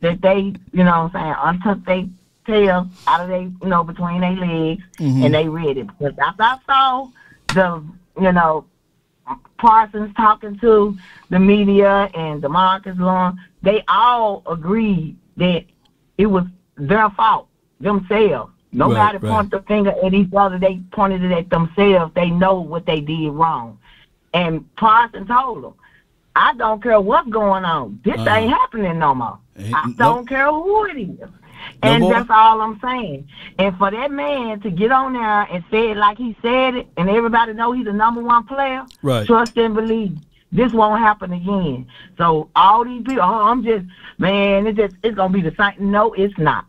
that they, you know what I'm saying, untuck their tail out of they, you know, between their legs Mhm. and they ready. Because after I saw the, you know, Parsons talking to the media and the DeMarcus Long, they all agreed that it was their fault, themselves. Nobody Right, right. pointed the finger at each other. They pointed it at themselves. They know what they did wrong. And Parsons told them, I don't care what's going on. This Uh-huh. ain't happening no more. I don't care who it is. And more? that's all I'm saying. And for that man to get on there and say it like he said it, and everybody know he's the number one player, Right. trust and believe. This won't happen again. So all these people, oh, I'm just, man, it's just, it's gonna be the same. No, it's not.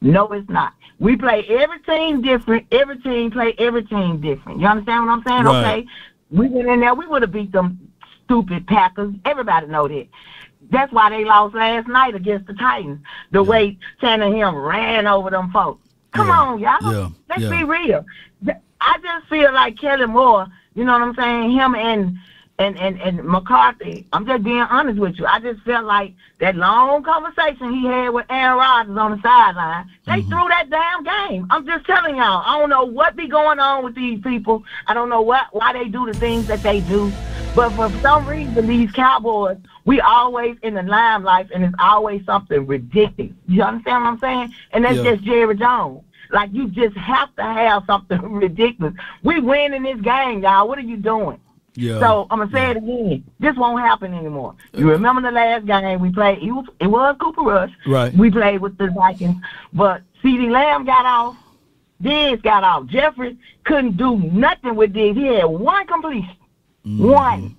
No, it's not. We play every team different. Every team play every team different. You understand what I'm saying? Right. Okay. We went in there. We would have beat them stupid Packers. Everybody know that. That's why they lost last night against the Titans. The way Tannehill ran over them folks. Come on, y'all. Yeah, Let's yeah. be real. I just feel like Kellen Moore. You know what I'm saying? Him and and and and McCarthy. I'm just being honest with you. I just felt like that long conversation he had with Aaron Rodgers on the sideline. They mm-hmm. threw that damn game. I'm just telling y'all. I don't know what be going on with these people. I don't know what why they do the things that they do. But for some reason, these Cowboys, we always in the limelight, and it's always something ridiculous. You understand what I'm saying? And that's Yeah. just Jerry Jones. Like you just have to have something ridiculous. We win in this game, y'all. What are you doing? Yeah. So I'm gonna say it again. This won't happen anymore. You remember the last game we played? It was it was Cooper Rush. Right. We played with the Vikings, but CeeDee Lamb got off. Diggs got off. Jeffrey couldn't do nothing with Diggs. He had one completion. One.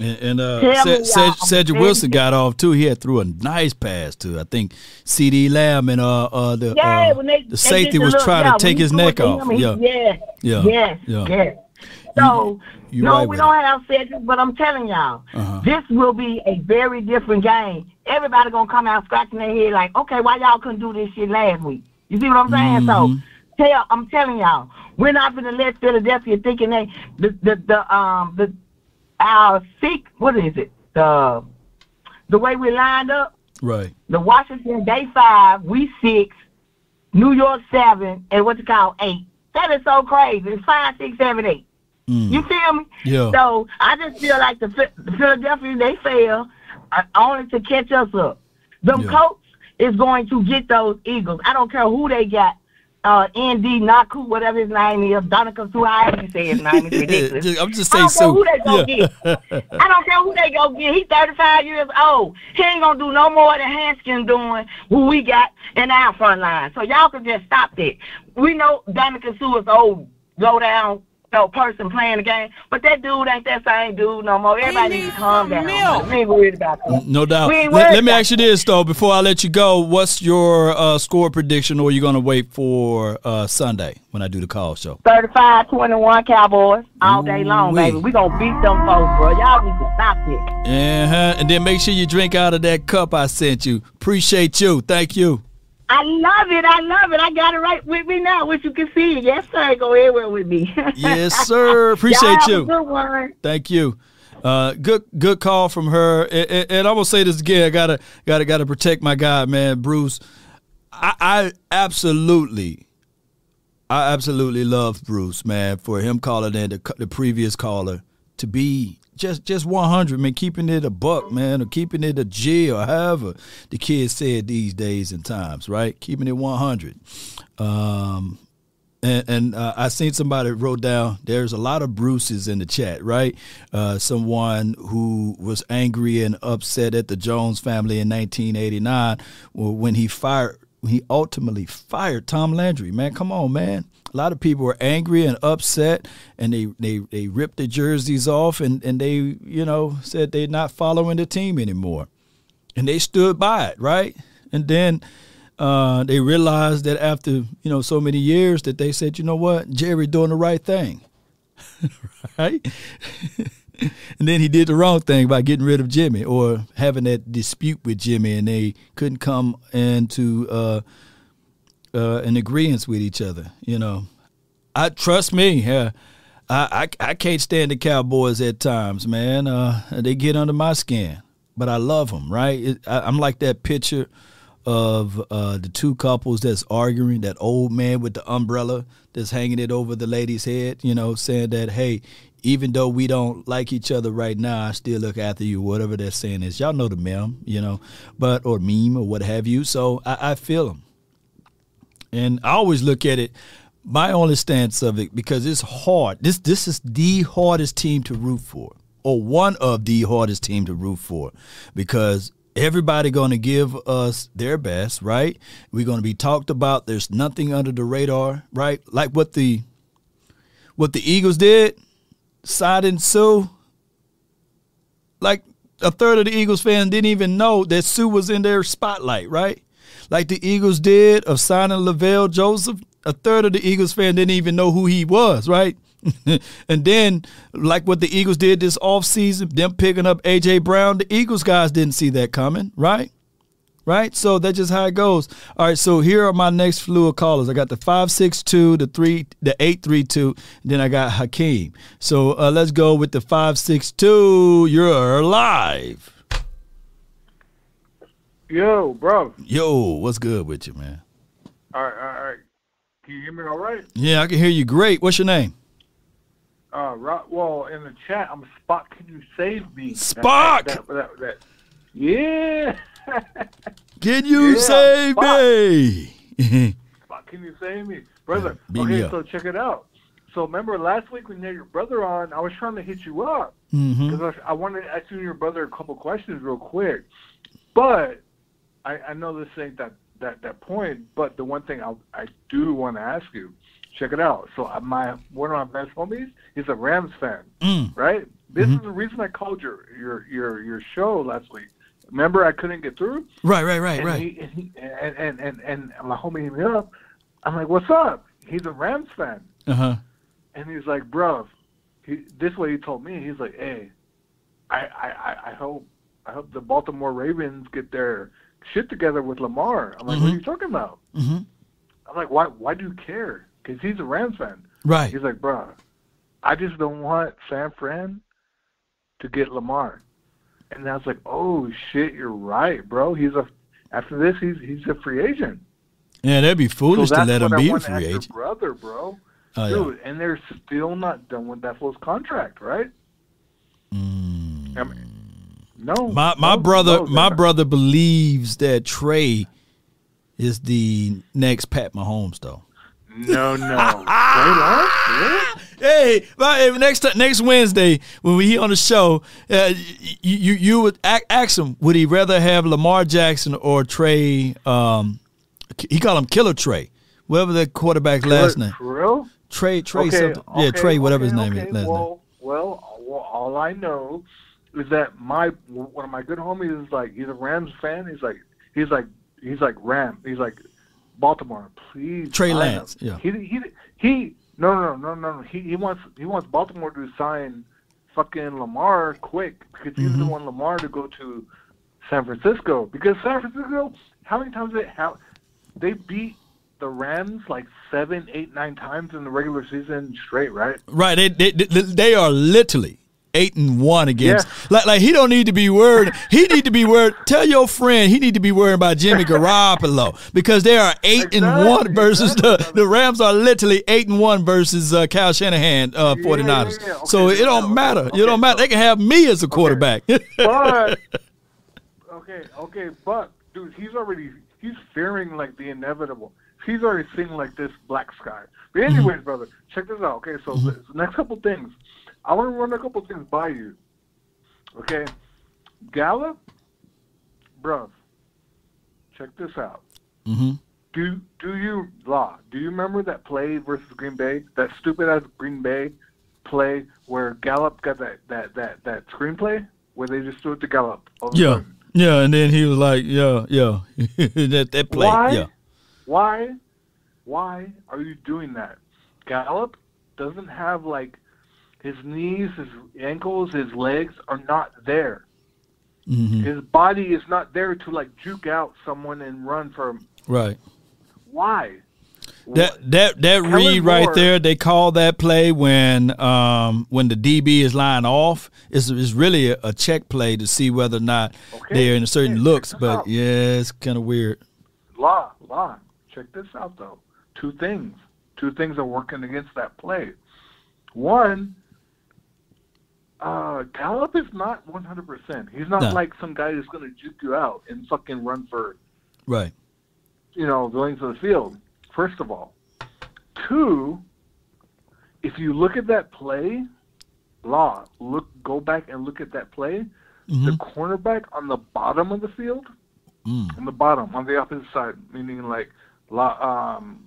And, and uh, Ced- Ced- Cedric Wilson got off too. He had threw a nice pass to I think CeeDee Lamb and uh, uh the Yeah, uh, they the safety was look, trying yeah, to take his neck off. him, yeah. yeah, Yeah. Yeah. yes. So you no, right we don't have Cedric, but I'm telling y'all, Uh-huh. this will be a very different game. Everybody gonna come out scratching their head like, okay, why y'all couldn't do this shit last week? You see what I'm saying? Mm-hmm. So tell, I'm telling y'all, we're not gonna let Philadelphia thinking they the the, the um the our seek what is it the the way we lined up Right. the Washington day five, we six, New York seven, and what's it called eight. That is so crazy. It's five, six, seven, eight. Mm. You feel me? Yeah. So I just feel like the, the Philadelphia they fail uh, only to catch us up. Them Yeah. Colts is going to get those Eagles. I don't care who they got. Uh, ND Naku, whatever his name is, Donica Suh, however you say his name, is ridiculous. I'm just saying. I don't care so. who they gonna get. I don't care who they go get. He's 35 years old. He ain't gonna do no more than Hankins doing who we got in our front line. So y'all can just stop that. We know Danica Suh is old, low down, no person playing the game, but that dude ain't that same dude no more. Everybody needs to calm down. We ain't worried about that. No doubt. Let, let me ask you this though, before I let you go. What's your uh, score prediction, or are you going to wait for uh, Sunday when I do the call show? 35 21 Cowboys all day long, Ooh-wee. baby. We gonna beat them folks, bro. Y'all need to stop it. Uh-huh. And then make sure you drink out of that cup I sent you. Appreciate you. Thank you. I love it. I love it. I got it right with me now, which you can see. Yes, sir. Go everywhere with me. Yes, sir. Appreciate. A good one. Thank you. Uh, good good call from her. And, and, and I'm gonna say this again. I gotta gotta gotta protect my guy, man, Bruce. I, I absolutely, I absolutely love Bruce, man, for him calling in the, the previous caller to be just just 100, man, keeping it a buck, man, or keeping it a G, or however the kids say it these days and times, right? Keeping it 100. Um, and, and uh, I seen somebody wrote down there's a lot of Bruces in the chat, right? Uh, someone who was angry and upset at the Jones family in 1989 when he fired, when he ultimately fired Tom Landry. Man, come on, man. A lot of people were angry and upset, and they they, they ripped their jerseys off, and, and they you know said they're not following the team anymore, and they stood by it, right? And then uh, they realized that after you know so many years that they said, you know what, Jerry doing the right thing, right? and then he did the wrong thing by getting rid of Jimmy or having that dispute with Jimmy, and they couldn't come into uh, uh, an agreement with each other. You know, I trust me. Yeah. I, I I can't stand the Cowboys at times, man. Uh, they get under my skin, but I love them. Right? It, I, I'm like that picture of uh, the two couples that's arguing. That old man with the umbrella that's hanging it over the lady's head. You know, saying that hey, even though we don't like each other right now, I still look after you. Whatever that saying is, y'all know the meme. You know, but or meme or what have you. So I, I feel them. And I always look at it, my only stance of it, because it's hard. This this is the hardest team to root for, or one of the hardest team to root for, because everybody going to give us their best, right? We're going to be talked about. There's nothing under the radar, right? Like what the what the Eagles did, Side and Suh. Like a third of the Eagles fans didn't even know that Suh was in their spotlight, right? Like the Eagles did of signing Linval Joseph. A third of the Eagles fan didn't even know who he was, right? and then, like what the Eagles did this offseason, them picking up A.J. Brown, the Eagles guys didn't see that coming, right? Right? So that's just how it goes. All right, so here are my next slew of callers. I got the 562, the 3, the 832, then I got Hakeem. So uh, let's go with the 562. You're live. Yo, bro. Yo, what's good with you, man? All right, all right. Can you hear me all right? Yeah, I can hear you great. What's your name? Uh, right, well, in the chat, I'm Spock. Can you save me? Spock! That, that, that, yeah. Can you Yeah, save me? Spock, can you save me, brother? me okay, so check it out. So remember last week when you had your brother on, I was trying to hit you up because I, I wanted to ask you and your brother a couple questions real quick, but I, I know this ain't that that that point. But the one thing I I do want to ask you, check it out. So uh, my one of my best homies is a Rams fan, Mm. right? This Mhm. is the reason I called your your your your show last week. Remember, I couldn't get through. Right, right, right, and right. He, and, he, and, and and and my homie hit me up. I'm like, "What's up?" He's a Rams fan, Uh huh. and he's like, "Bro," he, this way he told me. He's like, "Hey, I I I- I hope I hope the Baltimore Ravens get their shit together with Lamar." I'm like, "What are Mhm. you talking about?" Mm-hmm. I'm like, "Why why do you care?" Because he's a Rams fan. Right. He's like, "Bro, I just don't want San Fran to get Lamar." And I was like, "Oh shit, you're right, bro. He's a after this, he's he's a free agent." Yeah, that'd be foolish so to let him be a free agent. brother, bro. Oh, yeah. Dude, and they're still not done with that fool's contract, right? I mean, no. My my no, brother no, my brother believes that Trey is the next Pat Mahomes though. No, no. Trey Lance? Really? Hey, next next Wednesday when we he on the show, uh, you, you you would ask him would he rather have Lamar Jackson or Trey? Um, he called him Killer Trey, whatever the quarterback's last name. For real? Trey Trey Okay, something. yeah, okay, Trey whatever his name okay. is. Last name. well, well, well, all I know is that my one of my good homies is like he's a Rams fan. He's like he's like he's like Ram. He's like Baltimore. Please, Trey Lance, him. yeah. He he he. No, no, no, no, no. He he wants he wants Baltimore to sign fucking Lamar quick because he Mm-hmm. doesn't want Lamar to go to San Francisco because San Francisco. How many times they how they beat the Rams like seven, eight, nine times in the regular season straight, right? Right, they, they they they are literally eight and one against. Yeah. Like like he don't need to be worried. He need to be worried. Tell your friend he need to be worried about Jimmy Garoppolo because they are eight and one versus the the Rams are literally eight and one versus uh, Kyle Shanahan uh, 49ers. so it don't matter. it don't matter. They can have me as a quarterback. But okay, okay, but dude, he's already he's fearing like the inevitable. He's already seeing like this black sky. But Mm-hmm. anyways, brother, check this out. Okay, so the next couple things, I want to run a couple things by you. Okay, Gallup, bruv, check this out. mm-hmm. Do do you law? Do you remember that play versus Green Bay? That stupid ass Green Bay play where Gallup got that that that that screenplay where they just threw it to Gallup. all of a Yeah, sudden. yeah, and then he was like, yeah, yeah, that that play, Why? yeah. Why? Why are you doing that? Gallup doesn't have like his knees, his ankles, his legs are not there. hmm His body is not there to like juke out someone and run for him. Right. Why? That that that read right Moore- there, they call that play when um when the DB is lying off. It's, it's really a, a check play to see whether or not they're in a certain looks. But yeah, it's kind of weird. Law, law. Check this out though. Two things. Two things are working against that play. One, uh, Gallup is not 100%. He's not No. like some guy that's going to juke you out and fucking run for, Right. you know, the length of the field, first of all. Two, if you look at that play, Law, look, go back and look at that play. The cornerback on the bottom of the field, on the bottom, on the opposite side, meaning like La, um,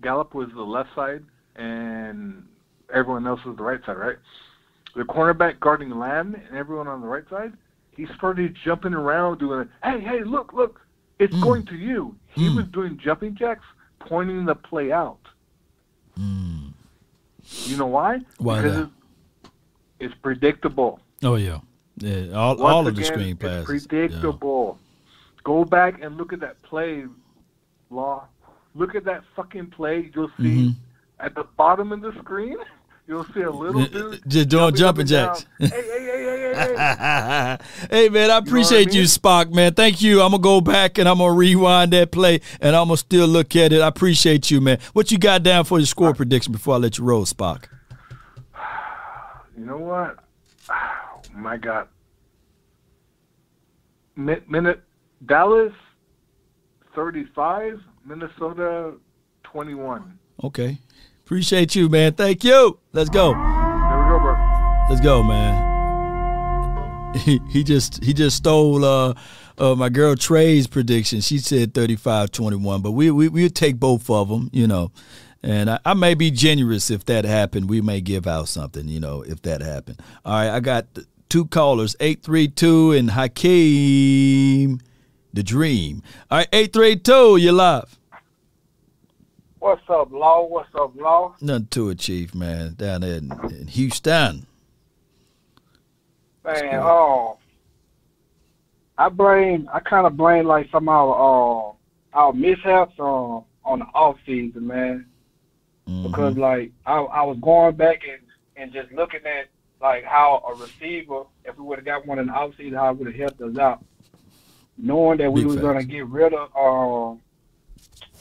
Gallup was the left side and everyone else was the right side, right? The cornerback guarding Lamb and everyone on the right side, he started jumping around doing, hey, hey, look, look, it's hmm. going to you. He hmm. was doing jumping jacks, pointing the play out. Hmm. You know why? Why because that? it's, predictable. Oh yeah, yeah. All, Once all of the again, screen it's passes. predictable. Go back and look at that play, Law. Look at that fucking play. You'll see Mhm. at the bottom of the screen. You'll see a little dude Just doing jumping jacks. Hey, hey, hey, hey, hey, hey. hey man, I appreciate you, Spock, man. Thank you. I'm gonna go back and I'm gonna rewind that play and I'm gonna still look at it. I appreciate you, man. What you got down for your score prediction before I let you roll, Spock? You know what? Oh, my God. Mi- minute Dallas 35, Minnesota 21. Okay. Appreciate you, man. Thank you. Let's go. There we go, bro. Let's go, man. He, he just he just stole uh, uh my girl Trey's prediction. She said 35-21, but we we we'll take both of them, you know. And I, I may be generous if that happened. We may give out something, you know, if that happened. All right, I got two callers, 832 and Hakeem the Dream. All right, 832, you're live. What's up, Law? What's up, Law? Nothing to it, Chief, man, down there in, in Houston. Man, oh, I blame, I kind of blame like some of our, uh, our mishaps on on the off season, man. Because like I, I was going back and and just looking at like how a receiver, if we would have got one in the off season, how it would have helped us out. Knowing that we Big was gonna get rid of uh,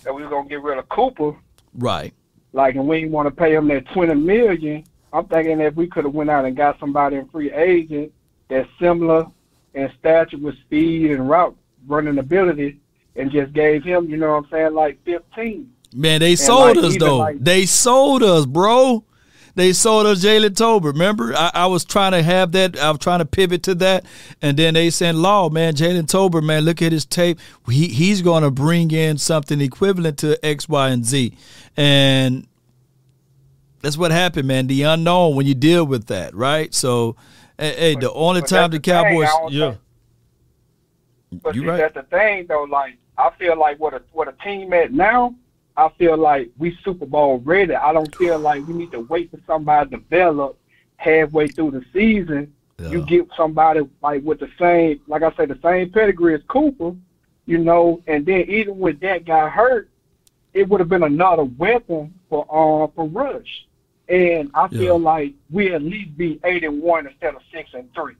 that we were gonna get rid of Cooper, Right. like, and we didn't want to pay him that twenty million. I'm thinking if we could have went out and got somebody in free agent that's similar in stature with speed and route running ability, and just gave him, you know what I'm saying, like fifteen. Man, they And, sold like, us though. like- they sold us, bro. They sold us Jalen Tolbert. Remember, I, I was trying to have that. I was trying to pivot to that, and then they said, "Law, man, Jalen Tolbert, man, look at his tape. He he's going to bring in something equivalent to X, Y, and Z." And that's what happened, man. The unknown when you deal with that, right? So, hey, the only time the the Cowboys, don't yeah, But You see, right. that's the thing though. Like I feel like what a what a team at now. I feel like we Super Bowl ready. I don't feel like we need to wait for somebody to develop halfway through the season. You get somebody like with the same, like I said, the same pedigree as Cooper, you know, and then even with that guy hurt, it would have been another weapon for uh for Rush. And I feel like we at least be eight and one instead of six and three.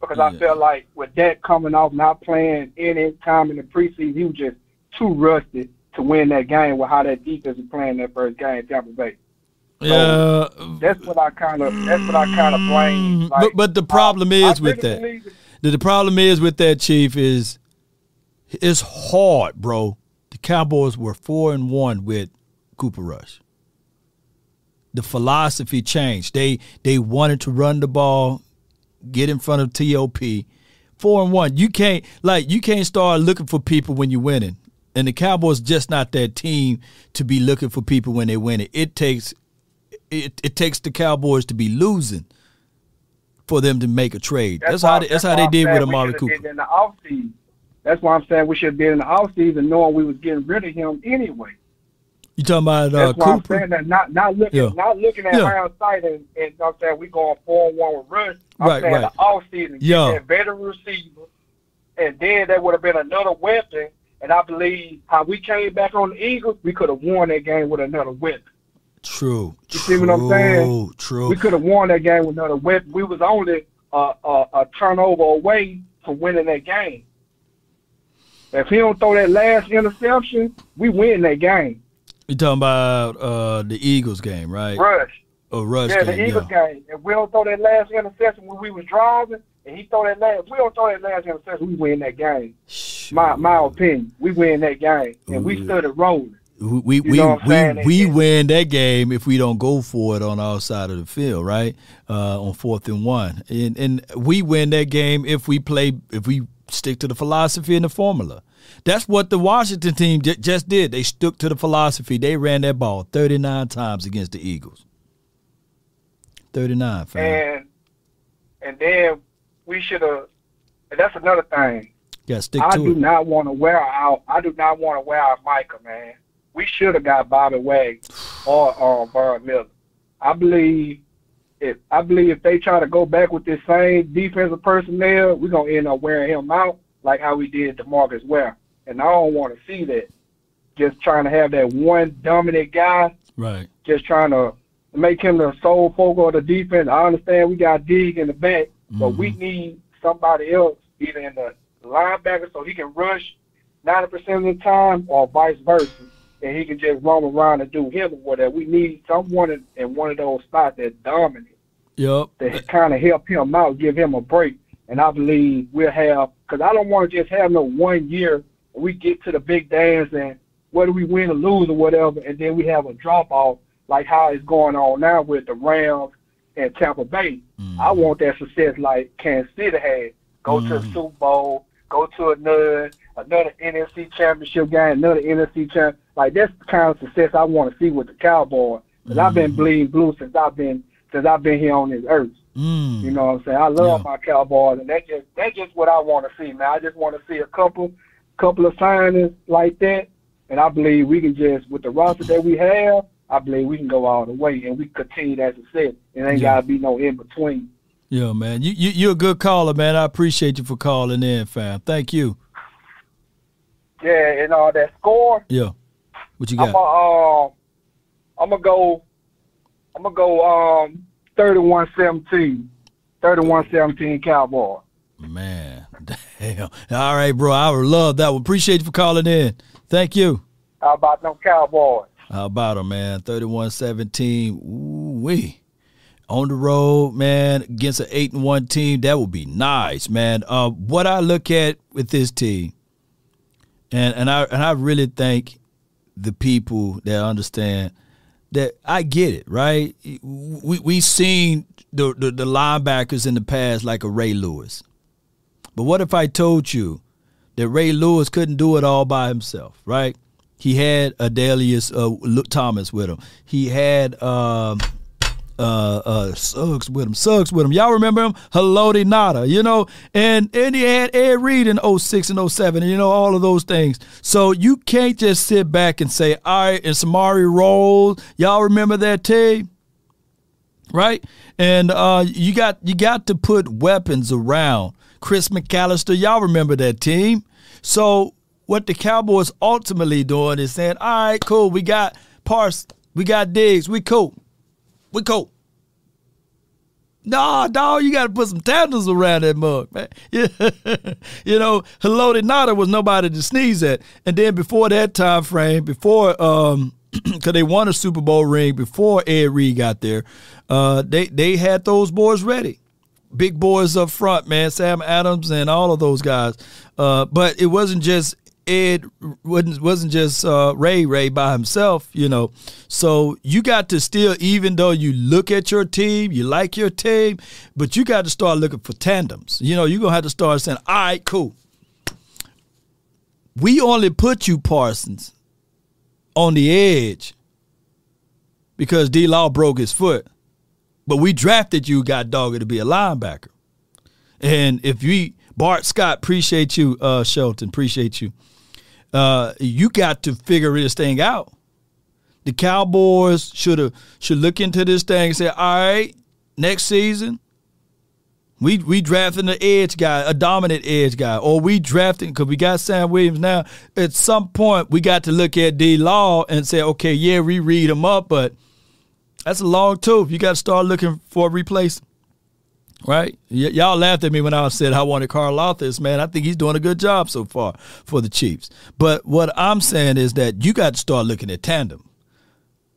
Because I feel like with that coming off not playing any time in the preseason, he was just too rusty to win that game with how that defense was playing that first game, Tampa Bay. yeah. That's what I kind of that's what I kind of mm, blame. Like, but but the problem uh, is I with that. The, the problem is with that, Chief, is it's hard, bro. The Cowboys were four and one with Cooper Rush. The philosophy changed. They they wanted to run the ball, get in front of TOP. Four and one. You can't like you can't start looking for people when you're winning. And the Cowboys just not that team to be looking for people when they win it. It takes it, it takes the Cowboys to be losing for them to make a trade. That's, how they, that's how they did with Amari Cooper. in the offseason. That's why I'm saying we should have been in the offseason knowing we was getting rid of him anyway. You talking about uh, That's why I'm saying that not not looking Yeah. not looking at Yeah. hindsight and, and I'm saying we going four one with Rush. I'm Right, saying right. the off season, Yeah. get that veteran receiver, and then that would have been another weapon. And I believe how we came back on the Eagles, we could have won that game with another weapon. True. You see what I'm saying? True. We could have won that game with another weapon. We was only a, a, a turnover away from winning that game. If he don't throw that last interception, we win that game. You talking about uh, the Eagles game, right? Rush. Oh, Rush yeah, game. the Eagles game. If we don't throw that last interception when we was driving, and he throw that last, if we don't throw that last interception, we win that game. My my opinion, we win that game, and we stood it rolling. We we You we know we, we win that game if we don't go for it on our side of the field, right? Uh, on fourth and one, and and we win that game if we play if we stick to the philosophy and the formula. That's what the Washington team j- just did. They stuck to the philosophy. They ran that ball 39 times against the Eagles. 39, fam. And and then we should have. And that's another thing. Got stick I to do it. not want to wear out. I do not want to wear out Micah, man. We should have got Bobby Wag or um, Von Miller. I believe if I believe if they try to go back with this same defensive personnel, we're gonna end up wearing him out like how we did Demarcus Ware. And I don't want to see that. Just trying to have that one dominant guy, Right. just trying to make him the sole focal of the defense. I understand we got Dig in the back, but we need somebody else either in the linebacker so he can rush 90% of the time or vice versa. And he can just roam around and do him or whatever. We need someone in, in one of those spots that's dominant Yep. That kind of help him out, give him a break. And I believe we'll have, because I don't want to just have no one year we get to the big dance and whether we win or lose or whatever, and then we have a drop off like how it's going on now with the Rams and Tampa Bay. Mm. I want that success like Kansas City had. Go to the mm. Super Bowl, go to another another NFC championship game, another NFC champ. Like that's the kind of success I want to see with the Cowboys. Because I've been bleeding blue since I've been since I've been here on this earth. Mm. You know what I'm saying? I love my Cowboys, and that's just that's just what I want to see, man. I just want to see a couple couple of signings like that, and I believe we can just with the roster that we have, I believe we can go all the way, and we continue that success. It ain't Yeah. gotta be no in between. Yeah, man. You, you you're a good caller, man. I appreciate you for calling in, fam. Thank you. Yeah, and uh, that score, Yeah. What you I'm got? gonna uh, I'm gonna go, I'm gonna go um 31-17, 31-17 Cowboys. Man, damn. All right, bro. I would love that one. Appreciate you for calling in. Thank you. How about them Cowboys? How about them, man? 31-17. Ooh wee. On the road, man, against an eight and one team, that would be nice, man. Uh, what I look at with this team, and and I and I really think the people that understand that I get it, right? We we seen the, the the linebackers in the past like a Ray Lewis, but what if I told you that Ray Lewis couldn't do it all by himself, right? He had Adalius uh, Thomas with him. He had um, uh, uh, Suggs with him. Suggs with him. Y'all remember him? Haloti Ngata, you know? And and he had Ed Reed in 06 and 07, and you know, all of those things. So you can't just sit back and say, all right, and Samari Rolle, y'all remember that team? Right? And uh, you got you got to put weapons around. Chris McAlister, y'all remember that team. So what the Cowboys ultimately doing is saying, all right, cool, we got Parse, we got Diggs, we cool. We cool. Nah, dog, you got to put some tandems around that mug, man. You know, Haloti Ngata was nobody to sneeze at. And then before that time frame, before um, because they won a Super Bowl ring before Ed Reed got there, uh, they they had those boys ready big boys up front, man. Sam Adams and all of those guys. Uh, but it wasn't just Ed wasn't wasn't just uh, Ray Ray by himself, you know. So you got to still, even though you look at your team, you like your team, but you got to start looking for tandems. You know, you're gonna have to start saying, "All right, cool. We only put you Parsons on the edge because D Law broke his foot, but we drafted you, God dog, to be a linebacker. And if we Bart Scott, appreciate you, uh, Shelton, appreciate you uh, you got to figure this thing out. The Cowboys should have should look into this thing and say, all right, next season, we we drafting an edge guy, a dominant edge guy, or we drafting because we got Sam Williams now. At some point, we got to look at D Law and say, okay, yeah, we read him up, but that's a long tooth. You got to start looking for a replacement right? Y- y'all laughed at me when I said I wanted Carl Karlaftis. Man, I think he's doing a good job so far for the Chiefs. But what I'm saying is that you got to start looking at tandem.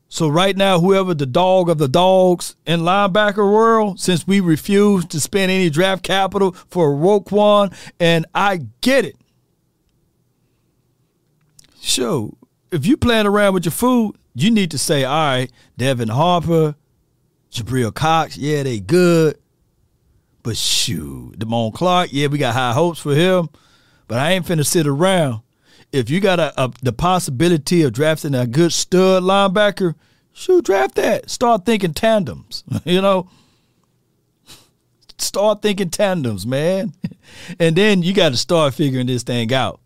So right now, whoever the dog of the dogs in linebacker world, since we refuse to spend any draft capital for Roquan, and I get it. Sure, if you playing around with your food, you need to say, all right, Devin Harper, Jabril Cox, yeah, they good. But shoot, Damone Clark, yeah, we got high hopes for him. But I ain't finna sit around. If you got a, a the possibility of drafting a good stud linebacker, shoot, draft that. Start thinking tandems. you know, start thinking tandems, man. and then you got to start figuring this thing out.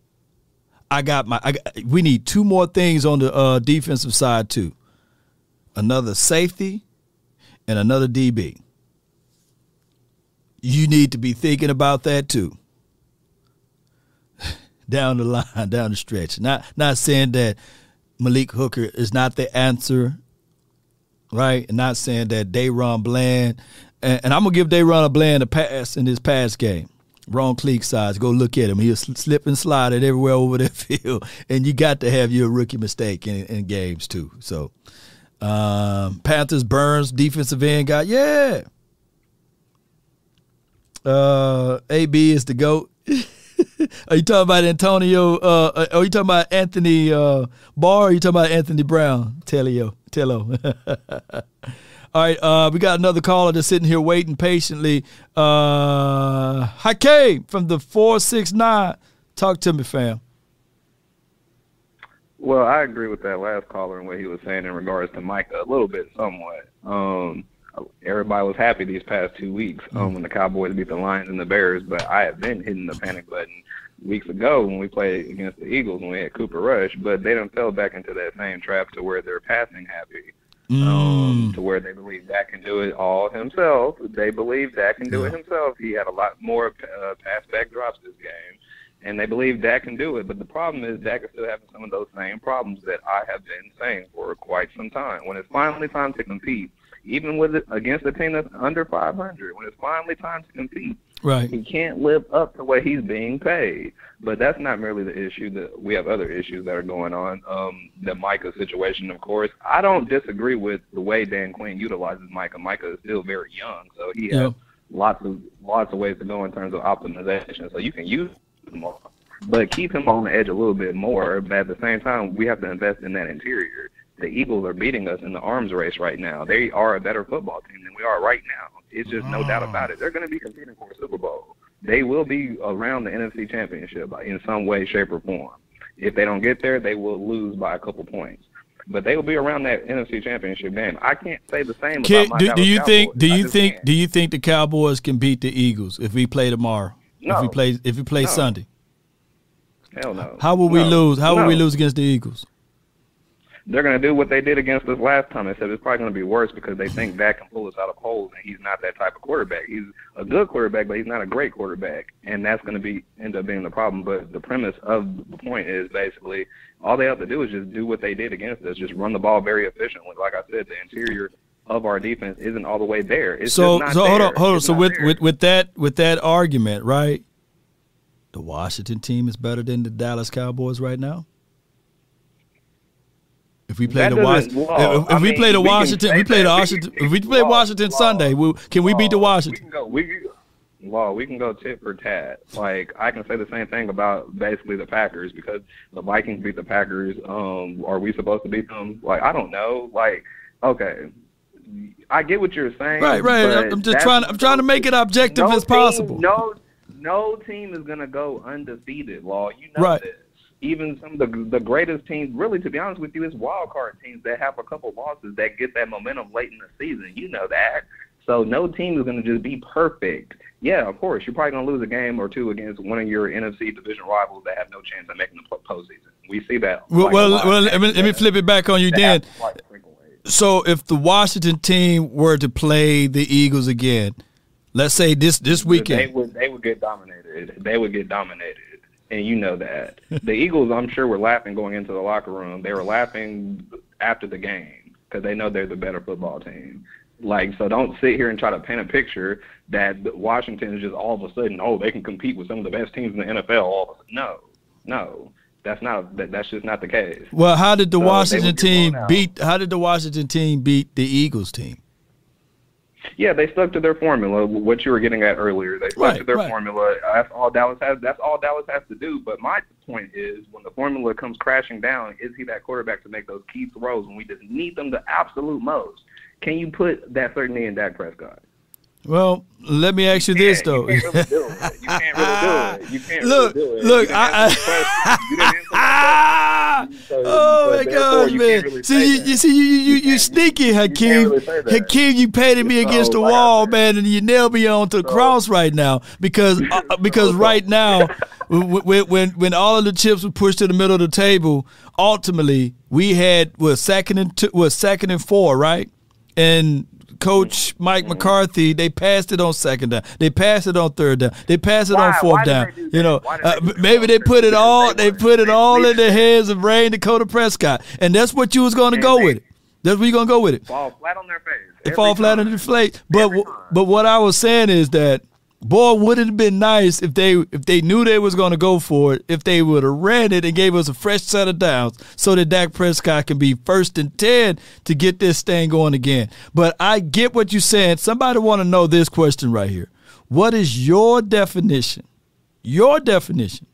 I got my. I got, we need two more things on the uh, defensive side too. Another safety and another DB you need to be thinking about that too. down the line, down the stretch. Not not saying that Malik Hooker is not the answer, right? And not saying that DaRon Bland, and, and I'm gonna give DaRon Bland a pass in his pass game. Wrong clique size. Go look at him. He'll slip and everywhere over the field. And you got to have your rookie mistake in, in games too. So um, Panthers Burns defensive end guy, yeah. Uh, AB is the goat. are you talking about Antonio? Uh, uh, are you talking about Anthony uh, Barr? Or are you talking about Anthony Brown? Tellio, Tello. All right, uh, we got another caller that's sitting here waiting patiently. Uh, Hakeem from the four six nine. Talk to me, fam. Well, I agree with that last caller and what he was saying in regards to Micah a little bit, somewhat. Um, everybody was happy these past two weeks um, when the Cowboys beat the Lions and the Bears. But I have been hitting the panic button weeks ago when we played against the Eagles when we had Cooper Rush. But they don't fell back into that same trap to where they're passing happy. Um, to where they believe Dak can do it all himself. They believe Dak can do it himself. He had a lot more uh, pass back drops this game, and they believe Dak can do it. But the problem is Dak is still having some of those same problems that I have been saying for quite some time. When it's finally time to compete, even with it against a team that's under 500, when it's finally time to compete, Right. he can't live up to what he's being paid. But that's not merely the issue. That we have other issues that are going on. Um, the Micah situation, of course. I don't disagree with the way Dan Quinn utilizes Micah. Micah is still very young, so he has lots of lots of ways to go in terms of optimization. So you can use him more, but keep him on the edge a little bit more. But at the same time, we have to invest in that interior. The Eagles are beating us in the arms race right now. They are a better football team than we are right now. It's just no doubt about it. They're going to be competing for a Super Bowl. They will be around the NFC Championship in some way, shape, or form. If they don't get there, they will lose by a couple points. But they will be around that NFC Championship game. I can't say the same Can, about my do, do you think? Do you think? can't. Do you think the Cowboys can beat the Eagles if we play tomorrow? If we No. play, if we play No. Sunday, Hell no. how will we lose? How will we lose against the Eagles? They're going to do what they did against us last time, They said it's probably going to be worse because they think Dak can pull us out of holes, and he's not that type of quarterback. He's a good quarterback, but he's not a great quarterback, and that's going to be end up being the problem. But the premise of the point is basically all they have to do is just do what they did against us, just run the ball very efficiently. Like I said, the interior of our defense isn't all the way there. It's so, so hold there. on, hold on. It's So with, there. with with that with that argument, right? The Washington team is better than the Dallas Cowboys right now. If we play That the Washington, if, if we mean, play the we Washington, we play the Washington. If we play Washington law, Sunday, we, can we beat the Washington? We can go. We can, law. We can go tit for tat. Like I can say the same thing about basically the Packers because the Vikings beat the Packers. Um, are we supposed to beat them? Like I don't know. Like okay, I get what you're saying. Right, right. I'm just trying. I'm trying to make it objective no as team- possible. No, no team is gonna go undefeated. Law, you know Right. Even some of the the greatest teams, really, to be honest with you, is wild card teams that have a couple losses that get that momentum late in the season. You know that. So no team is going to just be perfect. Yeah, of course, you're probably going to lose a game or two against one of your NFC division rivals that have no chance of making the po- postseason. We see that. Well, like, well, well let, me, let me flip it back on you Dan. then. happens quite frequently. So if the Washington team were to play the Eagles again, let's say this this They weekend, would they would get dominated. They would get dominated, and you know that. the Eagles, I'm sure, were laughing going into the locker room. They were laughing after the game because they know they're the better football team. Like, so don't sit here and try to paint a picture that Washington is just all of a sudden, oh, they can compete with some of the best teams in the NFL. All of a. No, no, that's not. That, that's just not the case. well, how did the So Washington team beat? How did the Washington team beat the Eagles team? Yeah, they stuck to their formula. What you were getting at earlier, they stuck Right, to their right. formula. That's all Dallas has. That's all Dallas has to do. But my point is, when the formula comes crashing down, is he that quarterback to make those key throws when we just need them the absolute most? Can you put that certainty in Dak Prescott? Well, let me ask you this though. You can't really do it. You can't really do it. You can't Look, really do it. look, You I- answer the question. You didn't answer my question. So- Oh so my gosh, man! really See, you, you see, you you you, you sneaky, Hakeem. really. Hakeem, you painted me against the I wall, man, and you nailed me onto the cross right now because uh, because right now, when, when when all of the chips were pushed to the middle of the table, ultimately we had was second and two, was second and four, right? And Coach Mike McCarthy, they passed it on second down. They passed it on third down. They passed it on fourth Why down. do You know, Why uh, they maybe they put it all. They put it all in the hands of Rayne Dakota Prescott, and that's what you was going to go with it. That's where you going to go with it. Fall flat on their face. It fall flat on the plate. But w- but what I was saying is that boy, would it have been nice if they if they knew they was going to go for it, if they would have ran it and gave us a fresh set of downs, so that Dak Prescott can be first and ten to get this thing going again. But I get what you're saying. Somebody want to know this question right here. What is your definition? Your definition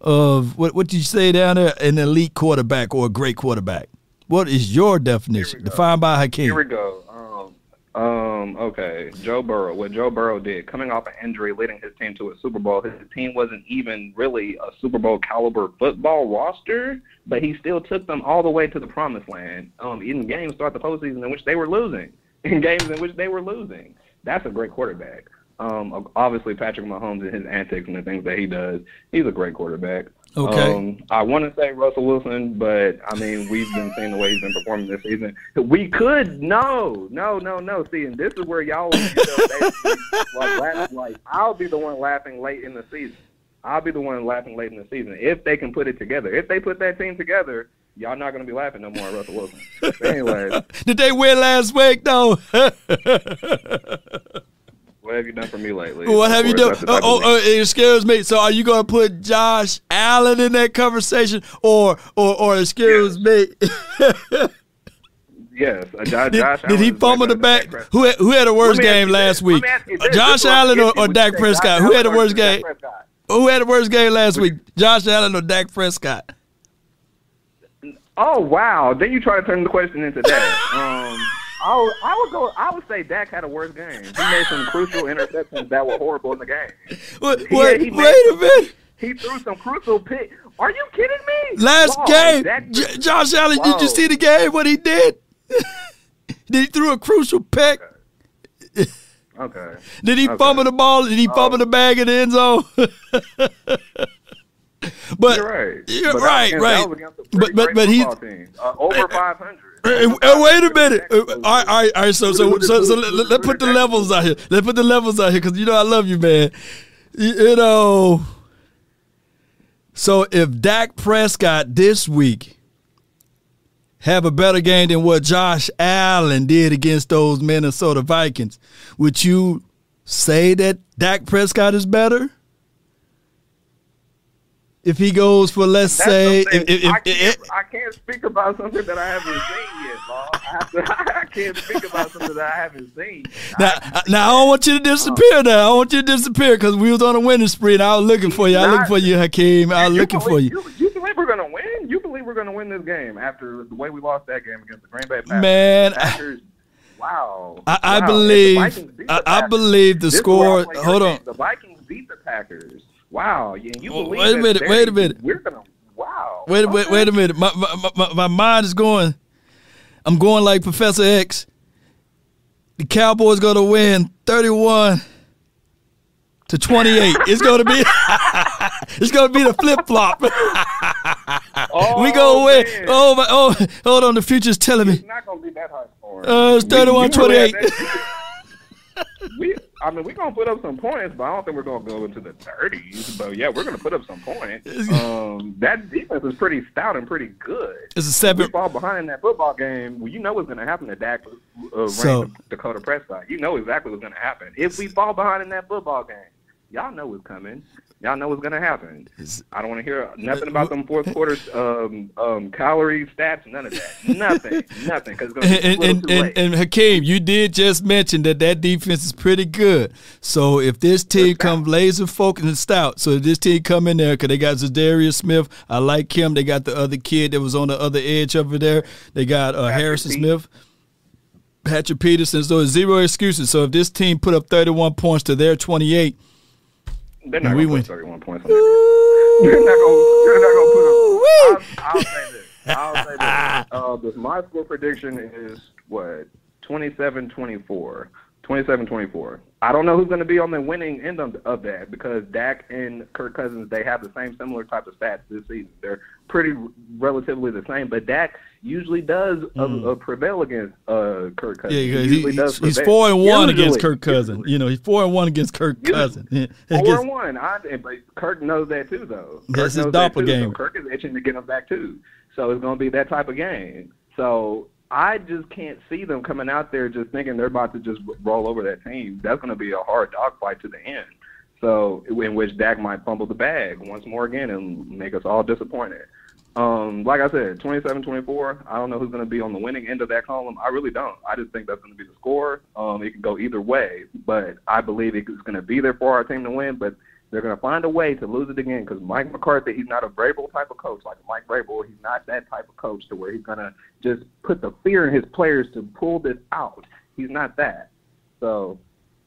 of what what did you say down there? An elite quarterback or a great quarterback? What is your definition? Defined by Hakeem. Here we go. Um, um, okay, Joe Burrow. What Joe Burrow did, coming off an injury, leading his team to a Super Bowl. His team wasn't even really a Super Bowl caliber football roster, but he still took them all the way to the promised land. Um, in games throughout the postseason in which they were losing, in games in which they were losing. That's a great quarterback. Um, obviously Patrick Mahomes and his antics and the things that he does, he's a great quarterback. Okay. Um, I want to say Russell Wilson, but I mean we've been seeing the way he's been performing this season. We could no, no, no, no. See, and this is where y'all up basically, like, laugh, like I'll be the one laughing late in the season. I'll be the one laughing late in the season if they can put it together. If they put that team together, y'all not gonna be laughing no more at Russell Wilson. But anyways, Did they win last week though? what have you done for me lately? what have you done? course, that's the Oh, oh, oh, excuse me. So are you going to put Josh Allen in that conversation, or or or excuse me? Yes, uh, Josh, did, Josh did he fumble the back? Who had, who had the worst Let me ask game last. Week? me ask you this. Josh This is what I'm Allen or, or. Dak Would you say Prescott? Who had the worst game? Who had the worst game last week? Josh Allen or Dak Prescott? Oh wow! Then you try to turn the question into that. um, I would, I would go. I would say Dak had a worse game. He made some crucial interceptions that were horrible in the game. Wait, He- he wait a some- minute. He threw some crucial pick. Are you kidding me? Last Wow, game, Dak- J- Josh Allen. Did you see the game? What he did? did he throw a crucial pick? Okay. Did he Okay. fumble the ball? Did he fumble the bag in the end zone? but You're right. You're But right, right. that was against a But but but he's. Uh, over 500. Hey, hey, wait a minute. All right, all right. So, so, so, so let, let, put the levels out here. Let's put the levels out here because you know I love you, man. You, you know. So if Dak Prescott this week have a better game than what Josh Allen did against those Minnesota Vikings, would you say that Dak Prescott is better? If he goes for let's That's say something- if, if, I, can't, I can't speak about something that I haven't seen yet, Bob. I, I can't speak about something that I haven't seen. Now, uh, now I don't want you to disappear. Uh, now I want you to disappear because we was on a winning spree and I was looking for you. I was looking for you, Hakeem. I was looking for you. You, you believe we're gonna win? You believe we're gonna win this game after the way we lost that game against the Green Bay Packers? Man, Packers, wow. I, I Wow. believe. The the I, I Packers. believe the score. I Hold on. The Vikings beat the Packers. Wow. You Well, believe wait a minute, wait a minute. We're gonna. Wow. Wait a minute. Wait a minute. My, my, my, my mind is going. I'm going like Professor X. The Cowboys going to win 31 to 28. It's going to be. it's to be the flip flop. we gonna win. Oh my! Oh, hold on. The future's telling me. It's not gonna be that high scoring. Uh, it's We- 31 you really 28. have that- we, I mean, we're gonna put up some points, but I don't think we're gonna go into the 30s. But yeah, we're gonna put up some points. Um, that defense is pretty stout and pretty good. It's a seven- If we fall behind in that football game, well, you know what's gonna happen to Dak uh, so, Dakota Prescott. You know exactly what's gonna happen. If we fall behind in that football game, y'all know what's coming. Y'all know what's gonna happen. I don't want to hear nothing about them fourth quarter um, um, calorie stats. None of that. Nothing. nothing. Because And, and, and, and, and Hakeem, you did just mention that that defense is pretty good. So if this team comes laser focused and stout, so if this team come in there because they got Za'Darius Smith, I like him. They got the other kid that was on the other edge over there. They got uh, Harrison Smith. Patrick Peterson, so it's zero excuses. So if this team put up 31 points to their 28, They're not we going win. to put 31 points on that. They're not going. They're not going to put. Up, I'll, I'll say this. I'll say this. Uh, this. My score prediction is what 27-24. 27-24. I don't know who's going to be on the winning end of, of that because Dak and Kirk Cousins they have the same similar type of stats this season. They're pretty relatively the same, but Dak usually does uh, prevail against uh, Kirk yeah, Cousins. He he- usually he's, does he's four and one against Kirk Cousins. You know, he's four and one against Kirk Cousins. Four Against- and one. I, but Kirk knows that too, though. That's his knows that. So Kirk is itching to get him back too. So it's going to be that type of game. So I just can't see them coming out there just thinking they're about to just roll over that team. That's going to be a hard dogfight to the end. So in which Dak might fumble the bag once more again and make us all disappointed. Um, like I said, 27-24. I don't know who's going to be on the winning end of that column. I really don't. I just think that's going to be the score. Um, it can go either way, but I believe it's going to be there for our team to win. But they're going to find a way to lose it again because Mike McCarthy, he's not a Vrabel type of coach like Mike Vrabel. He's not that type of coach to where he's going to just put the fear in his players to pull this out. He's not that. So,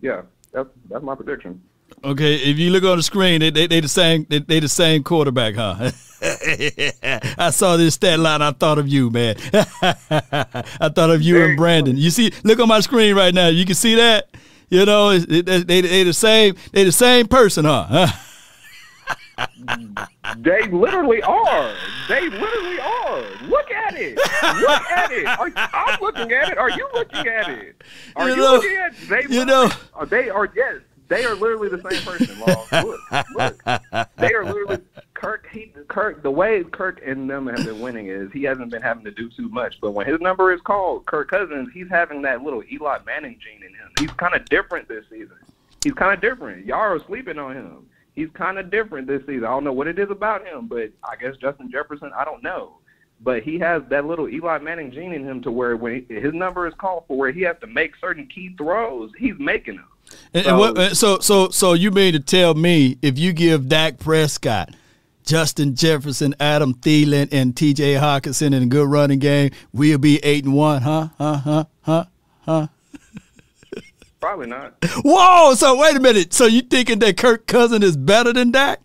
yeah, that's that's my prediction. Okay, if you look on the screen, they they, they the same they, they the same quarterback, huh? I saw this stat line. I thought of you, man. I thought of you and Brandon. You see, look on my screen right now. You can see that. You know, it's- it, they, they the same. They the same person, huh? They literally are. They literally are. Look at it. Look at it. Are, I'm looking at it. Are you looking at it? Are You you, know- looking at it? They you know- Are they are yes. They are literally the same person. Law. Look, look. They are literally Kirk, he Kirk, the way Kirk and them have been winning is he hasn't been having to do too much. But when his number is called, Kirk Cousins, he's having that little Eli Manning gene in him. He's kind of different this season. He's kind of different. Y'all are sleeping on him. He's kind of different this season. I don't know what it is about him, but I guess Justin Jefferson, I don't know. But he has that little Eli Manning gene in him to where when his number is called for, where he has to make certain key throws, he's making them. And, and what, so so so you mean to tell me if you give Dak Prescott, Justin Jefferson, Adam Thielen, and T.J. Hockenson in a good running game, we'll be eight and one, huh? Huh? Huh? Huh? Huh? Probably not. Whoa! So wait a minute. So you thinking that Kirk Cousin is better than Dak?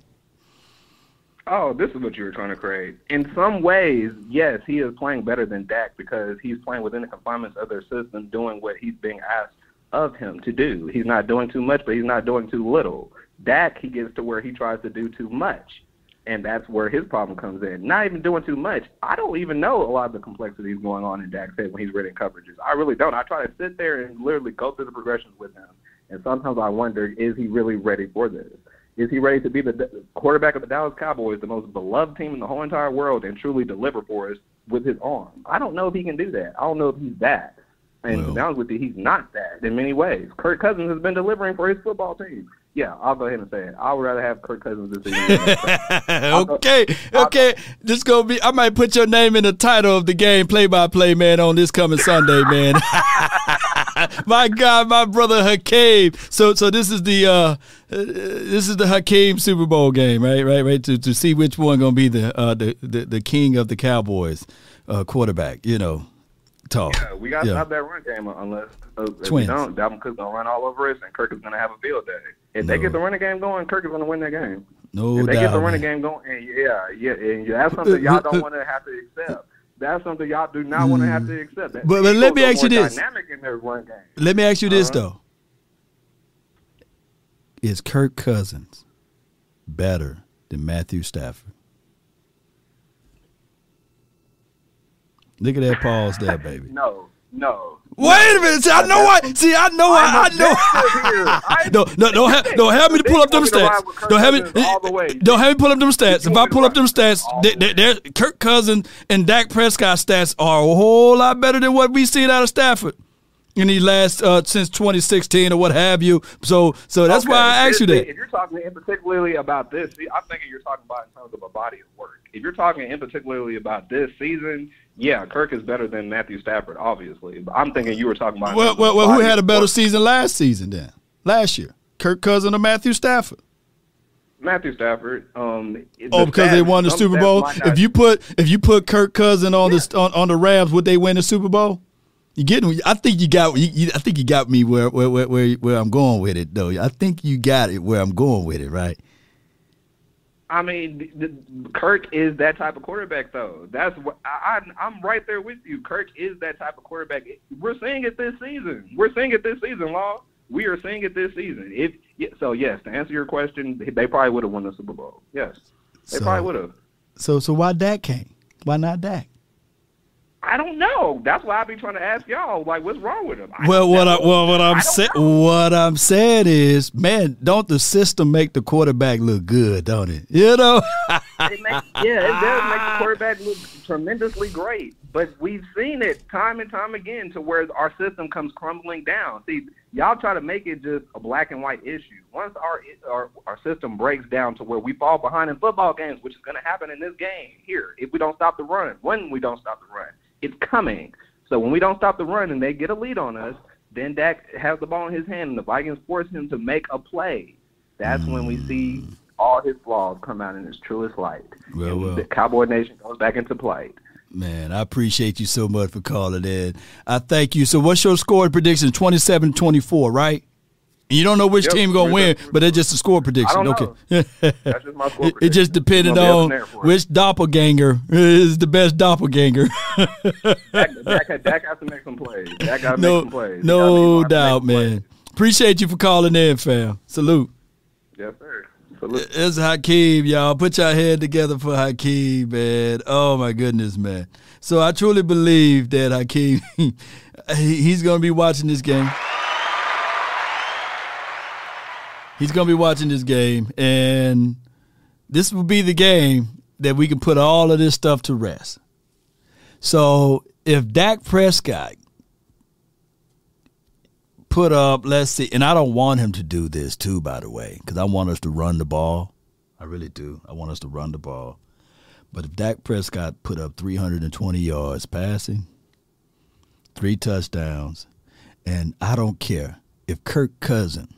Oh, this is what you were trying to create. In some ways, yes, he is playing better than Dak because he's playing within the confinements of their system, doing what he's being asked of him to do. He's not doing too much, but he's not doing too little. Dak, he gets to where he tries to do too much, and that's where his problem comes in. Not even doing too much. I don't even know a lot of the complexities going on in Dak's head when he's reading coverages. I really don't. I try to sit there and literally go through the progressions with him, and sometimes I wonder, is he really ready for this? Is he ready to be the quarterback of the Dallas Cowboys, the most beloved team in the whole entire world, and truly deliver for us with his arm? I don't know if he can do that. I don't know if he's that. And to be honest with you, he's not that in many ways. Kirk Cousins has been delivering for his football team. Yeah, I'll go ahead and say it. I would rather have Kirk Cousins this season. okay, okay. This gonna be. I might put your name in the title of the game, play-by-play man, on this coming Sunday, man. my God, my brother Hakeem. So, so this is the uh, uh, this is the Hakeem Super Bowl game, right? Right? Right? To to see which one gonna be the uh, the, the the king of the Cowboys uh, quarterback. You know, talk. Yeah, we got to stop that run game unless uh, if we don't, Dalvin Cook's gonna run all over us, and Kirk is gonna have a field day. If they get the running game going, Kirk is gonna win that game. No if they doubt. get the running game going, and yeah, yeah, and that's something y'all don't want to have to accept. That's something y'all do not want to have to accept. That But- but let me ask you this. Dynamic in their run game. Let me ask you this Uh-huh. though: Is Kirk Cousins better than Matthew Stafford? Look at that pause there, baby. No, no. Wait a minute. See, I know I see. I know I, I know. no, no, don't have, don't have me to pull up them stats. Don't have me. Don't have me pull up them stats. If I pull up them stats, they, they, Kirk Cousins and Dak Prescott stats are a whole lot better than what we've seen out of Stafford in the last uh, since 2016 or what have you. So, so that's Okay, why I asked you that. If you're talking in particularly about this, see, I'm thinking you're talking about in terms of a body of work. If you're talking in particularly about this season, yeah, Kirk is better than Matthew Stafford, obviously. But I'm thinking you were talking about. Well, well, well, who had a better season last season then? Last year, Kirk Cousin or Matthew Stafford? Matthew Stafford. Um, Oh, the because they won the Super Bowl. If you put if you put Kirk Cousin on the on, on the Rams, would they win the Super Bowl? You getting? I think you got. You, you, I think you got me where where, where where where I'm going with it though. I think you got it where I'm going with it, right? I mean, the, Kirk is that type of quarterback, though. That's what I, I, I'm right there with you. Kirk is that type of quarterback. We're seeing it this season. We're seeing it this season, Law. We are seeing it this season. If so, yes. To answer your question, they probably would have won the Super Bowl. Yes, they So- probably would have. So so why Dak came? Why not Dak? I don't know. That's why I be trying to ask y'all, like, what's wrong with him? I Well, don't what I, well, what I'm I saying what I'm saying is, man, don't the system make the quarterback look good, don't it? You know. It makes, yeah, it does make the quarterback look tremendously great. But we've seen it time and time again to where our system comes crumbling down. See, y'all try to make it just a black and white issue. Once our our, our system breaks down to where we fall behind in football games, which is going to happen in this game here, if we don't stop the run, when we don't stop the run, it's coming. So when we don't stop the run and they get a lead on us, then Dak has the ball in his hand and the Vikings force him to make a play. That's when we see all his flaws come out in his truest light. Well, and well. the Cowboy Nation goes back into play. Man, I appreciate you so much for calling in. I thank you. So what's your score prediction? 27-24, right? You don't know which Yep, team gonna win, but that's just a score prediction. okay. That's just my score it, just depended Gonna be up in on there for it. which doppelganger is the best doppelganger. Dak, Dak, Dak has to make some plays. Dak got to no, make some plays. No doubt, man. Appreciate you for calling in, fam. Salute. Yes, sir. It's Hakeem, y'all. Put your head together for Hakeem, man. Oh my goodness, man. So I truly believe that Hakeem, he's gonna be watching this game. He's gonna be watching this game, and this will be the game that we can put all of this stuff to rest. So if Dak Prescott put up, let's see, and I don't want him to do this too, by the way, because I want us to run the ball. I really do. I want us to run the ball. But if Dak Prescott put up 320 yards passing, three touchdowns, and I don't care if Kirk Cousin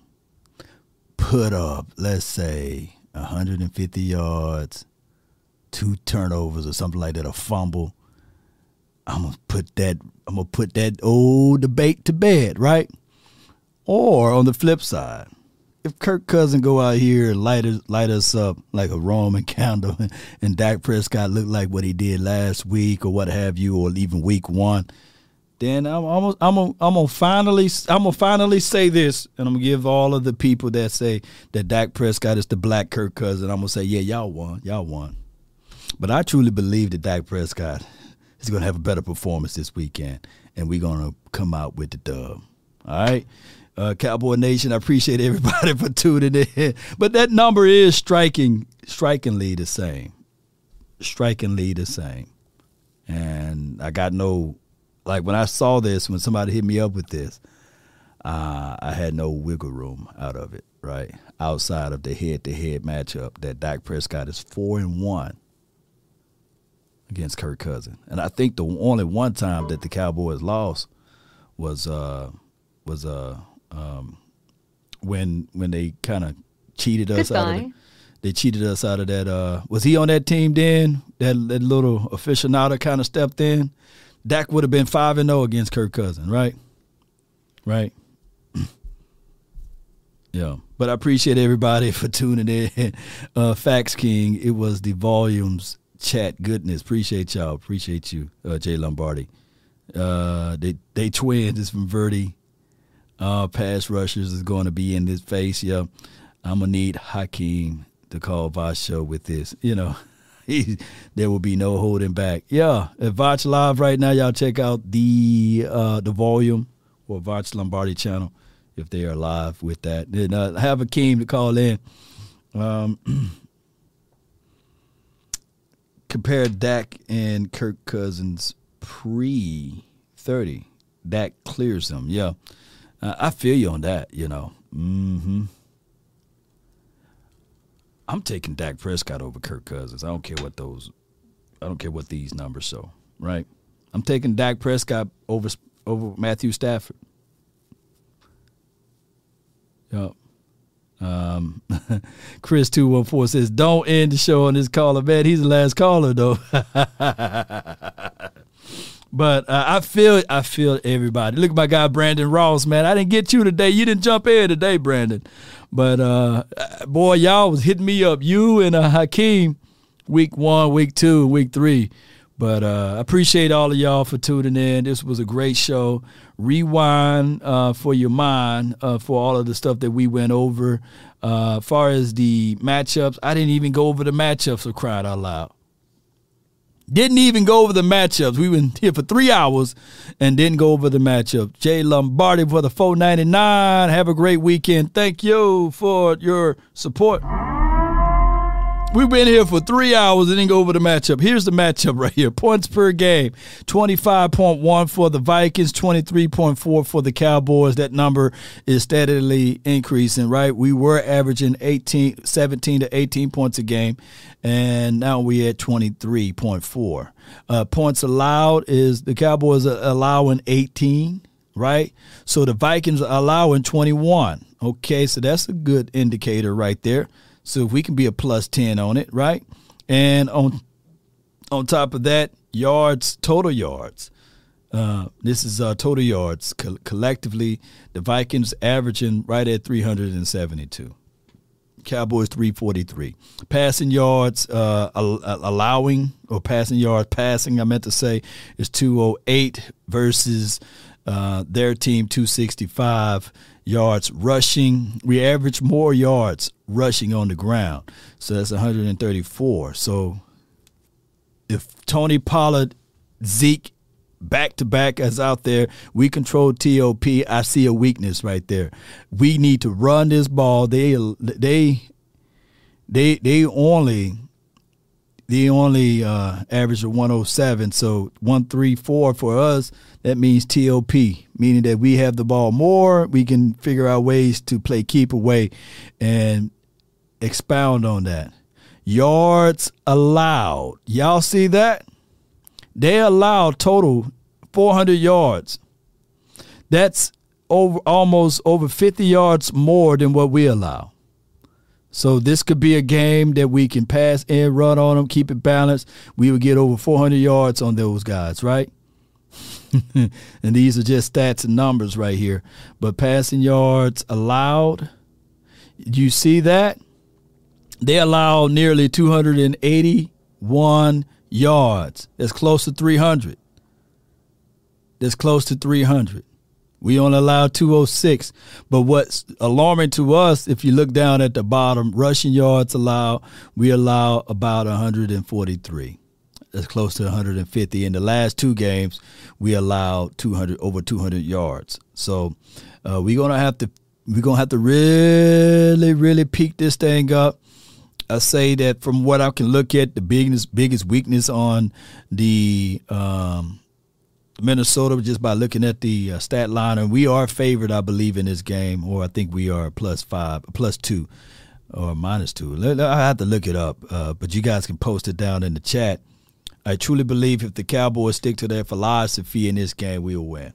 put up, let's say, 150 yards, two turnovers or something like that, a fumble, I'm gonna put that I'm gonna put that old debate to bed, right? Or on the flip side, if Kirk Cousin go out here and light us, light us up like a Roman candle, and Dak Prescott look like what he did last week or what have you, or even week one, then I'm almost I'm gonna, I'm gonna finally I'm gonna finally say this, and I'm gonna give all of the people that say that Dak Prescott is the black Kirk Cousin. I'm gonna say, yeah, y'all won, y'all won. But I truly believe that Dak Prescott is gonna have a better performance this weekend, and we're gonna come out with the dub. All right. Uh, Cowboy Nation, I appreciate everybody for tuning in. But that number is striking, strikingly the same. Strikingly the same. And I got no, like when I saw this, when somebody hit me up with this, uh, I had no wiggle room out of it, right? Outside of the head to head matchup, that Dak Prescott is four and one against Kirk Cousin. And I think the only one time that the Cowboys lost was uh was uh um, when when they kind of cheated us out of Goodbye. the, they cheated us out of that uh was he on that team then? That, that little aficionado kind of stepped in? Dak would have been 5 and 0 against Kirk Cousin right? Right? Yeah. But I appreciate everybody for tuning in. Uh Fax King it was the volumes chat. Goodness appreciate y'all. Appreciate you uh Jay Lombardi. Uh they they twins. Is from Verdi uh, pass rushers is going to be in this face. Yeah, I'm gonna need Hakeem to call Voch show with this. You know, he, there will be no holding back. Yeah, at Voch Live right now, y'all check out the uh, the volume or Voch Lombardi channel if they are live with that. Then uh, have Hakeem to call in. Um, compare Dak and Kirk Cousins pre thirty. Dak clears them. Yeah. Uh, I feel you on that, you know. hmm I'm taking Dak Prescott over Kirk Cousins. I don't care what those, I don't care what these numbers show, right? I'm taking Dak Prescott over over Matthew Stafford. Yep. Um, Chris two one four says, "Don't end the show on this caller, man. He's the last caller, though." But uh, I feel I feel everybody. Look at my guy Brandon Ross, man. I didn't get you today. You didn't jump in today, Brandon. But uh, boy, y'all was hitting me up. You and uh, Hakeem, week one, week two, week three. But uh, I appreciate all of y'all for tuning in. This was a great show. Rewind uh, for your mind uh, for all of the stuff that we went over. Uh, far as the matchups, I didn't even go over the matchups of crying out loud. Didn't even go over the matchups. We were here for three hours and didn't go over the matchup. Jay Lombardi for the 499. Have a great weekend. Thank you for your support. We've been here for three hours and didn't go over the matchup. Here's the matchup right here. Points per game 25.1 for the Vikings, 23.4 for the Cowboys. That number is steadily increasing, right? We were averaging 18, 17 to 18 points a game, and now we're at 23.4. Uh, points allowed is the Cowboys are allowing 18, right? So the Vikings are allowing 21. Okay, so that's a good indicator right there. So if we can be a plus 10 on it, right? And on on top of that, yards, total yards. Uh, this is uh, total yards. Co- collectively, the Vikings averaging right at 372. Cowboys 343. Passing yards, uh, al- allowing or passing yards, passing, I meant to say, is 208 versus uh, their team 265 yards rushing. We average more yards rushing on the ground. So that's 134. So if Tony Pollard, Zeke, back to back as out there, we control TOP. I see a weakness right there. We need to run this ball. They they they they only they only uh, average of 107. So 134 for us, that means TOP, meaning that we have the ball more. We can figure out ways to play keep away and expound on that. Yards allowed. Y'all see that? They allow total 400 yards. That's over almost over 50 yards more than what we allow. So this could be a game that we can pass and run on them, keep it balanced. We would get over 400 yards on those guys, right? and these are just stats and numbers right here. But passing yards allowed, Do you see that? They allow nearly 281 yards. That's close to 300. That's close to 300. We only allow 206. But what's alarming to us, if you look down at the bottom, rushing yards allowed, we allow about 143. That's close to 150. In the last two games, we allowed 200 over 200 yards. So uh, we're gonna have to we're gonna have to really really peak this thing up. I say that from what I can look at, the biggest biggest weakness on the um, Minnesota just by looking at the uh, stat line, and we are favored, I believe, in this game, or I think we are plus five, plus two, or minus two. I have to look it up, uh, but you guys can post it down in the chat. I truly believe if the Cowboys stick to their philosophy in this game, we'll win.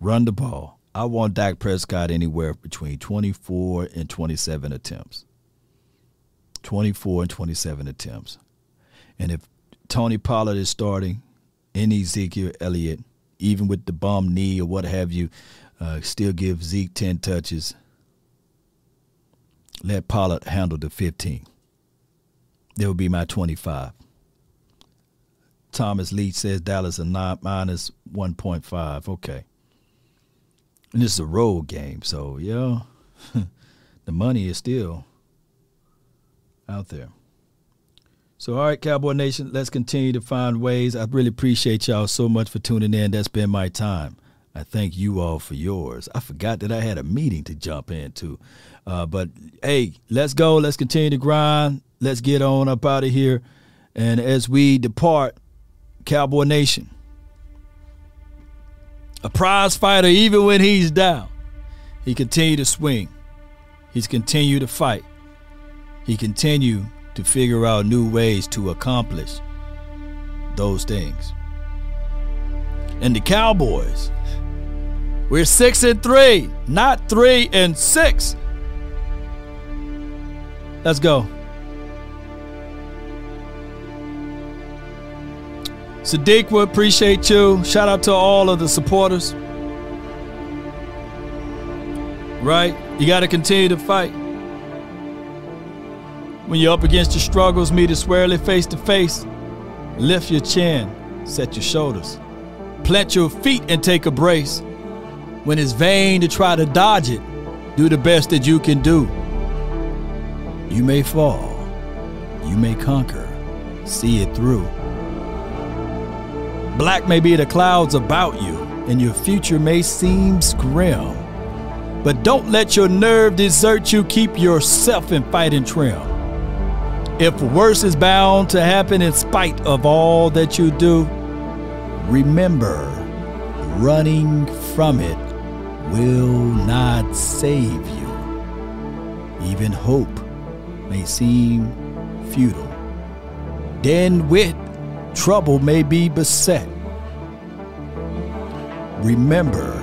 Run the ball. I want Dak Prescott anywhere between 24 and 27 attempts. 24 and 27 attempts. And if Tony Pollard is starting, in Ezekiel Elliott, even with the bum knee or what have you, uh, still give Zeke 10 touches. Let Pollard handle the 15. That would be my 25. Thomas Leach says Dallas a not minus 1.5. Okay. And this is a road game, so yeah, the money is still out there. So, all right, Cowboy Nation, let's continue to find ways. I really appreciate y'all so much for tuning in. That's been my time. I thank you all for yours. I forgot that I had a meeting to jump into. Uh, but hey, let's go. Let's continue to grind. Let's get on up out of here. And as we depart, Cowboy Nation, a prize fighter, even when he's down, he continued to swing. He's continued to fight. He continued to figure out new ways to accomplish those things. And the Cowboys, we're six and three, not three and six. Let's go. Sadiq, we appreciate you. Shout out to all of the supporters. Right? You got to continue to fight. When you're up against your struggles, meet it squarely face to face. Lift your chin, set your shoulders. Plant your feet and take a brace. When it's vain to try to dodge it, do the best that you can do. You may fall, you may conquer, see it through. Black may be the clouds about you, and your future may seem grim. But don't let your nerve desert you, keep yourself in fighting trim. If worse is bound to happen in spite of all that you do, remember running from it will not save you. Even hope may seem futile. Then wit, trouble may be beset. Remember,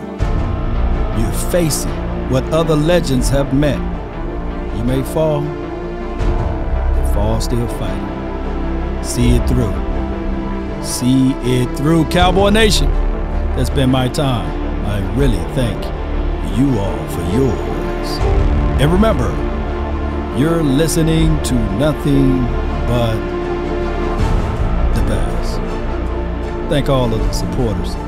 you're facing what other legends have met. You may fall but fall still fighting. See it through. See it through, Cowboy Nation. That's been my time. I really thank you all for yours. And remember, you're listening to nothing but Thank all of the supporters